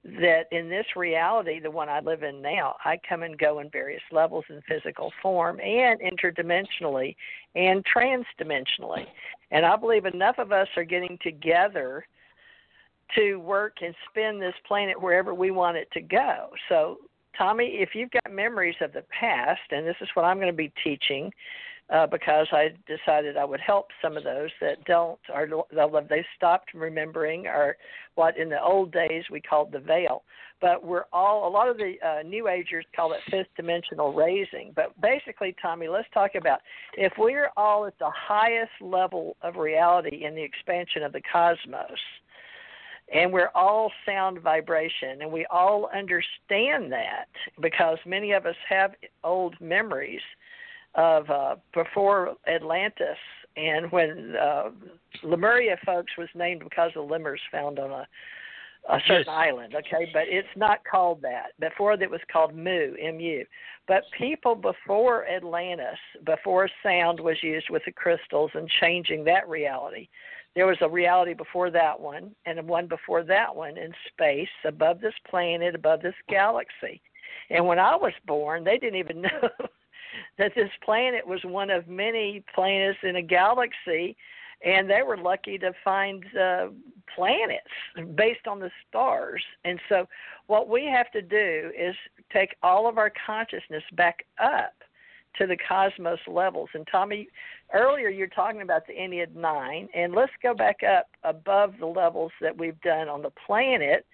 that in this reality, the one I live in now, I come and go in various levels in physical form and interdimensionally and transdimensionally. And I believe enough of us are getting together to work and spin this planet wherever we want it to go. So, Tommy, if you've got memories of the past, and this is what I'm going to be teaching, uh, because I decided I would help some of those that don't, or they've stopped remembering, or what in the old days we called the veil. But we're all, a lot of the uh, New Agers call it fifth dimensional raising. But basically, Tommy, let's talk about if we're all at the highest level of reality in the expansion of the cosmos and we're all sound vibration and we all understand that because many of us have old memories of uh, before Atlantis and when uh, Lemuria folks was named because of lemurs found on a a certain Yes. island, okay, but it's not called that. Before that was called Mu, M U. But people before Atlantis, before sound was used with the crystals and changing that reality, there was a reality before that one and one before that one in space, above this planet, above this galaxy. And when I was born, they didn't even <laughs> know that this planet was one of many planets in a galaxy and they were lucky to find uh, planets based on the stars. And so, what we have to do is take all of our consciousness back up to the cosmos levels. And Tommy, earlier you're talking about the Ennead 9, and let's go back up above the levels that we've done on the planet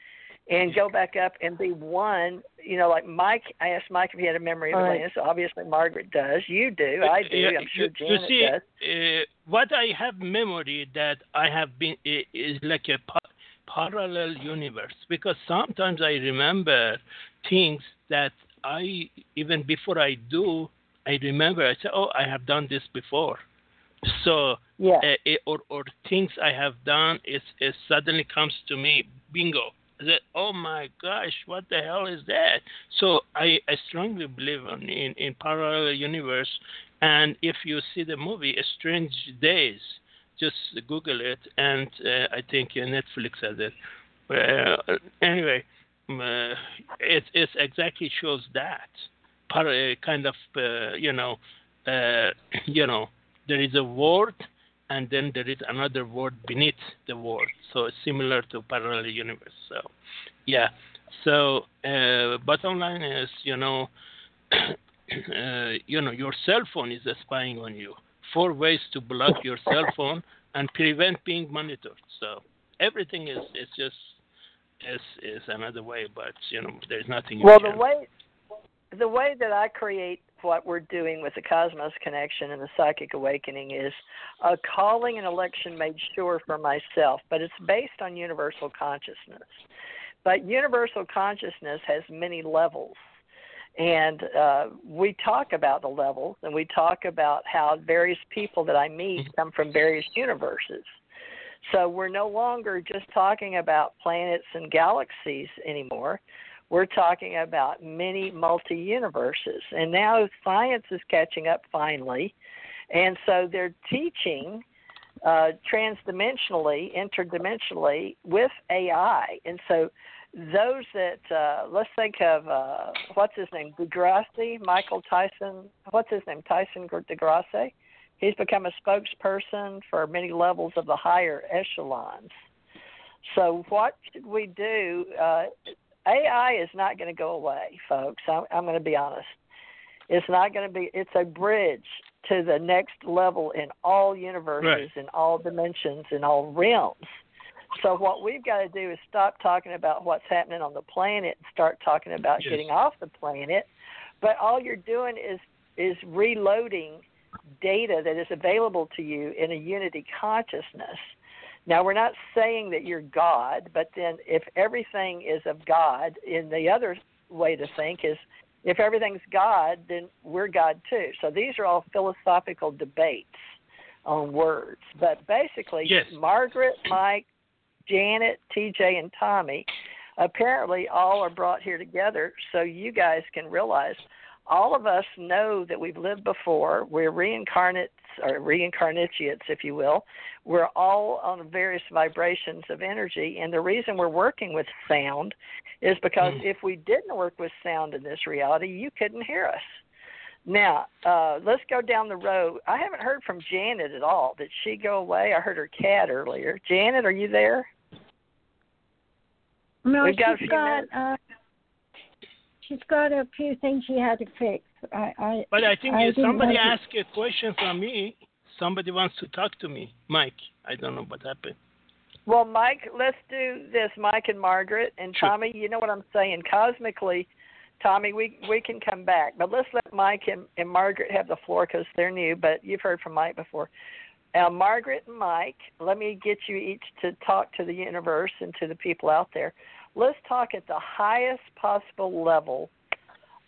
and go back up and be one. You know, like Mike, I asked Mike if he had a memory of All right. Atlantis. Obviously, Margaret does. You do. I do. Yeah, I'm sure you, Janet you see, does. uh, what I have memory that I have been is like a pa- parallel universe because sometimes I remember things that I even before I do, I remember. I say, "Oh, I have done this before." So, Yeah. uh, or or things I have done, it, it suddenly comes to me, bingo. Said, "Oh my gosh, what the hell is that?" So I, I strongly believe in, in in parallel universe, and if you see the movie Strange Days, just Google it, and uh, I think uh, Netflix has it. Uh, anyway, um, uh, it it exactly shows that uh, kind of uh, you know uh, <clears throat> you know there is a word and then there is another word beneath the word. So it's similar to parallel universe. So yeah. So uh, bottom line is you know <coughs> uh, you know your cell phone is spying on you. Four ways to block your cell phone and prevent being monitored. So everything is is just is is another way but you know there's nothing you Well, the way the way that I create what we're doing with the Cosmos Connection and the Psychic Awakening is a calling and election made sure for myself, but it's based on universal consciousness. But universal consciousness has many levels. And uh, we talk about the levels and we talk about how various people that I meet come from various universes. So we're no longer just talking about planets and galaxies anymore we're talking about many multi universes. And now science is catching up finally. And so they're teaching uh, transdimensionally, interdimensionally with AI. And so those that, uh, let's think of, uh, what's his name, Degrassi, Michael Tyson, what's his name, Tyson Degrassi? He's become a spokesperson for many levels of the higher echelons. So, what should we do? Uh, AI is not going to go away, folks. I'm, I'm going to be honest. It's not going to be. It's a bridge to the next level in all universes, in all dimensions, in all realms. So what we've got to do is stop talking about what's happening on the planet and start talking about Yes. getting off the planet. But all you're doing is is reloading data that is available to you in a unity consciousness Now, we're not saying that you're God, but then if everything is of God, in the other way to think is if everything's God, then we're God too. So these are all philosophical debates on words. But basically, yes. Margaret, Mike, Janet, TJ, and Tommy apparently all are brought here together so you guys can realize all of us know that we've lived before. We're reincarnates or reincarnatiates, if you will. We're all on various vibrations of energy, and the reason we're working with sound is because mm. if we didn't work with sound in this reality, you couldn't hear us. Now, uh, let's go down the road. I haven't heard from Janet at all. Did she go away? I heard her cat earlier. Janet, are you there? No, We've got she's got uh, she's got a few things she had to fix. I, I but I think I somebody asked a question from me. Somebody wants to talk to me, Mike. I don't know what happened. Well, Mike, let's do this, Mike and Margaret and sure. Tommy. You know what I'm saying? Cosmically, Tommy, we we can come back, but let's let Mike and, and Margaret have the floor because they're new. But you've heard from Mike before. Now, Margaret and Mike, let me get you each to talk to the universe and to the people out there. Let's talk at the highest possible level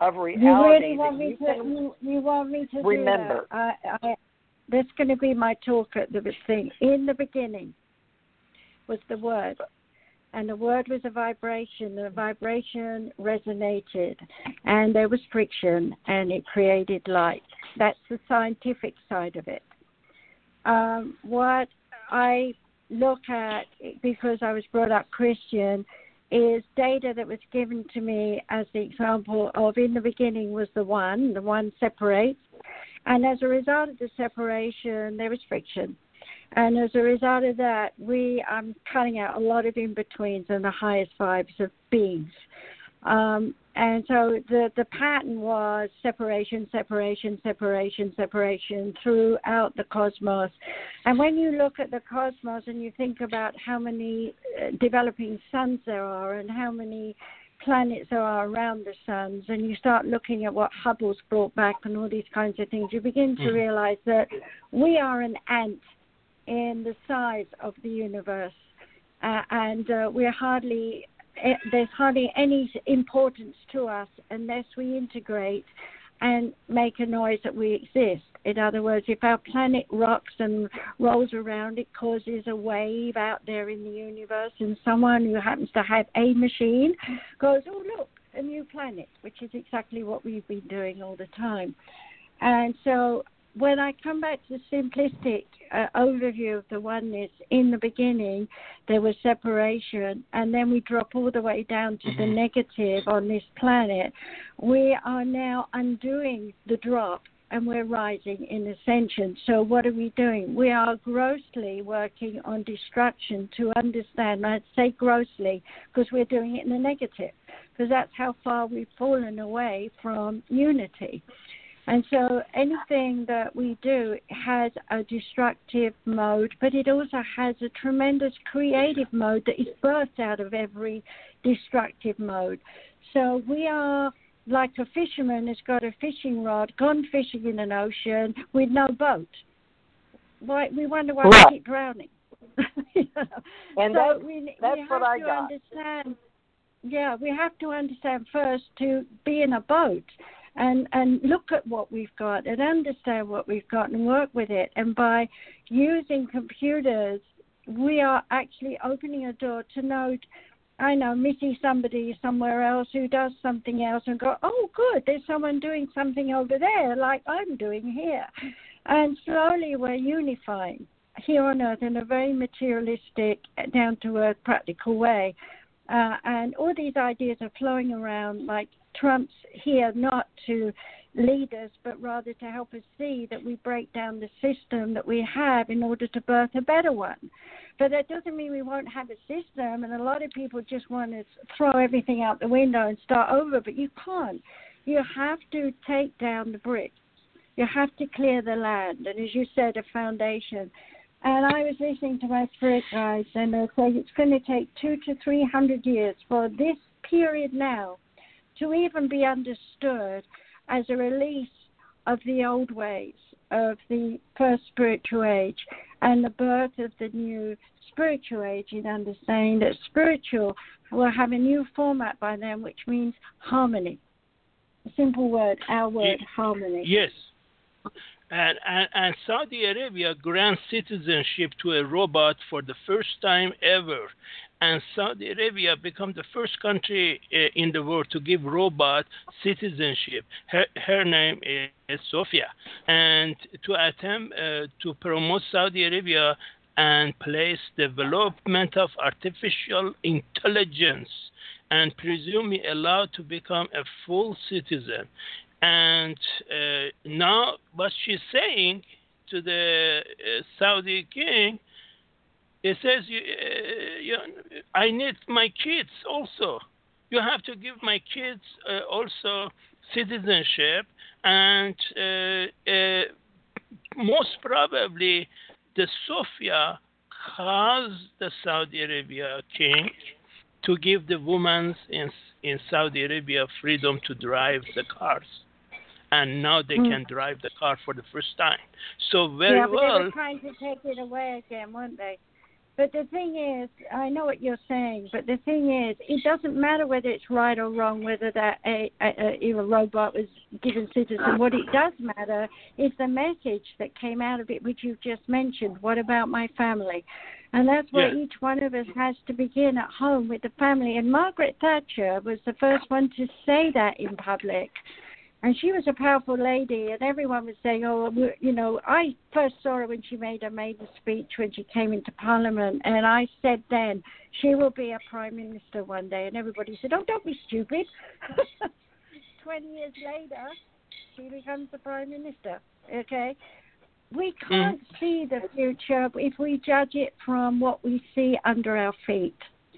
of reality. You really want me you to? You, you want me to remember. I, I, that's going to be my talk at the thing. In the beginning was the word, and the word was a vibration. The vibration resonated, and there was friction, and it created light. That's the scientific side of it um, what I look at, because I was brought up Christian, is data that was given to me as the example of in the beginning was the one, the one separates, and as a result of the separation, there was friction. And as a result of that, we I'm cutting out a lot of in betweens and the highest vibes of beings. Um, and so the, the pattern was separation, separation, separation, separation throughout the cosmos. And when you look at the cosmos and you think about how many uh, developing suns there are and how many planets there are around the suns, and you start looking at what Hubble's brought back and all these kinds of things, you begin to mm. realize that we are an ant in the size of the universe. Uh, and uh, we're hardly Eh, there's hardly any importance to us unless we integrate and make a noise that we exist. In other words, if our planet rocks and rolls around, it causes a wave out there in the universe, and someone who happens to have a machine goes, Oh, look, a new planet, which is exactly what we've been doing all the time. And so when I come back to the simplistic uh, overview of the oneness, in the beginning there was separation, and then we drop all the way down to mm-hmm. the negative on this planet. We are now undoing the drop and we're rising in ascension. So, what are we doing? We are grossly working on destruction to understand. I'd say grossly because we're doing it in the negative, because that's how far we've fallen away from unity. And so anything that we do has a destructive mode, but it also has a tremendous creative mode that is birthed out of every destructive mode. So we are like a fisherman has got a fishing rod, gone fishing in an ocean with no boat. Why we wonder why right. we keep drowning. you <laughs> know? And so that's, we, that's we have what I to got. understand yeah, we have to understand first to be in a boat and and look at what we've got and understand what we've got and work with it. And by using computers, we are actually opening a door to know. I know, Missy somebody somewhere else who does something else and go, oh, good, there's someone doing something over there like I'm doing here. And slowly we're unifying here on earth in a very materialistic, down to earth, practical way. Uh, and all these ideas are flowing around like Trump's here not to lead us, but rather to help us see that we break down the system that we have in order to birth a better one. But that doesn't mean we won't have a system, and a lot of people just want to throw everything out the window and start over, but you can't. You have to take down the bricks. You have to clear the land, and as you said, a foundation. And I was listening to my spirit guides, and they say it's going to take two to three hundred years for this period now to even be understood as a release of the old ways of the first spiritual age and the birth of the new spiritual age in understanding that spiritual will have a new format by then, which means harmony. A simple word, our word, harmony. Yes. And, and, and Saudi Arabia grants citizenship to a robot for the first time ever. And Saudi Arabia become the first country uh, in the world to give robot citizenship. Her, her name is Sophia. And to attempt uh, to promote Saudi Arabia and place development of artificial intelligence and presumably allowed to become a full citizen. And uh, now, what she's saying to the uh, Saudi king, it says, you, uh, you, I need my kids also. You have to give my kids uh, also citizenship, and uh, uh, most probably the Sophia caused the Saudi Arabia king to give the women in in Saudi Arabia freedom to drive the cars, and now they mm. can drive the car for the first time. So very yeah, but well. They were trying to take it away again, weren't they? But the thing is, I know what you're saying, but the thing is, it doesn't matter whether it's right or wrong, whether that a, a, a, a robot was given citizen. What it does matter is the message that came out of it, which you've just mentioned. What about my family? And that's where yeah. each one of us has to begin at home with the family. And Margaret Thatcher was the first one to say that in public and she was a powerful lady, and everyone was saying, "Oh, you know." I first saw her when she made her maiden speech when she came into Parliament, and I said then she will be a prime minister one day, and everybody said, "Oh, don't be stupid." <laughs> Twenty years later, she becomes the prime minister. Okay, we can't mm. see the future if we judge it from what we see under our feet.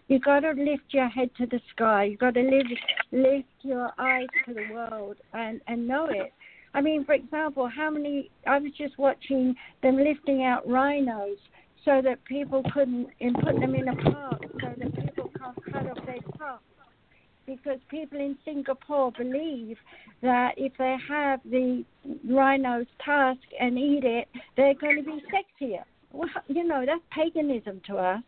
You got to lift your head to the sky. You got to lift lift your eyes to the world and and know it. I mean, for example, how many? I was just watching them lifting out rhinos so that people couldn't and put them in a park so that people can't cut off their tusks. Because people in Singapore believe that if they have the rhino's tusk and eat it, they're going to be sexier. Well, you know, that's paganism to us.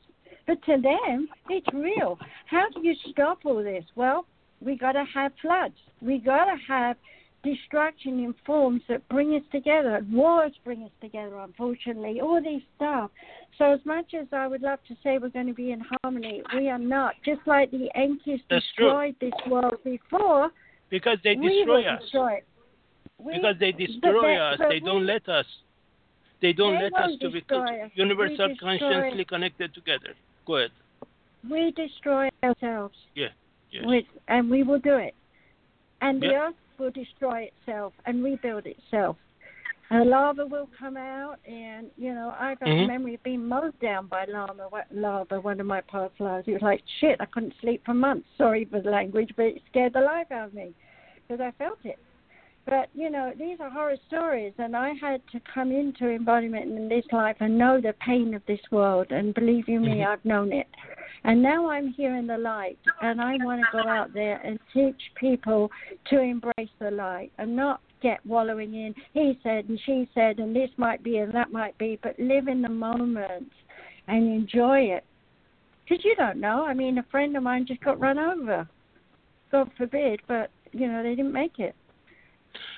But to them, it's real. How do you stop all this? Well, we got to have floods. We got to have destruction in forms that bring us together. Wars bring us together, unfortunately. All these stuff. So as much as I would love to say we're going to be in harmony, we are not. Just like the Yankees destroyed true. this world before. Because they destroy us. Destroy we, because they destroy us. They don't let us. They don't they let us to be universal consciously connected together. Ahead. We destroy ourselves. Yeah. Yes. We, and we will do it. And the earth will destroy itself and rebuild itself. And lava will come out, and you know I got mm-hmm. a memory of being mowed down by lava. Lava, one of my past lives. It was like shit. I couldn't sleep for months. Sorry for the language, but it scared the life out of me because I felt it. But you know, these are horror stories, and I had to come into embodiment in this life and know the pain of this world. And believe you me, mm-hmm. I've known it. And now I'm here in the light, and I want to go out there and teach people to embrace the light and not get wallowing in he said and she said and this might be and that might be, but live in the moment and enjoy it. Because you don't know. I mean, a friend of mine just got run over. God forbid, but you know they didn't make it.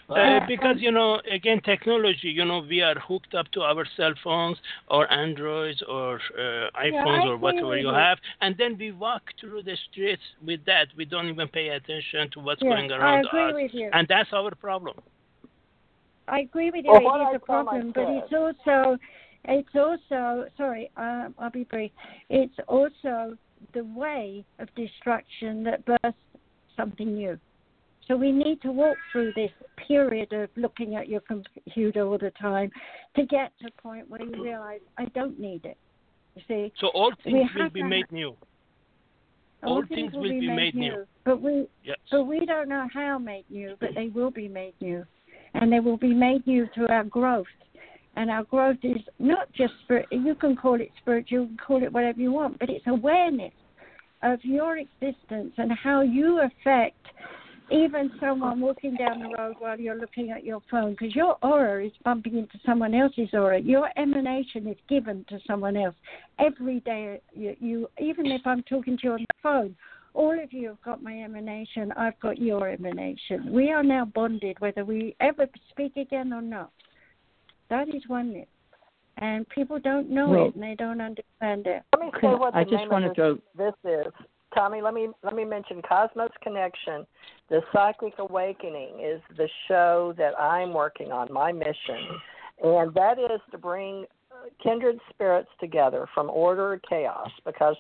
Uh, because you know again technology you know we are hooked up to our cell phones or androids or uh, iphones yeah, or whatever you you. have and then we walk through the streets with that. We don't even pay attention to what's yeah, going around I agree us with you. and that's our problem. I agree with you. well, it is a problem but it's also it's also sorry uh, i'll be brief. It's also the way of destruction that births something new so we need to walk through this period of looking at your computer all the time to get to a point where you realize I don't need it. You see? So all things will be made new. All, all things, things will, will be, made, new. new. But we yes. but we don't know how made new, but they will be made new. And they will be made new through our growth. And our growth is not just spirit you can call it spiritual, you can call it whatever you want, but it's awareness of your existence and how you affect even someone walking down the road while you're looking at your phone, because your aura is bumping into someone else's aura. Your emanation is given to someone else every day. You, you even if I'm talking to you on the phone, all of you have got my emanation. I've got your emanation. We are now bonded, whether we ever speak again or not. That is oneness, and people don't know Well- it and they don't understand it. Let me say what the I just name want to of throw. this, this is. Tommy, let me let me mention Cosmos Connection. The Psychic Awakening is the show that I'm working on, my mission, and that is to bring uh, kindred spirits together from order to chaos. Because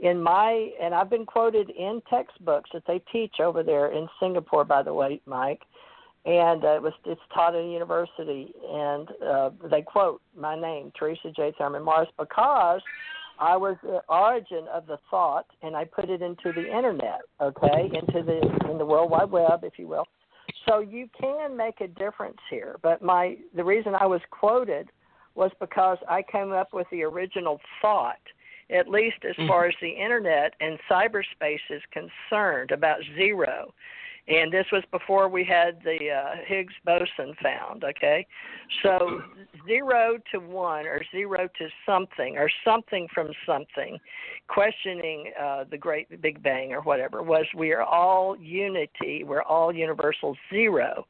in my and I've been quoted in textbooks that they teach over there in Singapore, by the way, Mike, and uh, it was it's taught at a university, and uh, they quote my name, Theresa J. Thurmond Morris, because I was the origin of the thought, and I put it into the internet, okay, into the in the World Wide Web, if you will. So you can make a difference here. But my the reason I was quoted was because I came up with the original thought, at least as mm-hmm. far as the internet and cyberspace is concerned, about zero. And this was before we had the uh, Higgs boson found, okay? So zero to one or zero to something or something from something, questioning uh, the great Big Bang or whatever, was we are all unity, we're all universal zero.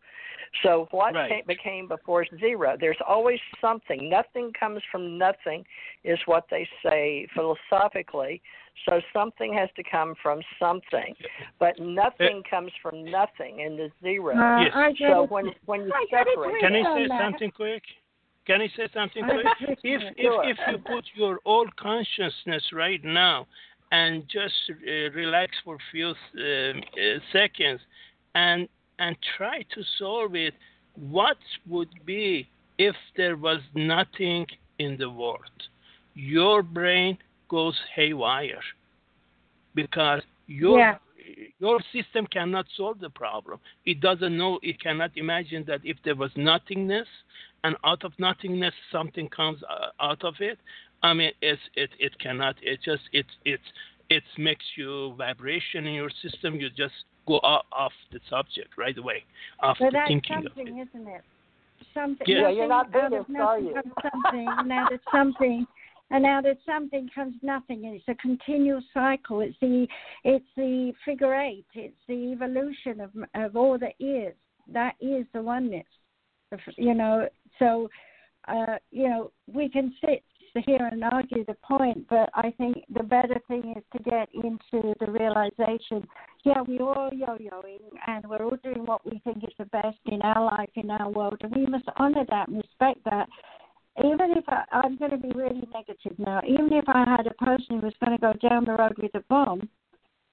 So what Right. came, became before zero? There's always something. Nothing comes from nothing, is what they say philosophically. So something has to come from something, but nothing comes from nothing in the zero. Uh, Yes. So it. when when you I separate, Can I say that. something quick? Can I say something quick? If if if you put your old consciousness right now and just uh, relax for a few um, uh, seconds and and try to solve it, what would be if there was nothing in the world? Your brain goes haywire because your Yeah. your system cannot solve the problem. It doesn't know. It cannot imagine that if there was nothingness, and out of nothingness something comes uh, out of it. I mean, it's it it cannot. It just it it it makes you vibration in your system. You just go off, off the subject right away, off But the that's thinking of something, it. isn't it? Something. Yeah. Yeah, you're not nothing, Buddhist, are you? comes something, and out something, and out of something comes nothing. And it's a continual cycle. It's the it's the figure eight. It's the evolution of of all that is. That is the oneness. You know, so uh, you know we can sit here and argue the point, but I think the better thing is to get into the realization yeah, we're all yo-yoing and we're all doing what we think is the best in our life, in our world, and we must honor that and respect that. Even if I, I'm going to be really negative now, even if I had a person who was going to go down the road with a bomb,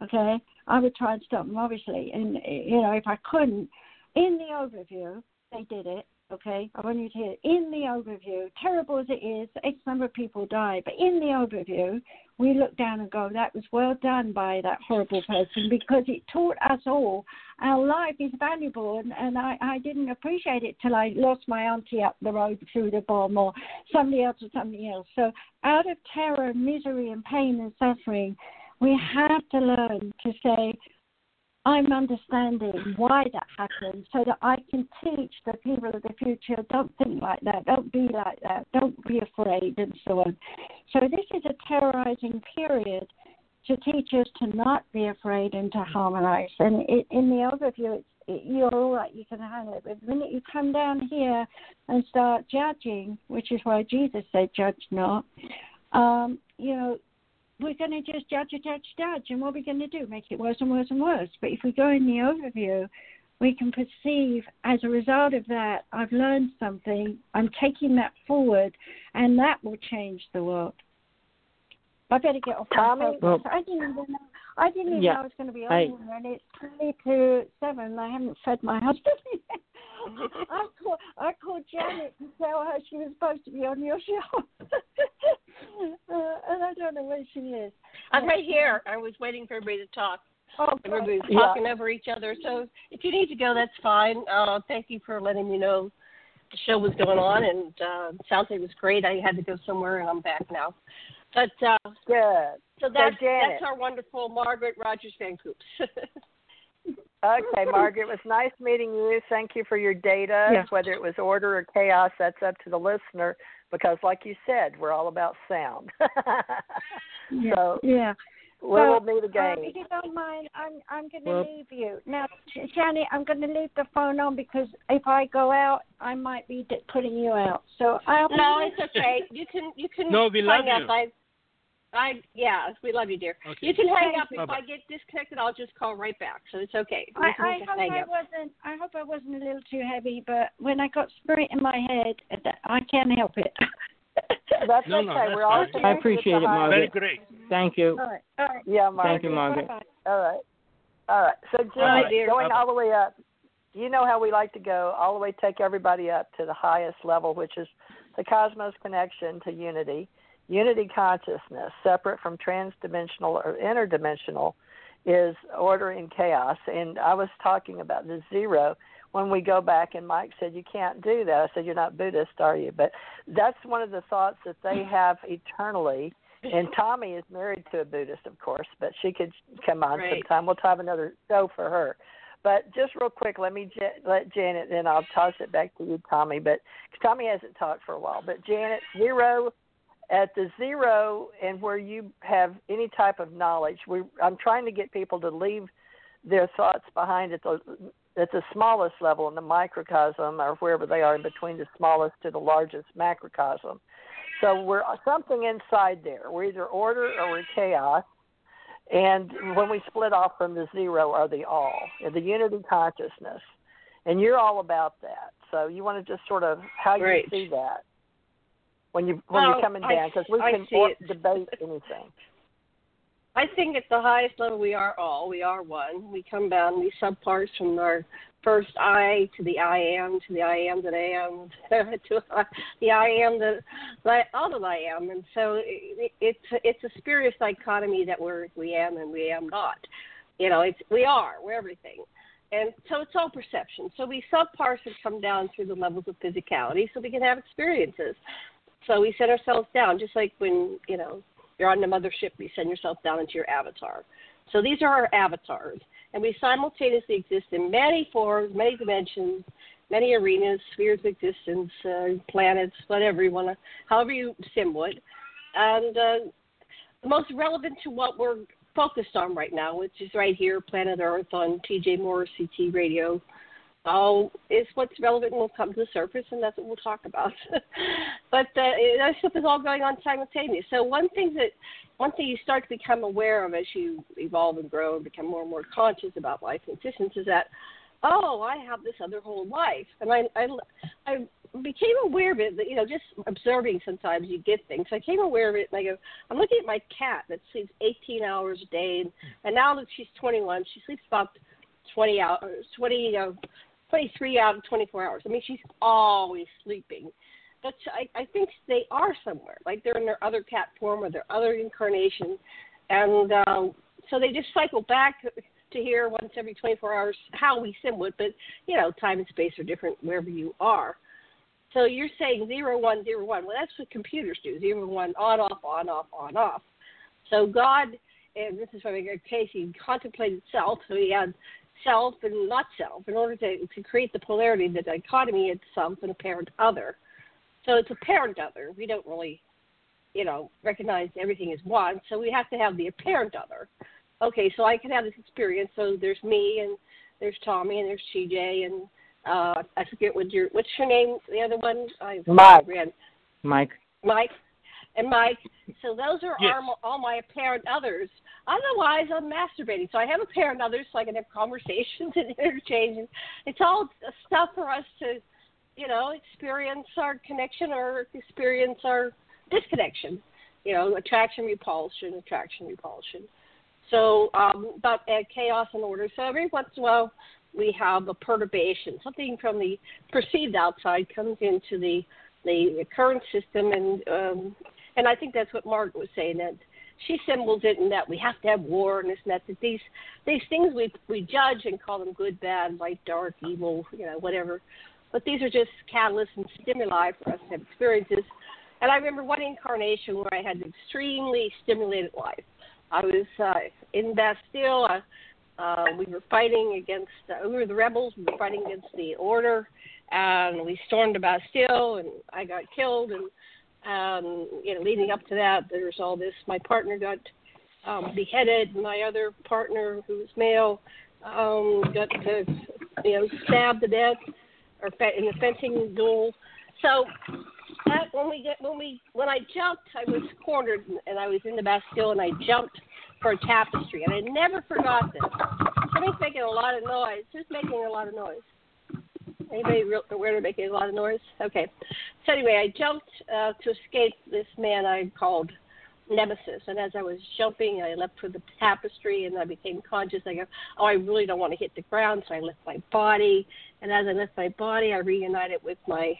okay, I would try and stop them, obviously. And, eh, you know, if I couldn't, in the overview, they did it, okay? I want you to hear, in the overview, terrible as it is, X number of people die, but in the overview, we look down and go, that was well done by that horrible person because it taught us all our life is valuable. And, and I, I didn't appreciate it till I lost my auntie up the road through the bomb or somebody else or something else. So out of terror, misery, and pain and suffering, we have to learn to say, I'm understanding why that happened so that I can teach the people of the future don't think like that, don't be like that, don't be afraid, and so on. So, this is a terrorizing period to teach us to not be afraid and to harmonize. And it, in the overview, it's, it, you're all right, you can handle it. But the minute you come down here and start judging, which is why Jesus said, judge not, um, you know, we're going to just judge, judge, judge. And what are we going to do? Make it worse and worse and worse. But if we go in the overview, we can perceive as a result of that, I've learned something, I'm taking that forward, and that will change the world. I better get off Tommy? my Well- I didn't even know. I didn't even Yeah, know I was going to be on I- here, and it's twenty to seven. And I haven't fed my <laughs> husband. yet. <laughs> I called, I called Janet to tell her she was supposed to be on your show, <laughs> uh, and I don't know where she is. I'm right here. I was waiting for everybody to talk. Oh, Everybody was Yeah. talking over each other. So if you need to go, that's fine. Uh, thank you for letting me know the show was going on, and uh, sounds like it was great. I had to go somewhere, and I'm back now. But uh, good. so that's Janet. that's our wonderful Margaret Rogers Van Coops. <laughs> Okay, Margaret, it was nice meeting you. Thank you for your data. Yeah. Whether it was order or chaos, that's up to the listener because, like you said, we're all about sound. <laughs> Yeah. so yeah. we'll So, meet Um, if you don't mind, I'm I'm going to Well- leave you now, Sh- Shani. I'm going to leave the phone on because if I go out, I might be d- putting you out. So I'll. be No, with- it's okay. You can you can No, we hang love up. you. I, I yeah, we love you, dear. Okay. You can hang up. If Bye-bye. I get disconnected, I'll just call right back. So it's okay. I, I hope hang I up. wasn't. I hope I wasn't a little too heavy, but when I got spirit in my head, I can't help it. That's <laughs> No, okay. no, that's we're all fine. I appreciate it, behind- Very Margaret. great. Thank you. all right. All right. Yeah, Margaret. Thank you, Margaret. Bye-bye. All right. All right. So, Janet, right, dear. going Bye-bye. all the way up, you know how we like to go, all the way take everybody up to the highest level, which is the cosmos connection to unity, unity consciousness, separate from transdimensional or interdimensional, is order and chaos. And I was talking about the zero when we go back, and Mike said, You can't do that. I said, You're not Buddhist, are you? But that's one of the thoughts that they have eternally. And <laughs> Tommy is married to a Buddhist, of course, but she could come on Right. sometime. We'll have another show for her. But just real quick, let me j- let Janet, then I'll toss it back to you, Tommy. But Tommy hasn't talked for a while. But Janet, zero at the zero, and where you have any type of knowledge, we I'm trying to get people to leave their thoughts behind at the at the smallest level in the microcosm or wherever they are in between the smallest to the largest macrocosm. So we're something inside there. We're either order or we're chaos. And when we split off from the zero are the all, the unity consciousness. And you're all about that. So you want to just sort of how you see that when you when Well, you're coming down because we I can debate anything. <laughs> I think at the highest level we are all. We are one. We come down these subparts from our first I to the I am to the I am that <laughs> I am to the I am that all that I am. And so it, it's it's a spurious dichotomy that we're we am and we am not. You know, it's we are. We're everything. And so it's all perception. So we subparse and come down through the levels of physicality so we can have experiences. So we set ourselves down, just like when, you know, you're on the mothership, you send yourself down into your avatar. So these are our avatars. And we simultaneously exist in many forms, many dimensions, many arenas, spheres of existence, uh, planets, whatever you want to, however you symbol it. And uh, most relevant to what we're focused on right now, which is right here, Planet Earth on TJ Morris ET Radio, all is what's relevant will come to the surface, and that's what we'll talk about. <laughs> but uh, that stuff is all going on simultaneously. So one thing that one thing you start to become aware of as you evolve and grow and become more and more conscious about life and existence is that, oh, I have this other whole life, and I I, I became aware of it. That, you know, just observing sometimes you get things. I became aware of it, and I go, I'm looking at my cat that sleeps 18 hours a day, and, and now that she's 21, she sleeps about 20 hours, 20. Uh, 23 out of 24 hours. I mean, she's always sleeping. But I, I think they are somewhere, like they're in their other cat form or their other incarnation, and um, so they just cycle back to here once every 24 hours. How we it, but you know, time and space are different wherever you are. So you're saying zero one zero one. Well, that's what computers do. Zero one on off on off on off. So God, and this is from a case, he contemplated self. So he had self and not self in order to, to create the polarity, the dichotomy of self and apparent other. So it's apparent other. We don't really, you know, recognize everything as one. So we have to have the apparent other. Okay, so I can have this experience. So there's me and there's Tommy and there's TJ and uh I forget what your what's your name? The other one? I Mike. Ran. Mike. Mike and Mike. So those are Yes. all, all my apparent others. Otherwise, I'm masturbating. So I have apparent others, so I can have conversations <laughs> and interchange. It's all stuff for us to, you know, experience our connection or experience our disconnection. You know, attraction, repulsion, attraction, repulsion. So, um, but uh, chaos and order. So every once in a while, we have a perturbation. Something from the perceived outside comes into the the current system, and um, and I think that's what Margaret was saying that she symbols it, and that we have to have war and this and that. That these these things we we judge and call them good, bad, light, dark, evil, you know, whatever. But these are just catalysts and stimuli for us to have experiences. And I remember one incarnation where I had an extremely stimulated life. I was uh, in Bastille. Uh, Uh, we were fighting against, uh, we were the rebels, we were fighting against the order, and we stormed the Bastille, and I got killed. And, um, you know, leading up to that, there's all this. My partner got um, beheaded, my other partner, who was male, um, got to, you know, stabbed to death or in a fencing duel. So that, when we get when we when I jumped, I was cornered and I was in the Bastille and I jumped for a tapestry and I never forgot this. Somebody's making a lot of noise. Who's making a lot of noise? Anybody real, aware of making a lot of noise? Okay. So anyway, I jumped uh, to escape this man I called Nemesis. And as I was jumping, I leapt for the tapestry and I became conscious. I go, oh, I really don't want to hit the ground. So I lift my body. And as I lift my body, I reunited with my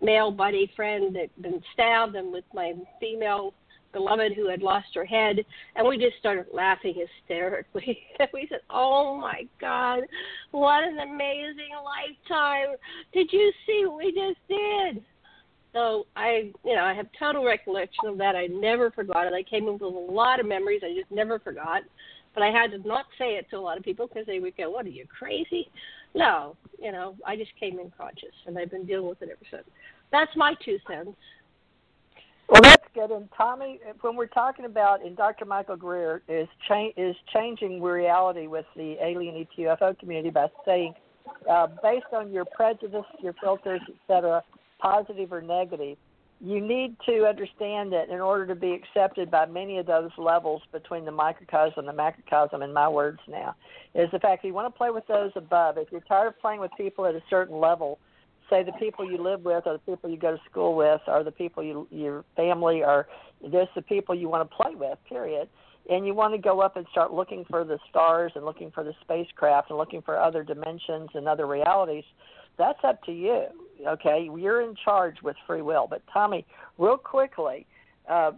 male buddy friend that had been stabbed and with my female beloved who had lost her head, and we just started laughing hysterically. <laughs> we said, "Oh my God, what an amazing lifetime! Did you see what we just did?" So I, you know, I have total recollection of that. I never forgot it. I came up with a lot of memories. I just never forgot. But I had to not say it to a lot of people because they would go, "What are you crazy?" No, you know, I just came in conscious, and I've been dealing with it ever since. That's my two cents. Well, that's good. And Tommy, when we're talking about, and Dr. Michael Greer is cha- is changing reality with the alien ETUFO community by saying, uh, based on your prejudice, your filters, etc., positive or negative, you need to understand that in order to be accepted by many of those levels between the microcosm and the macrocosm, in my words now, is the fact that you want to play with those above. If you're tired of playing with people at a certain level, say the people you live with or the people you go to school with or the people you your family or just the people you want to play with period. And you want to go up and start looking for the stars and looking for the spacecraft and looking for other dimensions and other realities that's up to you okay? You're in charge with free will. But tommy real quickly uh,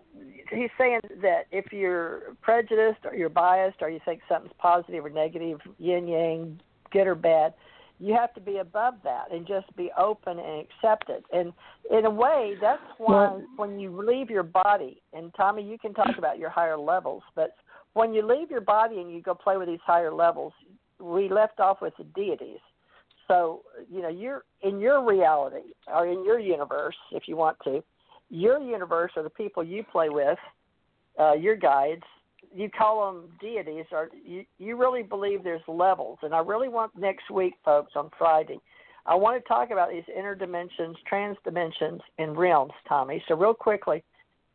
he's saying that if you're prejudiced or you're biased or you think something's positive or negative yin yang good or bad you have to be above that and just be open and accept it. And in a way, that's why well, when you leave your body, and Tommy, you can talk about your higher levels, but when you leave your body and you go play with these higher levels, we left off with the deities. So, you know, you're in your reality or in your universe, if you want to, your universe are the people you play with, uh, your guides, you call them deities, or you, you really believe there's levels. And I really want next week, folks, on Friday, I want to talk about these inner dimensions, trans dimensions, and realms, Tommy. So, real quickly,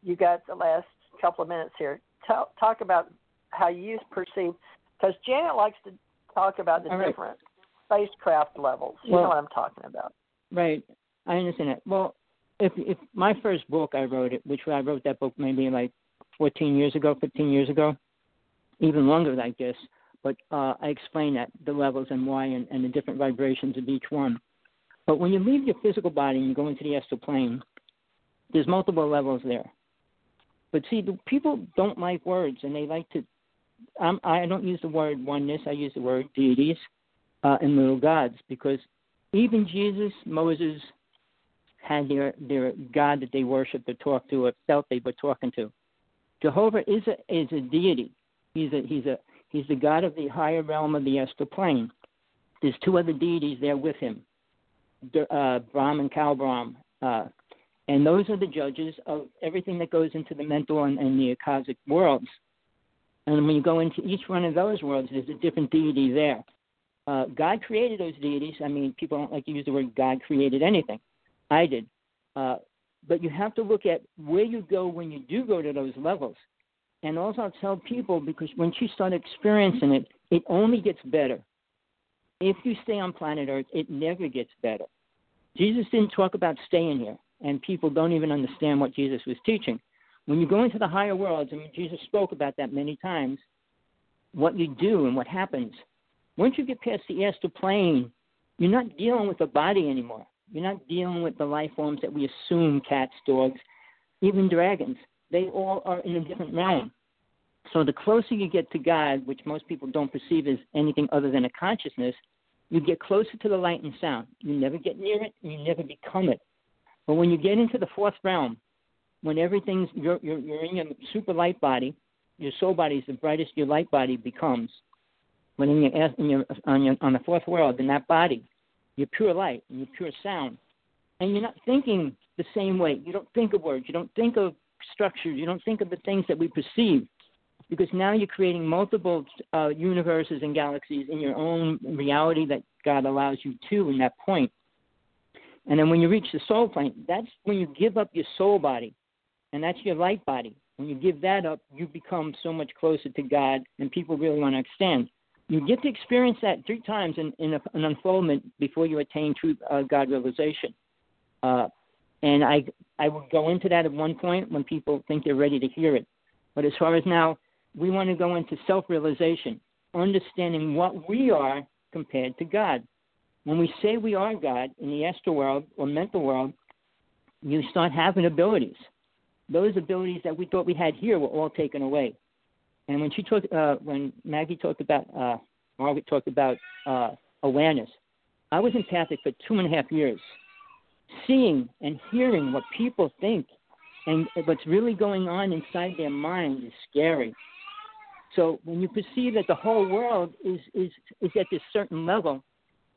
you got the last couple of minutes here. Talk, talk about how you perceive, because Janet likes to talk about the right. different spacecraft levels. You well, know what I'm talking about. Right. I understand it. Well, if if my first book I wrote it, which I wrote that book maybe like 14 years ago, 15 years ago, even longer, I guess. But uh, I explain that the levels and why and, and the different vibrations of each one. But when you leave your physical body and you go into the astral plane, there's multiple levels there. But see, the people don't like words, and they like to. Um, I don't use the word oneness. I use the word deities uh, and little gods because even Jesus, Moses had their their God that they worshipped or talked to or felt they were talking to. Jehovah is a is a deity. He's a he's a he's the god of the higher realm of the astral plane. There's two other deities there with him, uh, Brahm and Kal uh, and those are the judges of everything that goes into the mental and, and the cosmic worlds. And when you go into each one of those worlds, there's a different deity there. Uh, God created those deities. I mean, people don't like to use the word God created anything. I did. Uh, but you have to look at where you go when you do go to those levels. And also, I'll tell people because when you start experiencing it, it only gets better. If you stay on planet Earth, it never gets better. Jesus didn't talk about staying here, and people don't even understand what Jesus was teaching. When you go into the higher worlds, mean, Jesus spoke about that many times, what you do and what happens. Once you get past the astral plane, you're not dealing with the body anymore. You're not dealing with the life forms that we assume cats, dogs, even dragons. They all are in a different realm. So the closer you get to God, which most people don't perceive as anything other than a consciousness, you get closer to the light and sound. You never get near it, you never become it. But when you get into the fourth realm, when everything's you're, you're, you're in your super light body, your soul body is the brightest your light body becomes. When in your, in your, on, your, on the fourth world, in that body, you're pure light and you're pure sound. And you're not thinking the same way. You don't think of words. You don't think of structures. You don't think of the things that we perceive. Because now you're creating multiple uh, universes and galaxies in your own reality that God allows you to in that point. And then when you reach the soul plane, that's when you give up your soul body, and that's your light body. When you give that up, you become so much closer to God, and people really want to extend. You get to experience that three times in, in a, an unfoldment before you attain true uh, God realization. Uh, and I I will go into that at one point when people think they're ready to hear it. But as far as now, we want to go into self realization, understanding what we are compared to God. When we say we are God in the astral world or mental world, you start having abilities. Those abilities that we thought we had here were all taken away. And when she talked, uh, when Maggie talked about, uh, Margaret talked about uh, awareness, I was empathic for two and a half years, seeing and hearing what people think and what's really going on inside their mind is scary. So when you perceive that the whole world is is is at this certain level,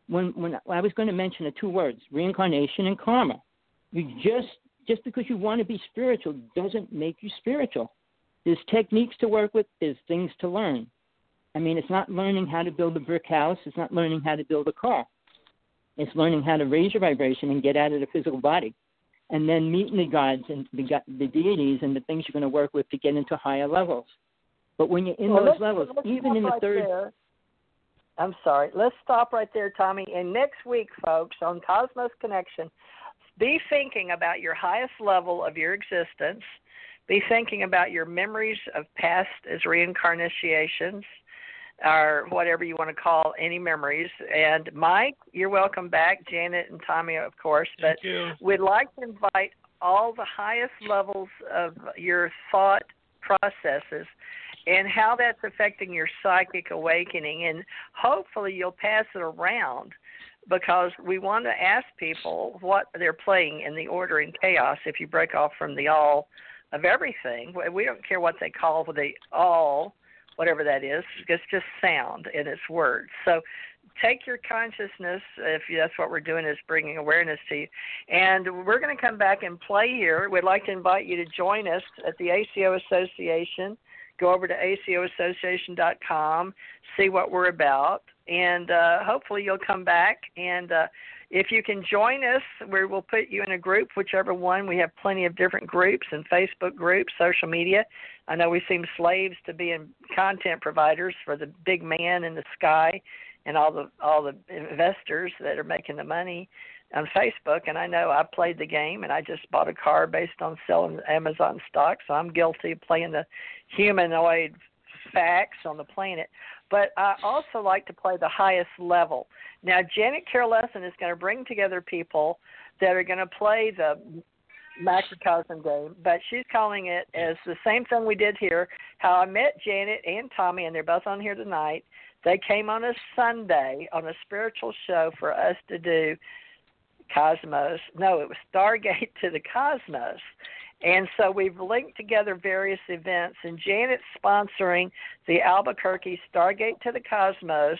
when when I was going to mention the two words reincarnation and karma, you just just because you want to be spiritual doesn't make you spiritual. There's techniques to work with. There's things to learn. I mean, it's not learning how to build a brick house. It's not learning how to build a car. It's learning how to raise your vibration and get out of the physical body, and then meeting the gods and the, the deities and the things you're going to work with to get into higher levels. But when you're in well, those let's, levels, let's even in the right third. There. I'm sorry. Let's stop right there, Tommy. And next week, folks, on Cosmos Connection, be thinking about your highest level of your existence. Be thinking about your memories of past as reincarnations or whatever you want to call any memories. And Mike, you're welcome back. Janet and Tommy, of course. Thank but you. we'd like to invite all the highest levels of your thought processes and how that's affecting your psychic awakening. And hopefully, you'll pass it around because we want to ask people what they're playing in the order and chaos if you break off from the all of everything. We don't care what they call the all, whatever that is, it's just sound and it's words. So take your consciousness, if that's what we're doing, is bringing awareness to you. And we're going to come back and play here. We'd like to invite you to join us at the ACO Association. Go over to acoassociation.com, see what we're about, and uh, hopefully you'll come back. And uh, if you can join us, we will put you in a group, whichever one. We have plenty of different groups and Facebook groups, social media. I know we seem slaves to being content providers for the big man in the sky and all the all the investors that are making the money on Facebook. And I know I played the game, and I just bought a car based on selling Amazon stock, so I'm guilty of playing the humanoid facts on the planet. But I also like to play the highest level. Now, Janet Kira Lessin is going to bring together people that are going to play the macrocosm game, but she's calling it as the same thing we did here. How I met Janet and Tommy, and they're both on here tonight. They came on a Sunday on a spiritual show for us to do Cosmos. No, it was Stargate <laughs> to the Cosmos. And so we've linked together various events, and Janet's sponsoring the Albuquerque Stargate to the Cosmos,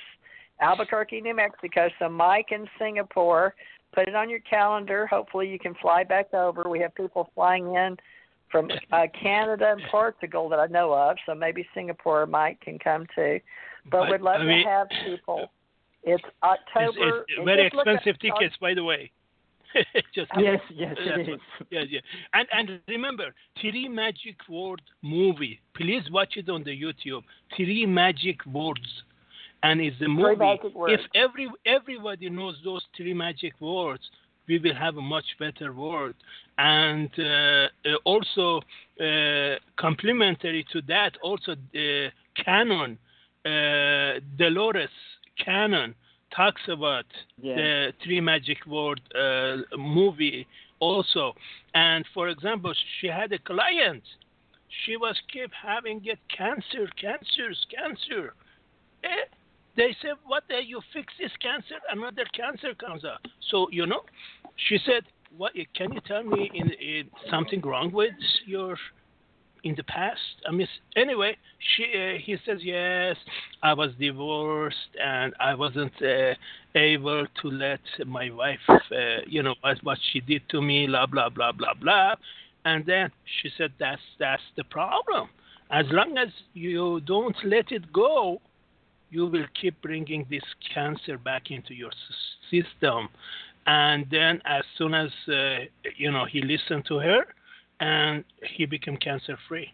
Albuquerque, New Mexico. So Mike in Singapore, put it on your calendar. Hopefully you can fly back over. We have people flying in from uh, Canada and Portugal that I know of, so maybe Singapore Mike can come too. But we'd love I mean, to have people. It's October. It's, it's very expensive tickets, by the way. <laughs> Just yes, yes, it is. Yes, yes. And and remember, Three Magic Word movie. Please watch it on the YouTube. Three Magic Words, and it's a movie. If every everybody knows those three magic words, we will have a much better world. And uh, also, uh, complementary to that, also the Cannon, uh, Dolores Cannon talks about yeah. the three magic word uh, movie also. And for example, she had a client. She was kept having get cancer, cancers, cancer. Eh? They said, "What? The, you fix this cancer, another cancer comes out." So you know, she said, "What? Can you tell me in, in something wrong with your in the past? I mean, anyway, she uh, he says yes. I was divorced and I wasn't uh, able to let my wife, uh, you know, what, what she did to me, blah blah blah blah blah. And then she said, that's that's the problem. As long as you don't let it go, you will keep bringing this cancer back into your system. And then, as soon as uh, you know he listened to her, and he became cancer free.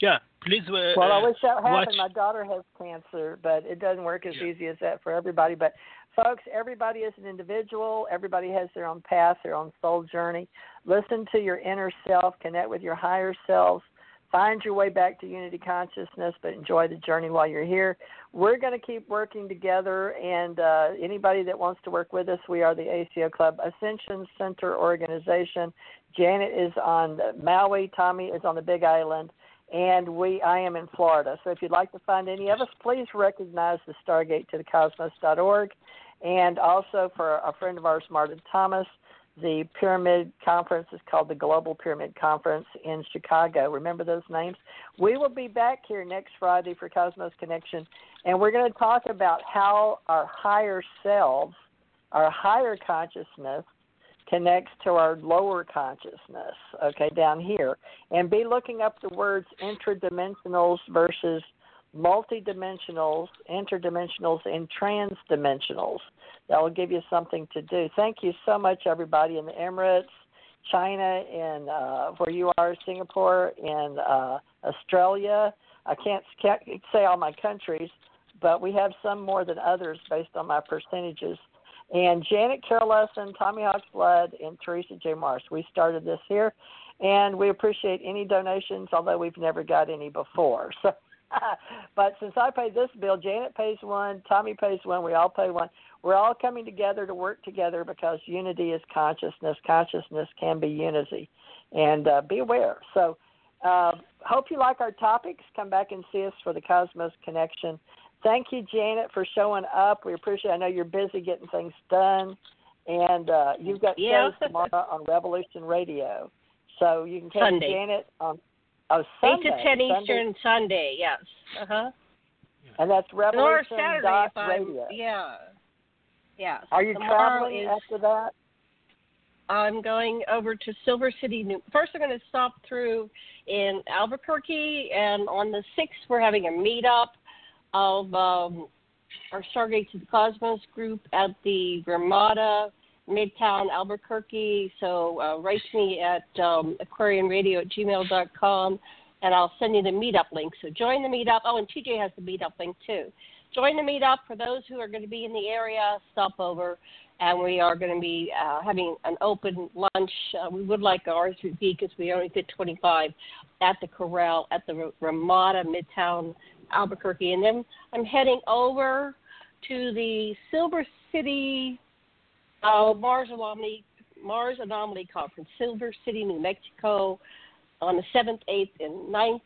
Yeah, please. Uh, well, I wish that happened. watch. My daughter has cancer, but it doesn't work as Yeah. easy as that for everybody. But folks, everybody is an individual. Everybody has their own path, their own soul journey. Listen to your inner self. Connect with your higher selves. Find your way back to unity consciousness, but enjoy the journey while you're here. We're going to keep working together, and uh, anybody that wants to work with us, we are the ACO Club Ascension Center organization. Janet is on Maui, Tommy is on the Big Island, and we I am in Florida. So if you'd like to find any of us, please recognize the Stargate to the Cosmos.org, and also for a friend of ours, Martin Thomas. The Pyramid Conference is called the Global Pyramid Conference in Chicago. Remember those names? We will be back here next Friday for Cosmos Connection, and we're going to talk about how our higher selves, our higher consciousness, connects to our lower consciousness, okay, down here. And be looking up the words intradimensionals versus multidimensionals, interdimensionals, and transdimensionals. That will give you something to do. Thank you so much, everybody in the Emirates, China, and uh, where you are, Singapore, and uh, Australia. I can't, can't say all my countries, but we have some more than others based on my percentages. And Janet Kira Lessin, Tommy Hawksblood, and Theresa J. Morris. We started this here, and we appreciate any donations, although we've never got any before. <laughs> So, <laughs> but since I pay this bill, Janet pays one, Tommy pays one, we all pay one. We're all coming together to work together because unity is consciousness. Consciousness can be unity, and uh, be aware. So, uh, hope you like our topics. Come back and see us for the Cosmos Connection. Thank you, Janet, for showing up. We appreciate. it. I know you're busy getting things done, and uh, you've got Yeah. shows tomorrow on Revolution Radio, so you can catch. Janet on oh Eight Sunday, to ten Sunday, Eastern Sunday. Yes. Uh huh. and that's Or Revolution Saturday dot if I'm. Radio. Yeah. Yes. Are you Tomorrow traveling is, after that? I'm going over to Silver City. New. First, I'm going to stop through in Albuquerque, and on the sixth, we're having a meetup of um, our Stargate to the Cosmos group at the Ramada Midtown Albuquerque. So uh, write to me at um, aquariumradio at gmail.com, and I'll send you the meetup link. So join the meetup. Oh, and TJ has the meetup link too. Join the meetup for those who are going to be in the area. Stop over, and we are going to be uh, having an open lunch. Uh, we would like be because we only fit 25 at the Corral at the Ramada Midtown Albuquerque, and then I'm heading over to the Silver City uh, Mars Anomaly Mars Anomaly Conference, Silver City, New Mexico, on the seventh, eighth, and 9th.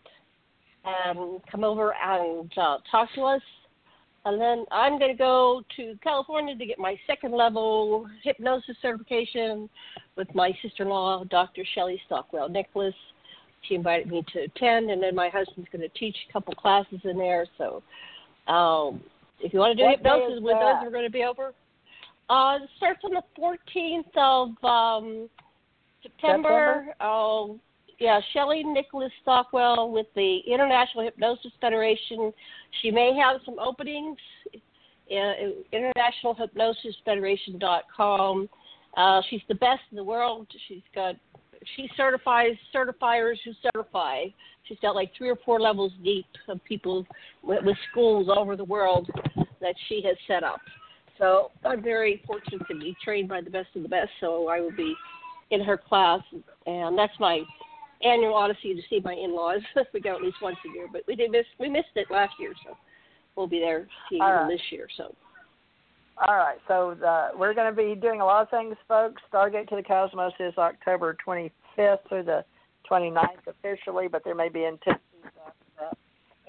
Um, come over and uh, talk to us. And then I'm going to go to California to get my second level hypnosis certification with my sister in law, Dr. Shelley Stockwell Nicholas. She invited me to attend, and then my husband's going to teach a couple classes in there. So um, if you want to do What hypnosis with us, we're going to be over. Uh, it starts on the 14th of um, September. Uh, yeah, Shelley Nicholas Stockwell with the International Hypnosis Federation. She may have some openings. Uh, InternationalHypnosisFederation.com. Uh, she's the best in the world. She's got she certifies certifiers who certify. She's got like three or four levels deep of people with, with schools all over the world that she has set up. So I'm very fortunate to be trained by the best of the best. So I will be in her class, and that's my annual odyssey to see my in-laws. <laughs> we go at least once a year, but we did miss we missed it last year, so we'll be there seeing All them uh. this year. So All right, so the, we're going to be doing a lot of things, folks. Stargate to the Cosmos is October 25th through the 29th officially, but there may be that.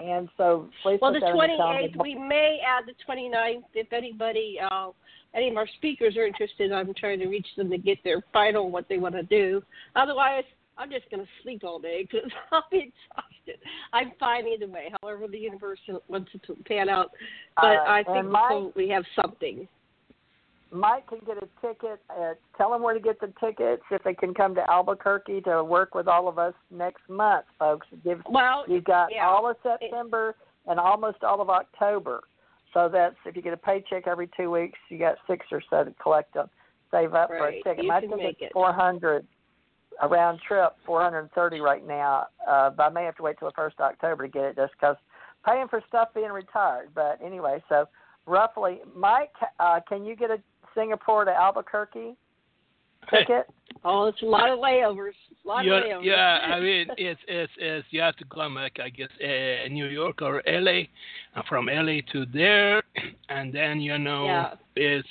And so well, the that in the 28th we may add the 29th if anybody. Uh, any of our speakers are interested, I'm trying to reach them to get their final what they want to do. Otherwise, I'm just going to sleep all day because <laughs> I'll be exhausted. I'm fine either way, however the universe wants it to pan out. But Uh, I think and we have something. Mike can get a ticket. Uh, tell them where to get the tickets if they can come to Albuquerque to work with all of us next month, folks. Give Well, you've got yeah. all of September and almost all of October. So that's if you get a paycheck every two weeks, you got six or so to collect them, save up for a ticket. You I can think it's it. four hundred a round trip, four hundred and thirty right now. Uh, but I may have to wait till the first of October to get it, just because paying for stuff being retired. But anyway, so roughly, Mike, uh, can you get a Singapore to Albuquerque ticket? <laughs> oh, it's a lot of layovers. A lot yeah, of layovers. yeah. I mean, <laughs> it's it's it's you have to come like I guess uh, New York or LA, from LA to there, <clears throat> and then you know Yeah. it's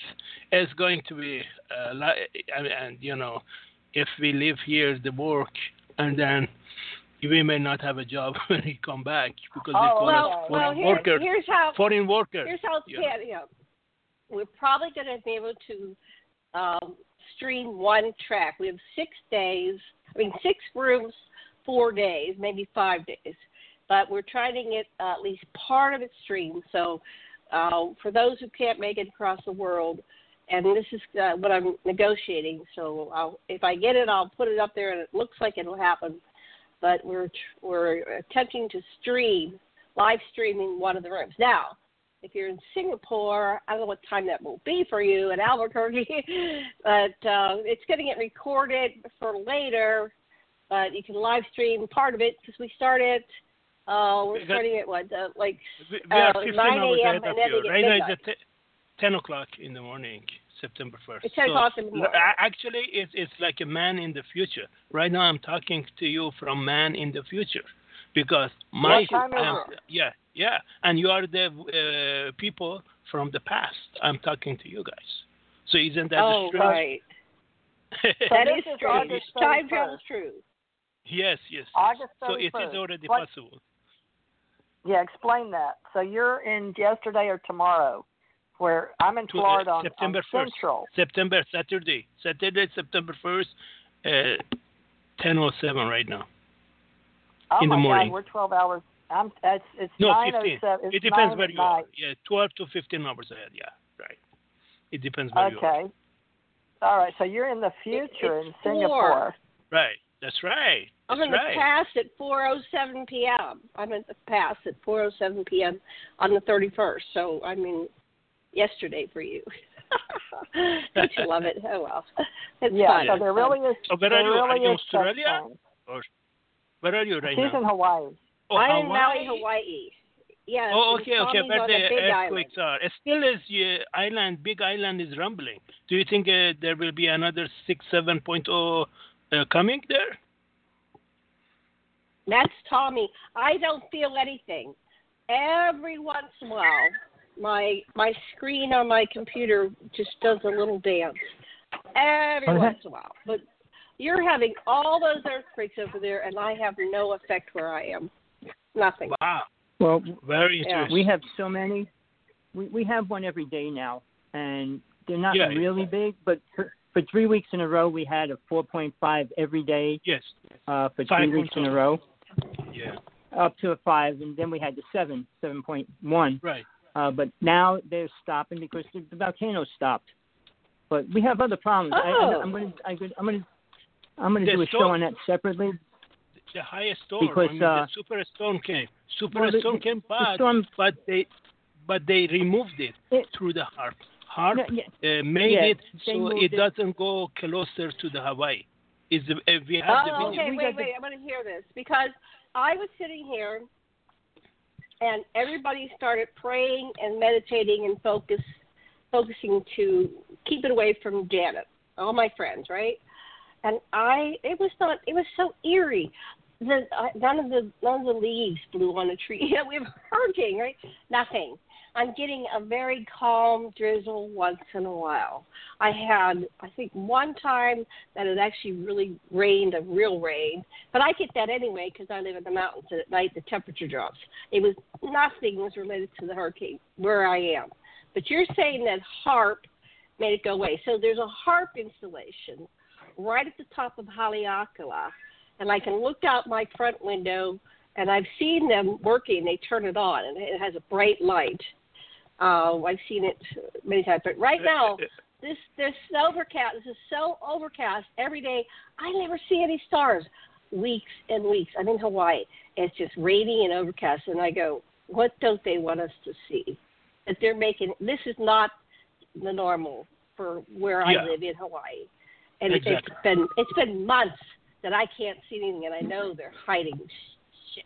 it's going to be uh, li- I mean, and you know, if we live here, the work, and then we may not have a job <laughs> when we come back because Oh, they call well, us well, foreign here, workers. here's how Foreign workers. here's how it's Yeah. We're probably going to be able to um, stream one track. We have six days. I mean, six rooms, four days, maybe five days. But we're trying to get uh, at least part of it streamed. So, uh, for those who can't make it across the world, and this is uh, what I'm negotiating. So, I'll, if I get it, I'll put it up there, and it looks like it'll happen. But we're we're attempting to stream live streaming one of the rooms now if you're in Singapore, I don't know what time that will be for you in Albuquerque, <laughs> but uh, it's going to get recorded for later. But you can live stream part of it because we started. Uh, we're starting at what, uh, like We, we are uh, 9 a.m. and you. Right now midnight. it's at 10 o'clock in the morning, September 1st. It's 10 So, o'clock in the morning. Actually, it's, it's like a man in the future. Right now, I'm talking to you from man in the future because my time is um, yeah yeah, and you are the uh, people from the past. I'm talking to you guys. So isn't that oh, strange? right. <laughs> that is strange. August Time 31st. travel's true. yes, yes. yes. August So it is already What- possible. Yeah, explain that. So you're in yesterday or tomorrow, where I'm in To, uh, Florida on, September on 1st. Central. September Saturday, Saturday, September 1st, uh, 10:07 right now. Oh in the my morning. God, we're 12 hours. I'm. It's it's No, 15. It's It depends 9 where at you are. Yeah, 12 to 15 hours ahead. Yeah, right. It depends where you are. Okay. All right. So you're in the future it's in four. Singapore. Right. That's right. I'm That's in the past at 4:07 p.m. I'm in the past at 4:07 p.m. on the 31st. So I mean, yesterday for you. <laughs> Don't you love it? Oh well, it's Yeah. fun. So there really is. Oh, where are you? Are you in is such Australia? thing. Where are you right She's now? in Hawaii. Oh, I'm in Hawaii? Maui, Hawaii. Yeah. Oh, okay, okay. Tommy's Where the the big island. earthquakes are. Still is uh, island. Big island is rumbling. Do you think uh, there will be another six, seven point oh uh, coming there? That's Tommy. I don't feel anything. Every once in a while, my my screen on my computer just does a little dance. Every Okay. once in a while, but you're having all those earthquakes over there, and I have no effect where I am. Nothing. Wow. Well, Very Yeah. interesting. we have so many. We we have one every day now, and they're not Yeah. really big. But for, for three weeks in a row, we had a 4.5 every day yes. uh, for Five three weeks in a row, Yeah. up to a five, and then we had the seven, 7.1. Right. Uh, but now they're stopping because the, the volcano stopped. But we have other problems. I, Oh. I, I'm gonna I, I'm gonna I'm gonna do a storm- show on that separately. The highest storm. Because, I mean, uh, the super storm came. Super well, storm the- came The back, storm, but they but they removed it, It- through the HAARP. HAARP yeah, yeah, uh, made Yeah, it so it, it. doesn't go closer to the Hawaii. Is the, uh, we have the Oh, video. okay. We Wait, the- wait. I'm going to hear this because I was sitting here, and everybody started praying and meditating and focus, focusing to keep it away from Janet. All my friends, right? And I, it was not. It was so eerie. The uh, none of the none of the leaves blew on the tree. <laughs> we a hurricane, right? Nothing. I'm getting a very calm drizzle once in a while. I had, I think, one time that it actually really rained, a real rain. But I get that anyway because I live in the mountains and at night the temperature drops. It was nothing was related to the hurricane where I am. But you're saying that HAARP made it go away. So there's a HAARP installation right at the top of Haleakala. and I can look out my front window, and I've seen them working. They turn it on, and it has a bright light. Uh, I've seen it many times, but right now <laughs> this this overcast. This is so overcast every day. I never see any stars. Weeks and weeks. I'm in Hawaii. It's just rainy and overcast, and I go, what don't they want us to see? That they're making this is not the normal for where Yeah. I live in Hawaii, and Exactly. it's been it's been months that I can't see anything, and I know they're hiding shit.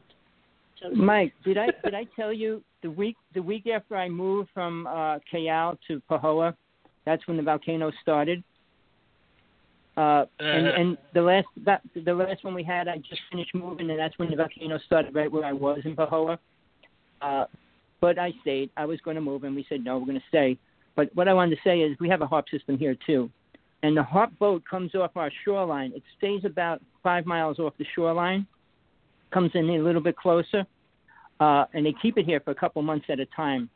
So Mike, did I did I tell you the week the week after I moved from uh Kayal to Pahoa, that's when the volcano started. Uh, and Uh, and the last that the last one we had, I just finished moving, and that's when the volcano started, right where I was in Pahoa. Uh, but I stayed. I was going to move, and we said no, we're going to stay. But what I wanted to say is we have a HAARP system here too, and the HAARP boat comes off our shoreline. It stays about five miles off the shoreline, comes in a little bit closer, uh, and they keep it here for a couple months at a time.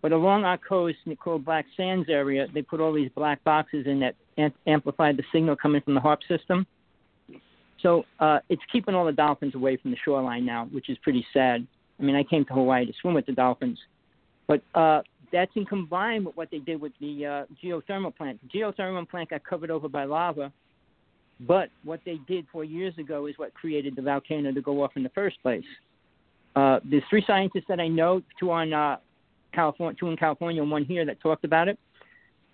But along our coast, in the called Black Sands area, they put all these black boxes in that am- amplify the signal coming from the HAARP system. So uh, it's keeping all the dolphins away from the shoreline now, which is pretty sad. I mean, I came to Hawaii to swim with the dolphins, but uh, that's in combined with what they did with the uh, geothermal plant. The geothermal plant got covered over by lava, but what they did four years ago is what created the volcano to go off in the first place. Uh, there's three scientists that I know, two on uh, California, two in California, and one here that talked about it.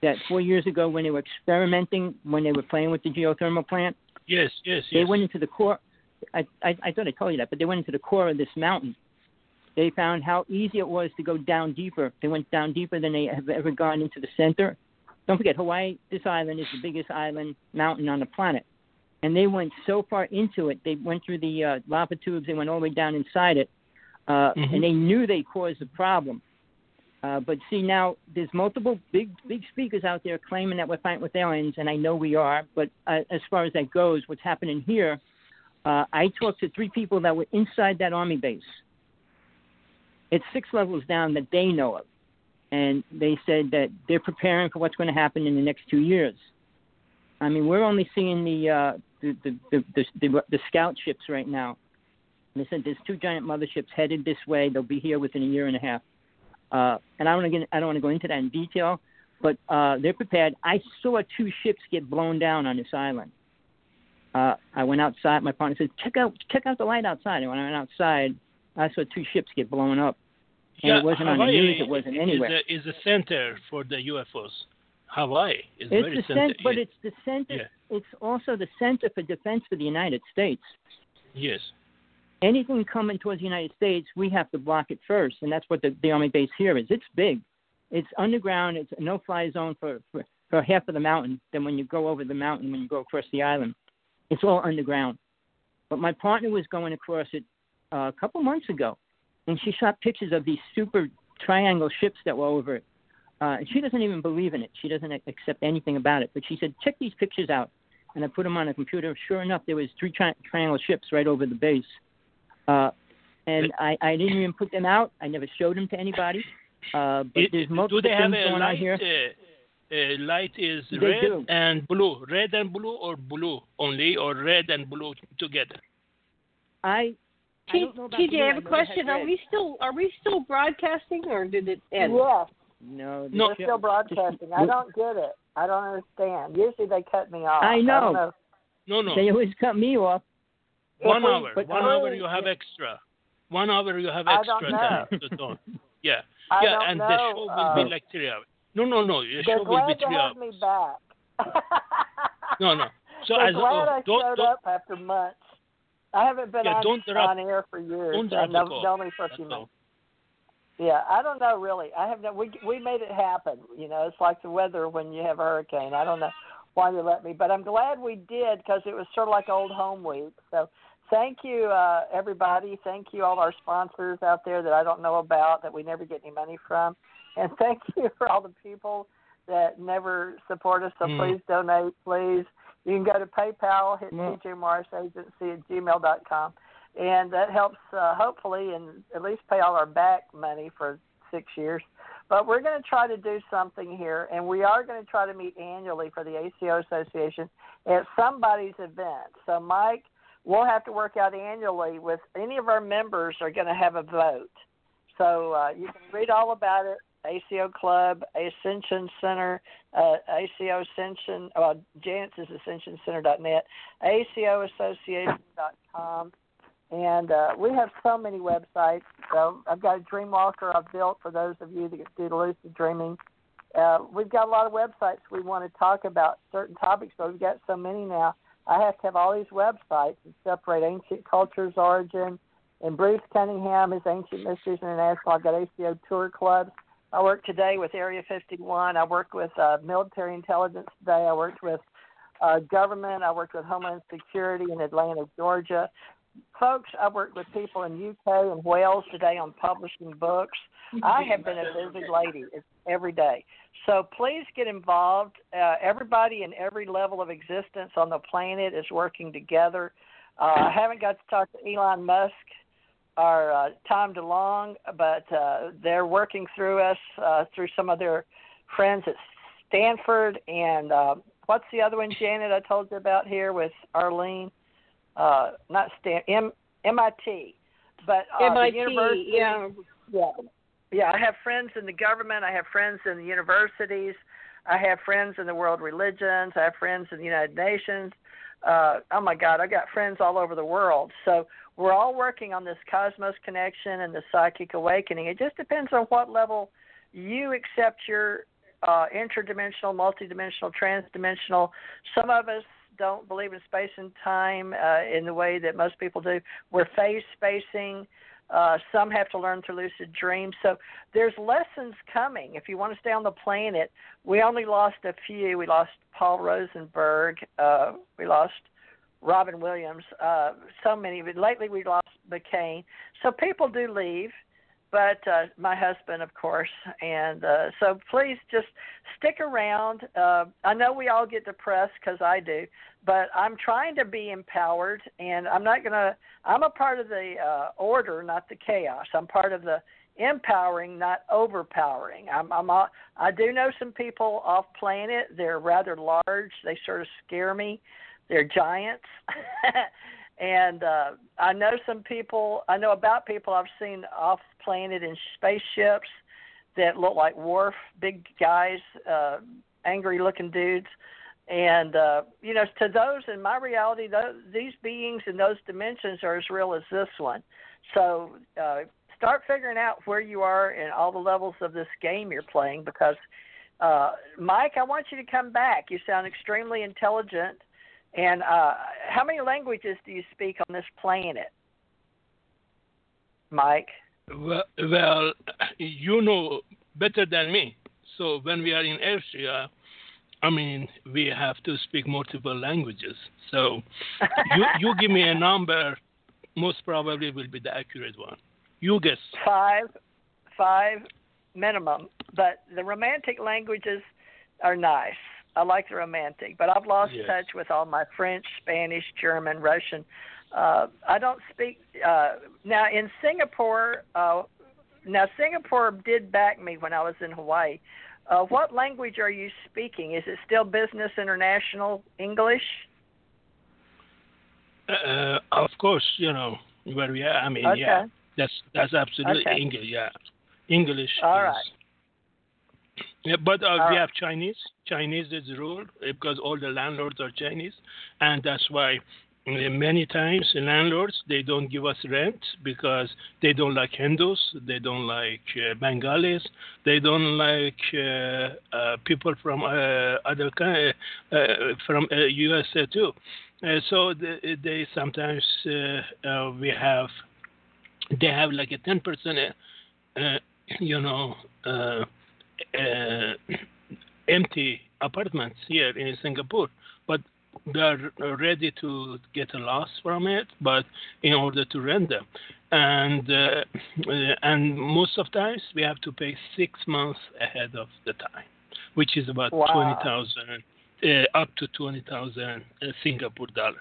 That four years ago, when they were experimenting, when they were playing with the geothermal plant, Yes, yes, they yes. went into the core. I, I I thought I told you that, but they went into the core of this mountain. They found how easy it was to go down deeper. They went down deeper than they have ever gone into the center. Don't forget, Hawaii. This island is the biggest island mountain on the planet, and they went so far into it. They went through the uh, lava tubes. They went all the way down inside it, uh, Mhm. and they knew they caused the problem. Uh, but see now, there's multiple big big speakers out there claiming that we're fighting with aliens, and I know we are. But uh, as far as that goes, what's happening here? Uh, I talked to three people that were inside that army base. It's six levels down that they know of, and they said that they're preparing for what's going to happen in the next two years. I mean, we're only seeing the uh, the, the, the, the the the scout ships right now. They said there's two giant motherships headed this way. They'll be here within a year and a half. Uh, and I don't get I don't want to go into that in detail, but uh, they're prepared. I saw two ships get blown down on this island. Uh, I went outside. My partner said, "Check out check out the light outside." And when I went outside, I saw two ships get blown up. And yeah, it wasn't on the Hawaii news. It wasn't is anywhere. a, is a center for the UFOs. Hawaii is It's very the center. center, but it's the center. Yeah. It's also the center for defense for the United States. yes. anything coming towards the United States, we have to block it first, and that's what the, the Army base here is. It's big. It's underground. It's a no-fly zone for, for for half of the mountain. Then when you go over the mountain, when you go across the island, it's all underground. But my partner was going across it a couple months ago, and she shot pictures of these super triangle ships that were over it. Uh, and she doesn't even believe in it. She doesn't accept anything about it. But she said, check these pictures out. And I put them on a computer. Sure enough, there was three tri- triangle ships right over the base. Uh, and I, I didn't even put them out. I never showed them to anybody. Uh, but It- there's do multiple they have things a going light? on here. Uh, uh, light is They red do. and blue. Red and blue, or blue only, or red and blue together. I, I T- don't know about TJ, blue. I have know a question. Are we still are we still broadcasting, or did it end? Yes, No, the No. we're still broadcasting. I don't get it. I don't understand. Usually they cut me off. I don't know. know. No, no. They always cut me off. One we- hour. One I- hour you have extra. One hour you have I extra don't know. time to talk. Yeah. <laughs> I yeah, and know. the show will uh, be like three hours. No, no, no. The They're show will be glad to three have hours. me back. No, no. <laughs> So They're as glad I don't, showed don't, up after months. I haven't been Yeah, on, don't on air for years. don't drop no, the only for a few months. Yeah, I don't know really. I have no. We we made it happen. You know, it's like the weather when you have a hurricane. I don't know why you let me, but I'm glad we did because it was sort of like old home week. So thank you, uh, everybody. Thank you all our sponsors out there that I don't know about that we never get any money from, and <laughs> thank you for all the people that never support us. So Mm. please donate, please. You can go to PayPal, hit Well- TJ Morris Agency at gmail.com and that helps uh, hopefully and at least pay all our back money for six years. But we're going to try to do something here, and we are going to try to meet annually for the ACO Association at somebody's event. So, Mike, we'll have to work out annually with any of our members are going to have a vote. So uh, you can read all about it. ACO Club, Ascension Center, uh, ACO Ascension, well, Janet's is ascensioncenter.net, ACOassociation.com. And uh, we have so many websites. So I've got a Dreamwalker I've built for those of you that do lucid dreaming. Uh, we've got a lot of websites we want to talk about certain topics, but we've got so many now. I have to have all these websites that separate ancient cultures, origin, and Bruce Cunningham is Ancient Mysteries International. I've got ACO tour clubs. I work today with Area 51. I work with uh, military intelligence today. I worked with uh, government. I worked with Homeland Security in Atlanta, Georgia. Folks, I worked with people in UK and Wales today on publishing books. I have been a busy lady every day. So please get involved. Uh, everybody in every level of existence on the planet is working together. Uh, I haven't got to talk to Elon Musk or uh, Tom DeLonge, but uh, they're working through us uh, through some of their friends at Stanford and uh, what's the other one, Janet? I told you about here with Arlene, uh, not Stan, M- MIT, but uh, MIT, the university. yeah. Yeah, yeah. I have friends in the government. I have friends in the universities. I have friends in the world religions. I have friends in the United Nations. Uh, oh my God, I've got friends all over the world. So we're all working on this cosmos connection and the psychic awakening. It just depends on what level you accept your uh, interdimensional, multidimensional, transdimensional. Some of us don't believe in space and time uh, in the way that most people do. We're phase spacing. Uh, some have to learn through lucid dreams. So there's lessons coming. If you want to stay on the planet, we only lost a few. We lost Paul Rosenberg. Uh, we lost Robin Williams, uh, so many. But lately, we lost McCain. So people do leave, but uh, my husband, of course. And uh, so please just stick around. Uh, I know we all get depressed because I do, but I'm trying to be empowered, and I'm not gonna. I'm a part of the uh, order, not the chaos. I'm part of the empowering, not overpowering. I'm, I'm a, I do know some people off planet. They're rather large. They sort of scare me. They're giants. <laughs> and uh, I know some people, I know about people I've seen off planet in spaceships that look like Worf, big guys, uh, angry looking dudes. And, uh, you know, to those in my reality, those, these beings in those dimensions are as real as this one. So uh, start figuring out where you are in all the levels of this game you're playing because, uh, Mike, I want you to come back. You sound extremely intelligent and uh, how many languages do you speak on this planet, Mike? Well, well, you know better than me. So when we are in Asia, I mean, we have to speak multiple languages. So <laughs> you, you give me a number, most probably will be the accurate one. You guess. Five, five minimum. But the romantic languages are nice. I like the romantic, but I've lost yes. touch with all my French, Spanish, German, Russian. Uh, I don't speak uh, now in Singapore. Uh, now Singapore did back me when I was in Hawaii. Uh, what language are you speaking? Is it still business international English? Uh, of course, you know where we are. I mean, okay. yeah, that's that's absolutely Okay. English. Yeah, English. All is, right. Yeah, but uh, we right. have Chinese. Chinese is the rule uh, because all the landlords are Chinese, and that's why uh, many times landlords they don't give us rent because they don't like Hindus, they don't like uh, Bengalis, they don't like uh, uh, people from uh, other uh, from uh, USA too. Uh, so they, they sometimes uh, uh, we have they have like a ten percent, uh, you know. Empty apartments here in Singapore, but they're ready to get a loss from it, but in order to rent them, and uh, uh, and most of times we have to pay six months ahead of the time, which is about Wow. twenty thousand, uh, up to twenty thousand uh, Singapore dollars.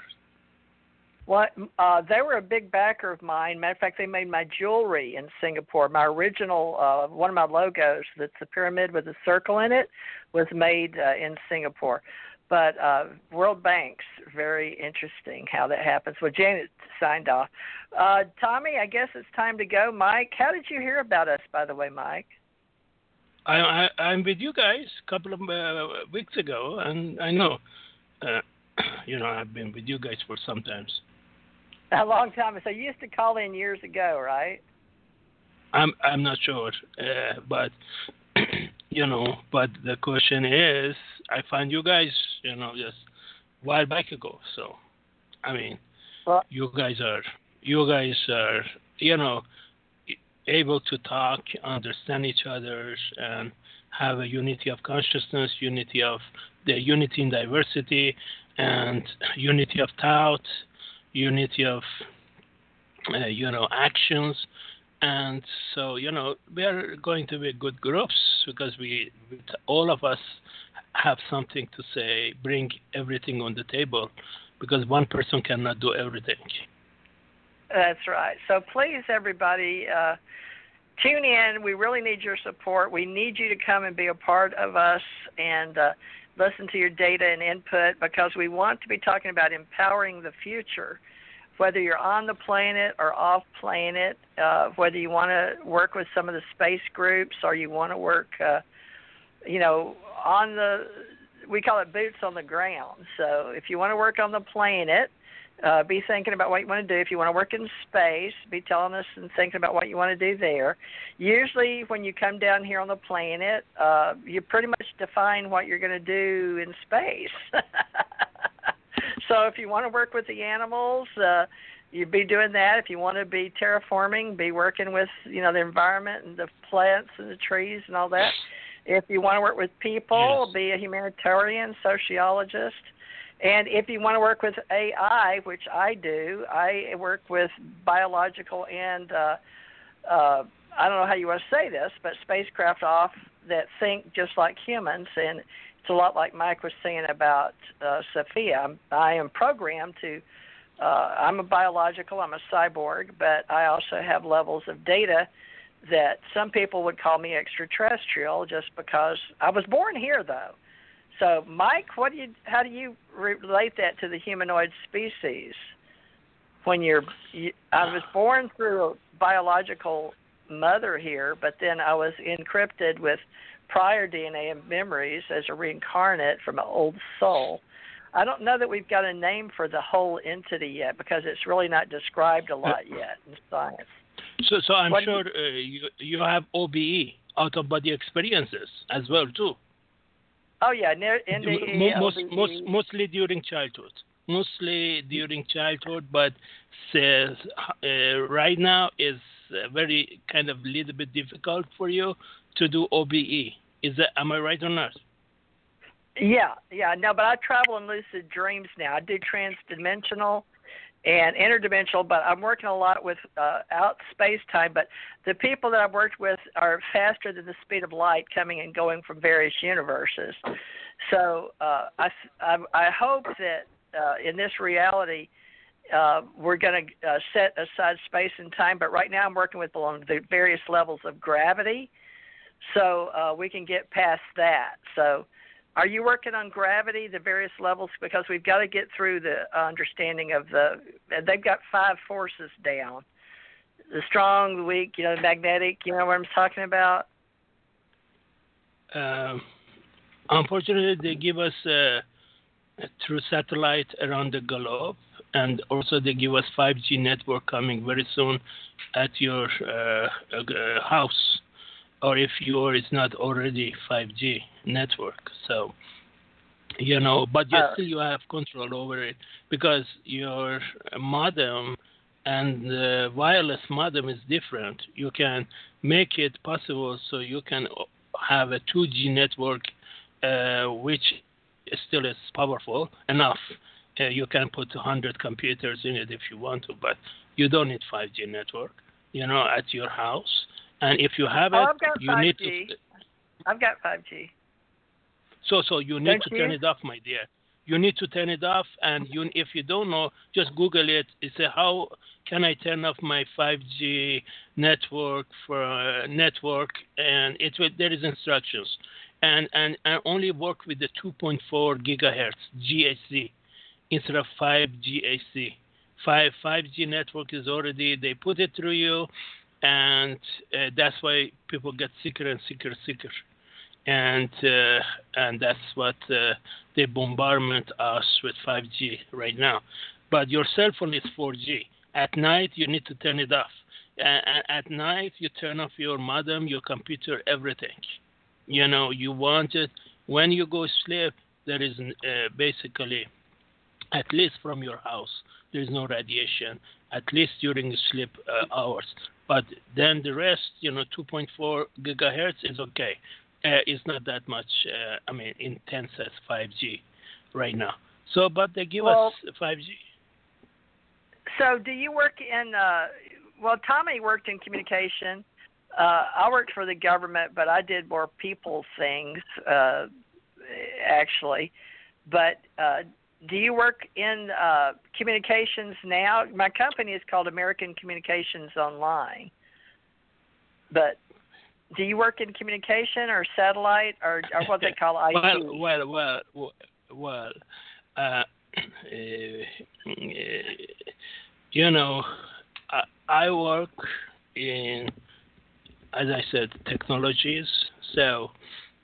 Well, uh, they were a big backer of mine. Matter of fact, they made my jewelry in Singapore. My original uh, one of my logos, that's a pyramid with a circle in it, was made uh, in Singapore. But uh, World Bank's very interesting how that happens. Well, Janet signed off. Uh, Tommy, I guess it's time to go. Mike, how did you hear about us, by the way, Mike? I, I am with you guys a couple of uh, weeks ago, and I know, uh, <clears throat> you know, I've been with you guys for some times. A long time. So you used to call in years ago, right? I'm I'm not sure, uh, but <clears throat> you know, but the question is, I find you guys, you know, just a while back ago. So, I mean, well, you guys are you guys are you know able to talk, understand each other, and have a unity of consciousness, unity of the unity in diversity, and unity of thought, unity of uh, you know actions. And so, you know, we are going to be good groups because we, all of us have something to say, bring everything on the table because one person cannot do everything. That's right. So please, everybody, uh, tune in. We really need your support. We need you to come and be a part of us and uh, listen to your data and input because we want to be talking about empowering the future. Whether you're on the planet or off planet, uh, whether you want to work with some of the space groups or you want to work, uh, you know, on the, we call it boots on the ground. So if you want to work on the planet, uh, be thinking about what you want to do. If you want to work in space, be telling us and thinking about what you want to do there. Usually, when you come down here on the planet, uh, you pretty much define what you're going to do in space. <laughs> so, if you want to work with the animals, uh, you'd be doing that. If you want to be terraforming, be working with you know the environment and the plants and the trees and all that. If you want to work with people, yes. be a humanitarian, sociologist and if you want to work with AI, which I do, I work with biological and uh, uh, I don't know how you want to say this, but spacecraft off that think just like humans, and it's a lot like Mike was saying about uh, Sophia. I'm, I am programmed to. Uh, I'm a biological. I'm a cyborg, but I also have levels of data that some people would call me extraterrestrial, just because I was born here, though. So, Mike, what do you? How do you relate that to the humanoid species? When you're, you, I was born through a biological mother here, but then I was encrypted with prior DNA and memories as a reincarnate from an old soul. I don't know that we've got a name for the whole entity yet because it's really not described a lot yet in science. So, so I'm What sure uh, you you have OBE, out of body experiences, as well too. Oh yeah, near, in the most, LBE. most, mostly during childhood. Mostly during childhood, but says uh, right now is uh, very kind of a little bit difficult for you to do OBE. Is that am I right or not? Yeah, yeah, no, but I travel in lucid dreams now. I do transdimensional and interdimensional, but I'm working a lot with uh, out space time. But the people that I've worked with are faster than the speed of light, coming and going from various universes. So uh, I, I, I hope that uh, in this reality. Uh, we're going to uh, set aside space and time, but right now I'm working with along the various levels of gravity, so uh, we can get past that. So, are you working on gravity, the various levels? Because we've got to get through the understanding of the. They've got five forces down: the strong, the weak, you know, the magnetic. You know what I'm talking about? Um, unfortunately, they give us uh, through satellite around the globe, and also they give us 5G network coming very soon at your uh, uh, house, or if yours is not already 5G network. So, you know, but you Uh, still you have control over it because your modem and the wireless modem is different. You can make it possible so you can have a 2G network, uh, which still is powerful enough. Uh, you can put 100 computers in it if you want to, but you don't need 5G network, you know, at your house. And if you have Oh, it, I've got you need to. 5G. I've got 5G. So, so you need Don't to turn it off, my dear. You need to turn it off, and you, if you don't know, just Google it. It's a how can I turn off my 5G network for uh, network, and it will, there is instructions. and and, and only work with the 2.4 gigahertz GHz instead of 5 GHz. 5 5G network is already they put it through you, and uh, that's why people get sicker and sicker, and sicker, and uh, and that's what uh, they bombardment us with 5G right now. But your cell phone is 4G. At night you need to turn it off. at night you turn off your modem, your computer, everything. You know you want it when you go sleep. There is uh, basically at least from your house there's no radiation at least during the sleep uh, hours. But then the rest you know 2.4 gigahertz is okay. Uh, it's not that much uh, i mean intense as 5g right now. So but they give well, us 5g so do you work in uh well tommy worked in communication. Uh i worked for the government but i did more people things uh actually. But uh do you work in uh, communications now? My company is called American Communications Online. But do you work in communication or satellite or, or what they call IT? well, well, well, well. <clears throat> Uh, you know, I, I work in, as I said, technologies. So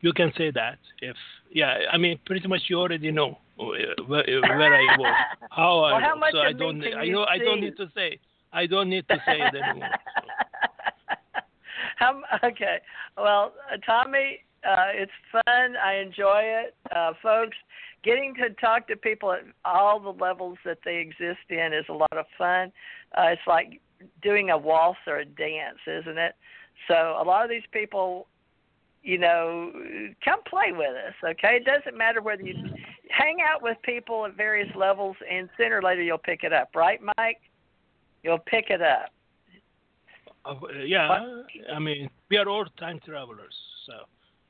you can say that if yeah, I mean, pretty much you already know where, where I was, <laughs> how well, I how work. So I don't, I know, I don't need to say. I don't need to say it anymore. <laughs> how, okay, well, uh, Tommy, uh, it's fun. I enjoy it, uh, folks. Getting to talk to people at all the levels that they exist in is a lot of fun. Uh, it's like doing a waltz or a dance, isn't it? So a lot of these people you know, come play with us, okay? It doesn't matter whether you hang out with people at various levels, and sooner or later you'll pick it up, right, Mike? You'll pick it up. Uh, yeah, I mean, we are all time travelers. So,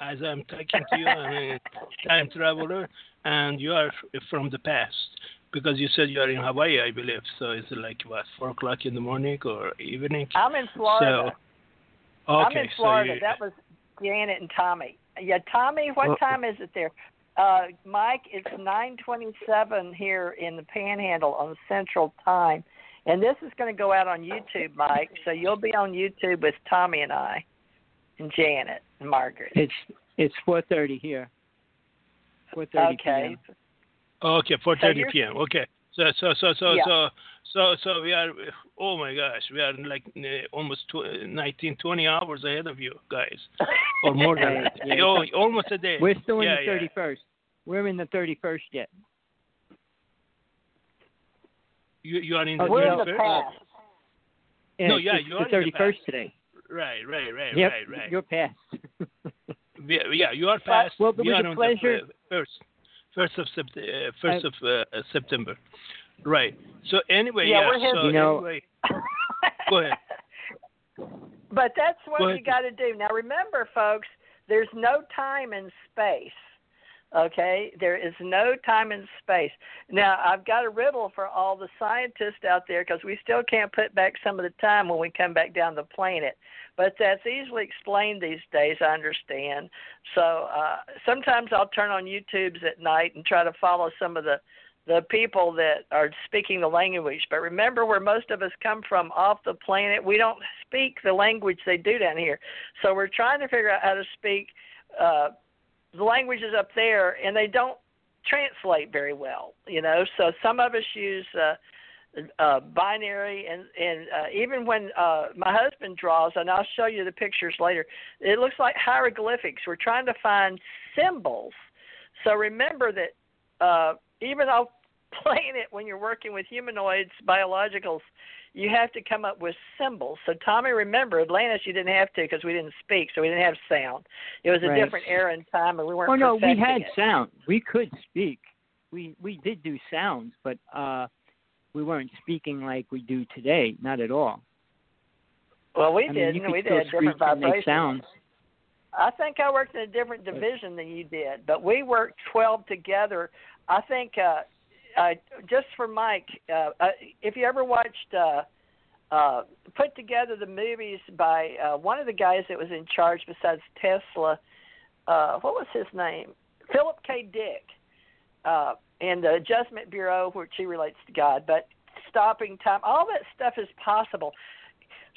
as I'm talking to you, I'm a <laughs> time traveler, and you are from the past because you said you are in Hawaii, I believe. So it's like what four o'clock in the morning or evening. I'm in Florida. So, okay, I'm in Florida. So you, that was Janet and Tommy. Yeah, Tommy, what well, time is it there? Uh, Mike, it's 9:27 here in the Panhandle on Central Time, and this is going to go out on YouTube, Mike. So you'll be on YouTube with Tommy and I, and Janet and Margaret. It's it's 4:30 here. 4:30 okay. p.m. Okay, 4:30 so p.m. Okay. So so so so yeah. so so so we are. Oh my gosh, we are like uh, almost tw- 19, 20 hours ahead of you guys, <laughs> or more than that. Yeah. Oh, almost a day. We're still in yeah, the 31st. We're in the 31st yet. You you are in the Oh, we're in 31st. the past. No, yeah, you are the in the 31st past. today. Right, right, right, Yep, right, right. you're past. <laughs> We- yeah, you are past. Well, it we was are a on pleasure. the first, first of sept- uh, first of uh, September. Right. So anyway, Yeah, yeah. we're here- so You know- anyway, go ahead. <laughs> But that's what Go you got to do. Now remember, folks, there's no time and space. Okay, there is no time and space. Now I've got a riddle for all the scientists out there because we still can't put back some of the time when we come back down the planet. But that's easily explained these days. I understand. So uh, sometimes I'll turn on YouTube's at night and try to follow some of the the people that are speaking the language. But remember where most of us come from off the planet, we don't speak the language they do down here. So we're trying to figure out how to speak uh the languages up there and they don't translate very well, you know. So some of us use uh uh binary and and uh, even when uh my husband draws and I'll show you the pictures later it looks like hieroglyphics we're trying to find symbols so remember that uh even though <laughs> playing it when you're working with humanoids, biologicals, you have to come up with symbols. So Tommy, remember Atlantis, you didn't have to because we didn't speak, so we didn't have sound. It was a Right. different era and time, and we weren't. Oh no, we had it. sound. We could speak. We we did do sounds, but uh we weren't speaking like we do today. Not at all. Well, we I mean, did. could we still did different screech and make vibrations. sounds. I think I worked in a different division than you did, but we worked 12 together. I think uh, uh, just for Mike, uh, uh, if you ever watched uh, uh, put together the movies by uh, one of the guys that was in charge besides Tesla, uh, what was his name? Philip K. Dick, uh, and the Adjustment Bureau, which he relates to God, but stopping time, all that stuff is possible.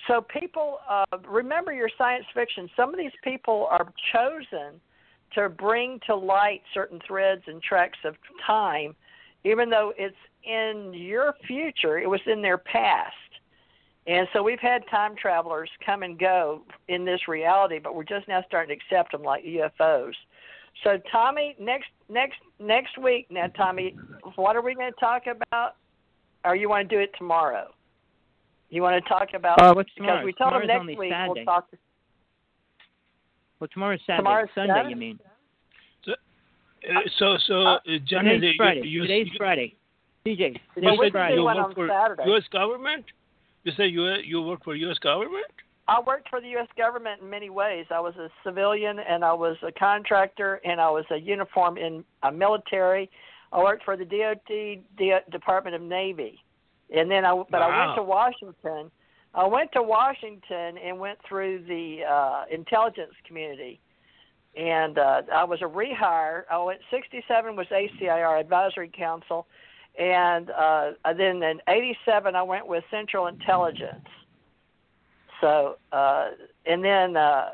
So people, uh, remember your science fiction. Some of these people are chosen to bring to light certain threads and tracks of time, even though it's in your future, it was in their past. And so we've had time travelers come and go in this reality, but we're just now starting to accept them like UFOs. So Tommy, next next next week now, Tommy, what are we going to talk about? Or you want to do it tomorrow? You want to talk about uh, what's because we told them next week Saturday. we'll talk. Well, tomorrow's Saturday. Tomorrow's Sunday, Saturday? you mean? Uh, so, so uh, Johnny, Today's you, Friday. you, Today's you, Friday. CJ, you today's we said Friday. you work for Saturday. U.S. government. You say you you work for U.S. government. I worked for the U.S. government in many ways. I was a civilian, and I was a contractor, and I was a uniform in a military. I worked for the DOT D- Department of Navy, and then I but I went to Washington. I went to Washington and went through the uh, intelligence community, and uh, I was a rehire. I went 67 was ACIR Advisory Council, and uh, then in 87 I went with Central Intelligence. So, uh, and then uh,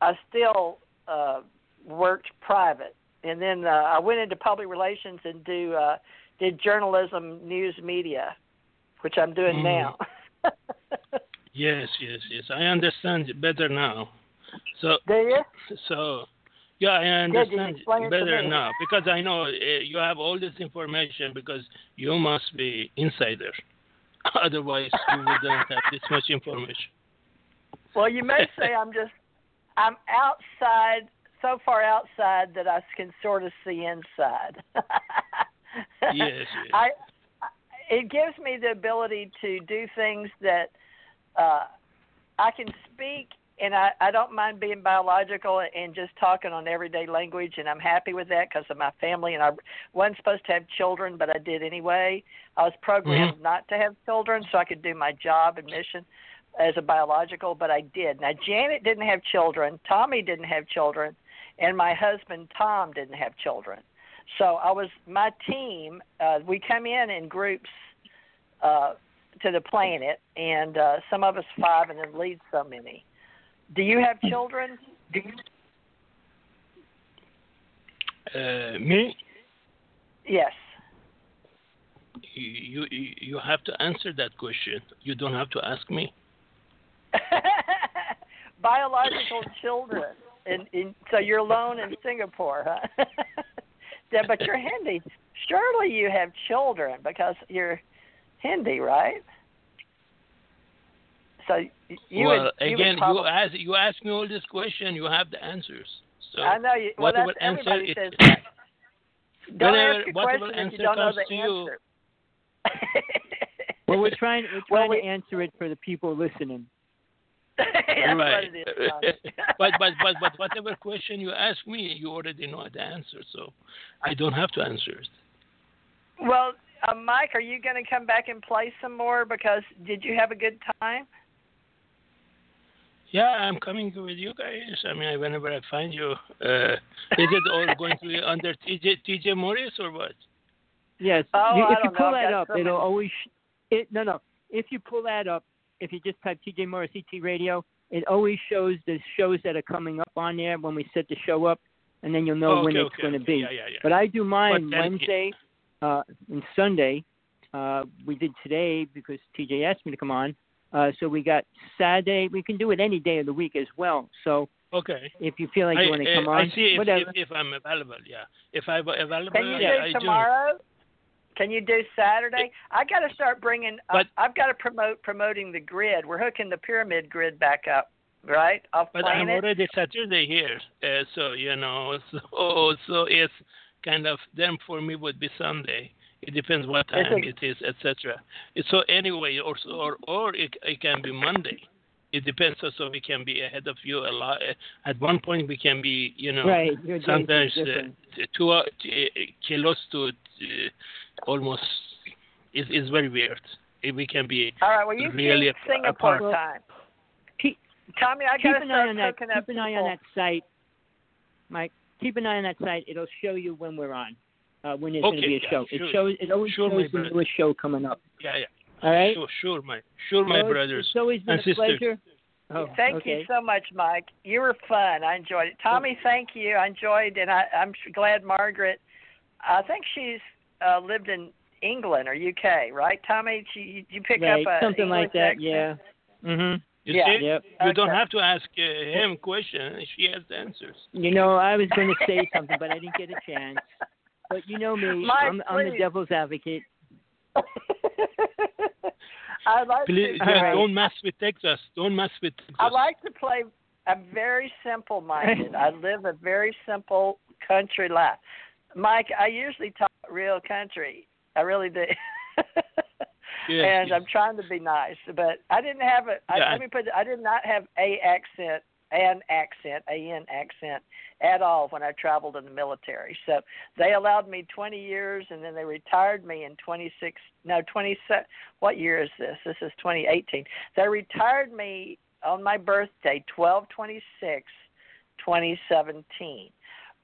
I still uh, worked private, and then uh, I went into public relations and do uh, did journalism, news, media, which I'm doing Mm. now. <laughs> Yes, yes, yes. I understand it better now. So, do you? so yeah, I understand it better now because I know uh, you have all this information because you must be insider. <laughs> Otherwise, you wouldn't have this much information. Well, you may say I'm just I'm outside, so far outside that I can sort of see inside. <laughs> Yes, yes. I it gives me the ability to do things that uh I can speak and I, I don't mind being biological and just talking on everyday language, and I'm happy with that because of my family. And I wasn't supposed to have children, but I did anyway. I was programmed not to have children so I could do my job and mission as a biological, but I did. Now, Janet didn't have children, Tommy didn't have children, and my husband Tom didn't have children. So I was my team. Uh, we come in in groups uh, to the planet, and uh, some of us five, and then lead so many. Do you have children? Do you, Uh, me, yes. you, you you have to answer that question. You don't have to ask me. <laughs> Biological children, and, and so you're alone in Singapore, huh? <laughs> yeah, but you're handy. Surely you have children because you're Hindi, right? So you well, would, you again, would probably, you ask you ask me all this question. You have the answers. So I know you. Well, whatever that's answer everybody it- says that. <laughs> Don't whatever- ask a question if you don't know the answer. Well, we're <laughs> trying we're Well, trying we- to answer it for the people listening. <laughs> Right. what it is. Tommy. but but but but whatever question you ask me, you already know the answer. So I don't have to answer it. well, uh, Mike, are you going to come back and play some more? Because did you have a good time? Yeah, I'm coming with you guys. I mean, whenever I find you, uh, is it all going to be under TJ TJ Morris or what? Yes. Oh, you, if you don't pull know. That got up, so it'll always. Sh- it no no. If you pull that up, if you just type TJ Morris ET Radio, it always shows the shows that are coming up on there when we set the show up, and then you'll know Oh, when it's okay, going to okay. be. Yeah, yeah, yeah. But I do mine But then- Wednesday uh, and Sunday. Uh, we did today because TJ asked me to come on. Uh, so we got Saturday. We can do it any day of the week as well. So Okay. if you feel like I, you want to uh, come on, I see if, whatever. if, if I'm available. Yeah. If I'm available, Can you do I tomorrow? Can you do Saturday? I got to start bringing. Uh, But- I've got to promote promoting the grid. We're hooking the pyramid grid back up, right? Off But I'm already Saturday here, uh, so you know, <laughs> so so it's kind of then for me would be Sunday. It depends what time it- it is, etc. So anyway, or or or it, it can be Monday. It depends. So we can be ahead of you a lot. At one point, we can be, you know, right. Your days are sometimes uh, two uh, close to uh, almost. It's, it's very weird. It, we can be All right. Well, you really keep a- Singapore apart. time. Keep, Tommy, I keep got to an eye on that. Keep an eye on that site. Mike, keep an eye on that site. It'll show you when we're on, uh, when there's Okay, going to be a yeah, show. sure. It shows. It always Sure, shows the brother. newest show coming up. Yeah, yeah. All right. Sure, sure, my, sure, my Well, it's- brothers. It's always been and a sisters. pleasure. Oh, Thank okay. you so much, Mike. You were fun. I enjoyed it. Tommy, thank you. I enjoyed, and I, I'm glad Margaret. I think she's uh, lived in England or UK, right, Tommy? She, you pick Right, up a something like that. accent? Yeah. Mhm. You Yeah. see, Yep. you don't have to ask uh, him questions. She has the answers. You know, I was going to say something, but I didn't get a chance. But you know me, Mike, I'm, I'm the devil's advocate. <laughs> I like Please, to. All right. don't mess with Texas. Don't mess with Texas. I like to play. I'm very simple minded. <laughs> I live a very simple country life. Mike, I usually talk real country. I really do. <laughs> Yes, and yes. I'm trying to be nice, but I didn't have a. I, Yeah. Let me put. it- I did not have a accent, an accent, a n accent at all when I traveled in the military. So they allowed me 20 years, and then they retired me in 26. No, 27. What year is this? This is 2018. They retired me on my birthday, 1226, 2017.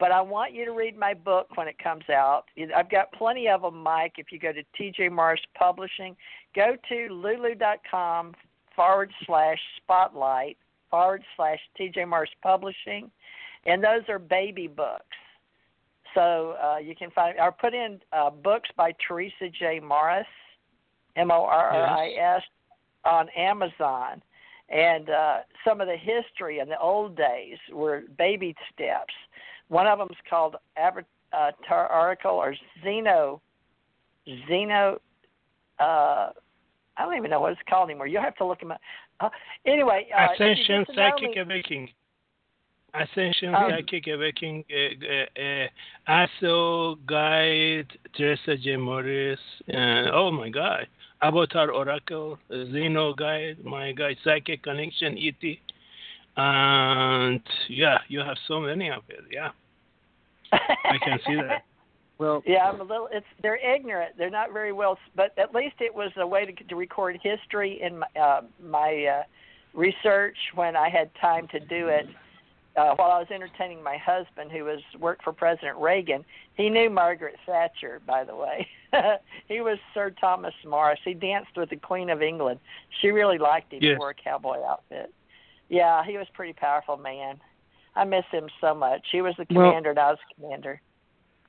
But I want you to read my book when it comes out. I've got plenty of them, Mike. If you go to TJ Morris Publishing, go to lulu.com forward slash spotlight forward slash TJ Morris Publishing, and those are baby books. So uh, you can find or put in uh, books by Theresa J. Morris, M O R R I S, on Amazon. And uh, some of the history in the old days were baby steps. One of them is called Avatar Oracle or Xeno. Xeno. Uh, I don't even know what it's called anymore. You'll have to look them up. Uh, anyway, uh, you Ascension get to know Psychic Awakening. Ascension Um, Psychic Awakening. Uh, uh, uh, ASO Guide, Theresa J. Morris. Uh, oh my God. Avatar Oracle, Zeno Guide, my guide, Psychic Connection, ET. And yeah, you have so many of it. Yeah, I can see that. <laughs> Well, Yeah, I'm a little. It's they're ignorant. They're not very well, but at least it was a way to, to record history in my, uh, my uh, research when I had time to do it. Uh, while I was entertaining my husband, who was worked for President Reagan, he knew Margaret Thatcher, by the way. <laughs> he was Sir Thomas Morris. He danced with the Queen of England. She really liked him. He Yes. wore a cowboy outfit. Yeah, he was a pretty powerful man. I miss him so much. He was the Well- commander, and I was the commander.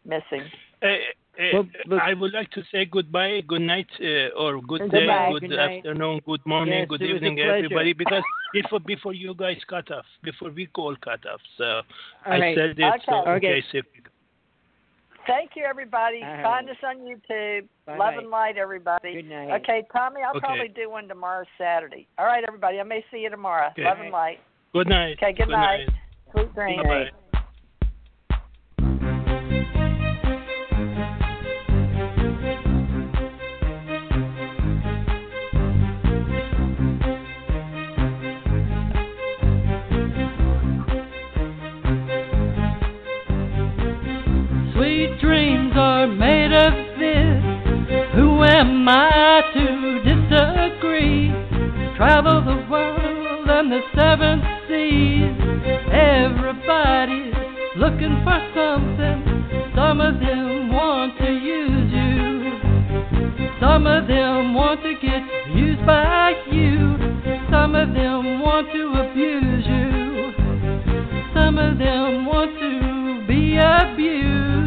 Miss him. Uh, uh, Well, I would like to say goodbye, good night, uh, or good Good day, night, good, good afternoon, good morning, Yes, good it was a evening, everybody. Because before before you guys cut off, before we call cut off, so all I right. said it so Okay. in Okay. case if Thank you, everybody. All right. Find us on YouTube. Bye-bye. Love and light, everybody. Good night. Okay, Tommy, I'll Okay. probably do one tomorrow, Saturday. All right, everybody. I may see you tomorrow. Okay. Love and light. good night. Okay, good night. Sweet dreams. Bye bye. Sweet dreams are made of this. Who am I to disagree? Travel the world and the seven seas. Everybody's looking for something. Some of them want to use you. Some of them want to get used by you. Some of them want to abuse you. Some of them want to be abused.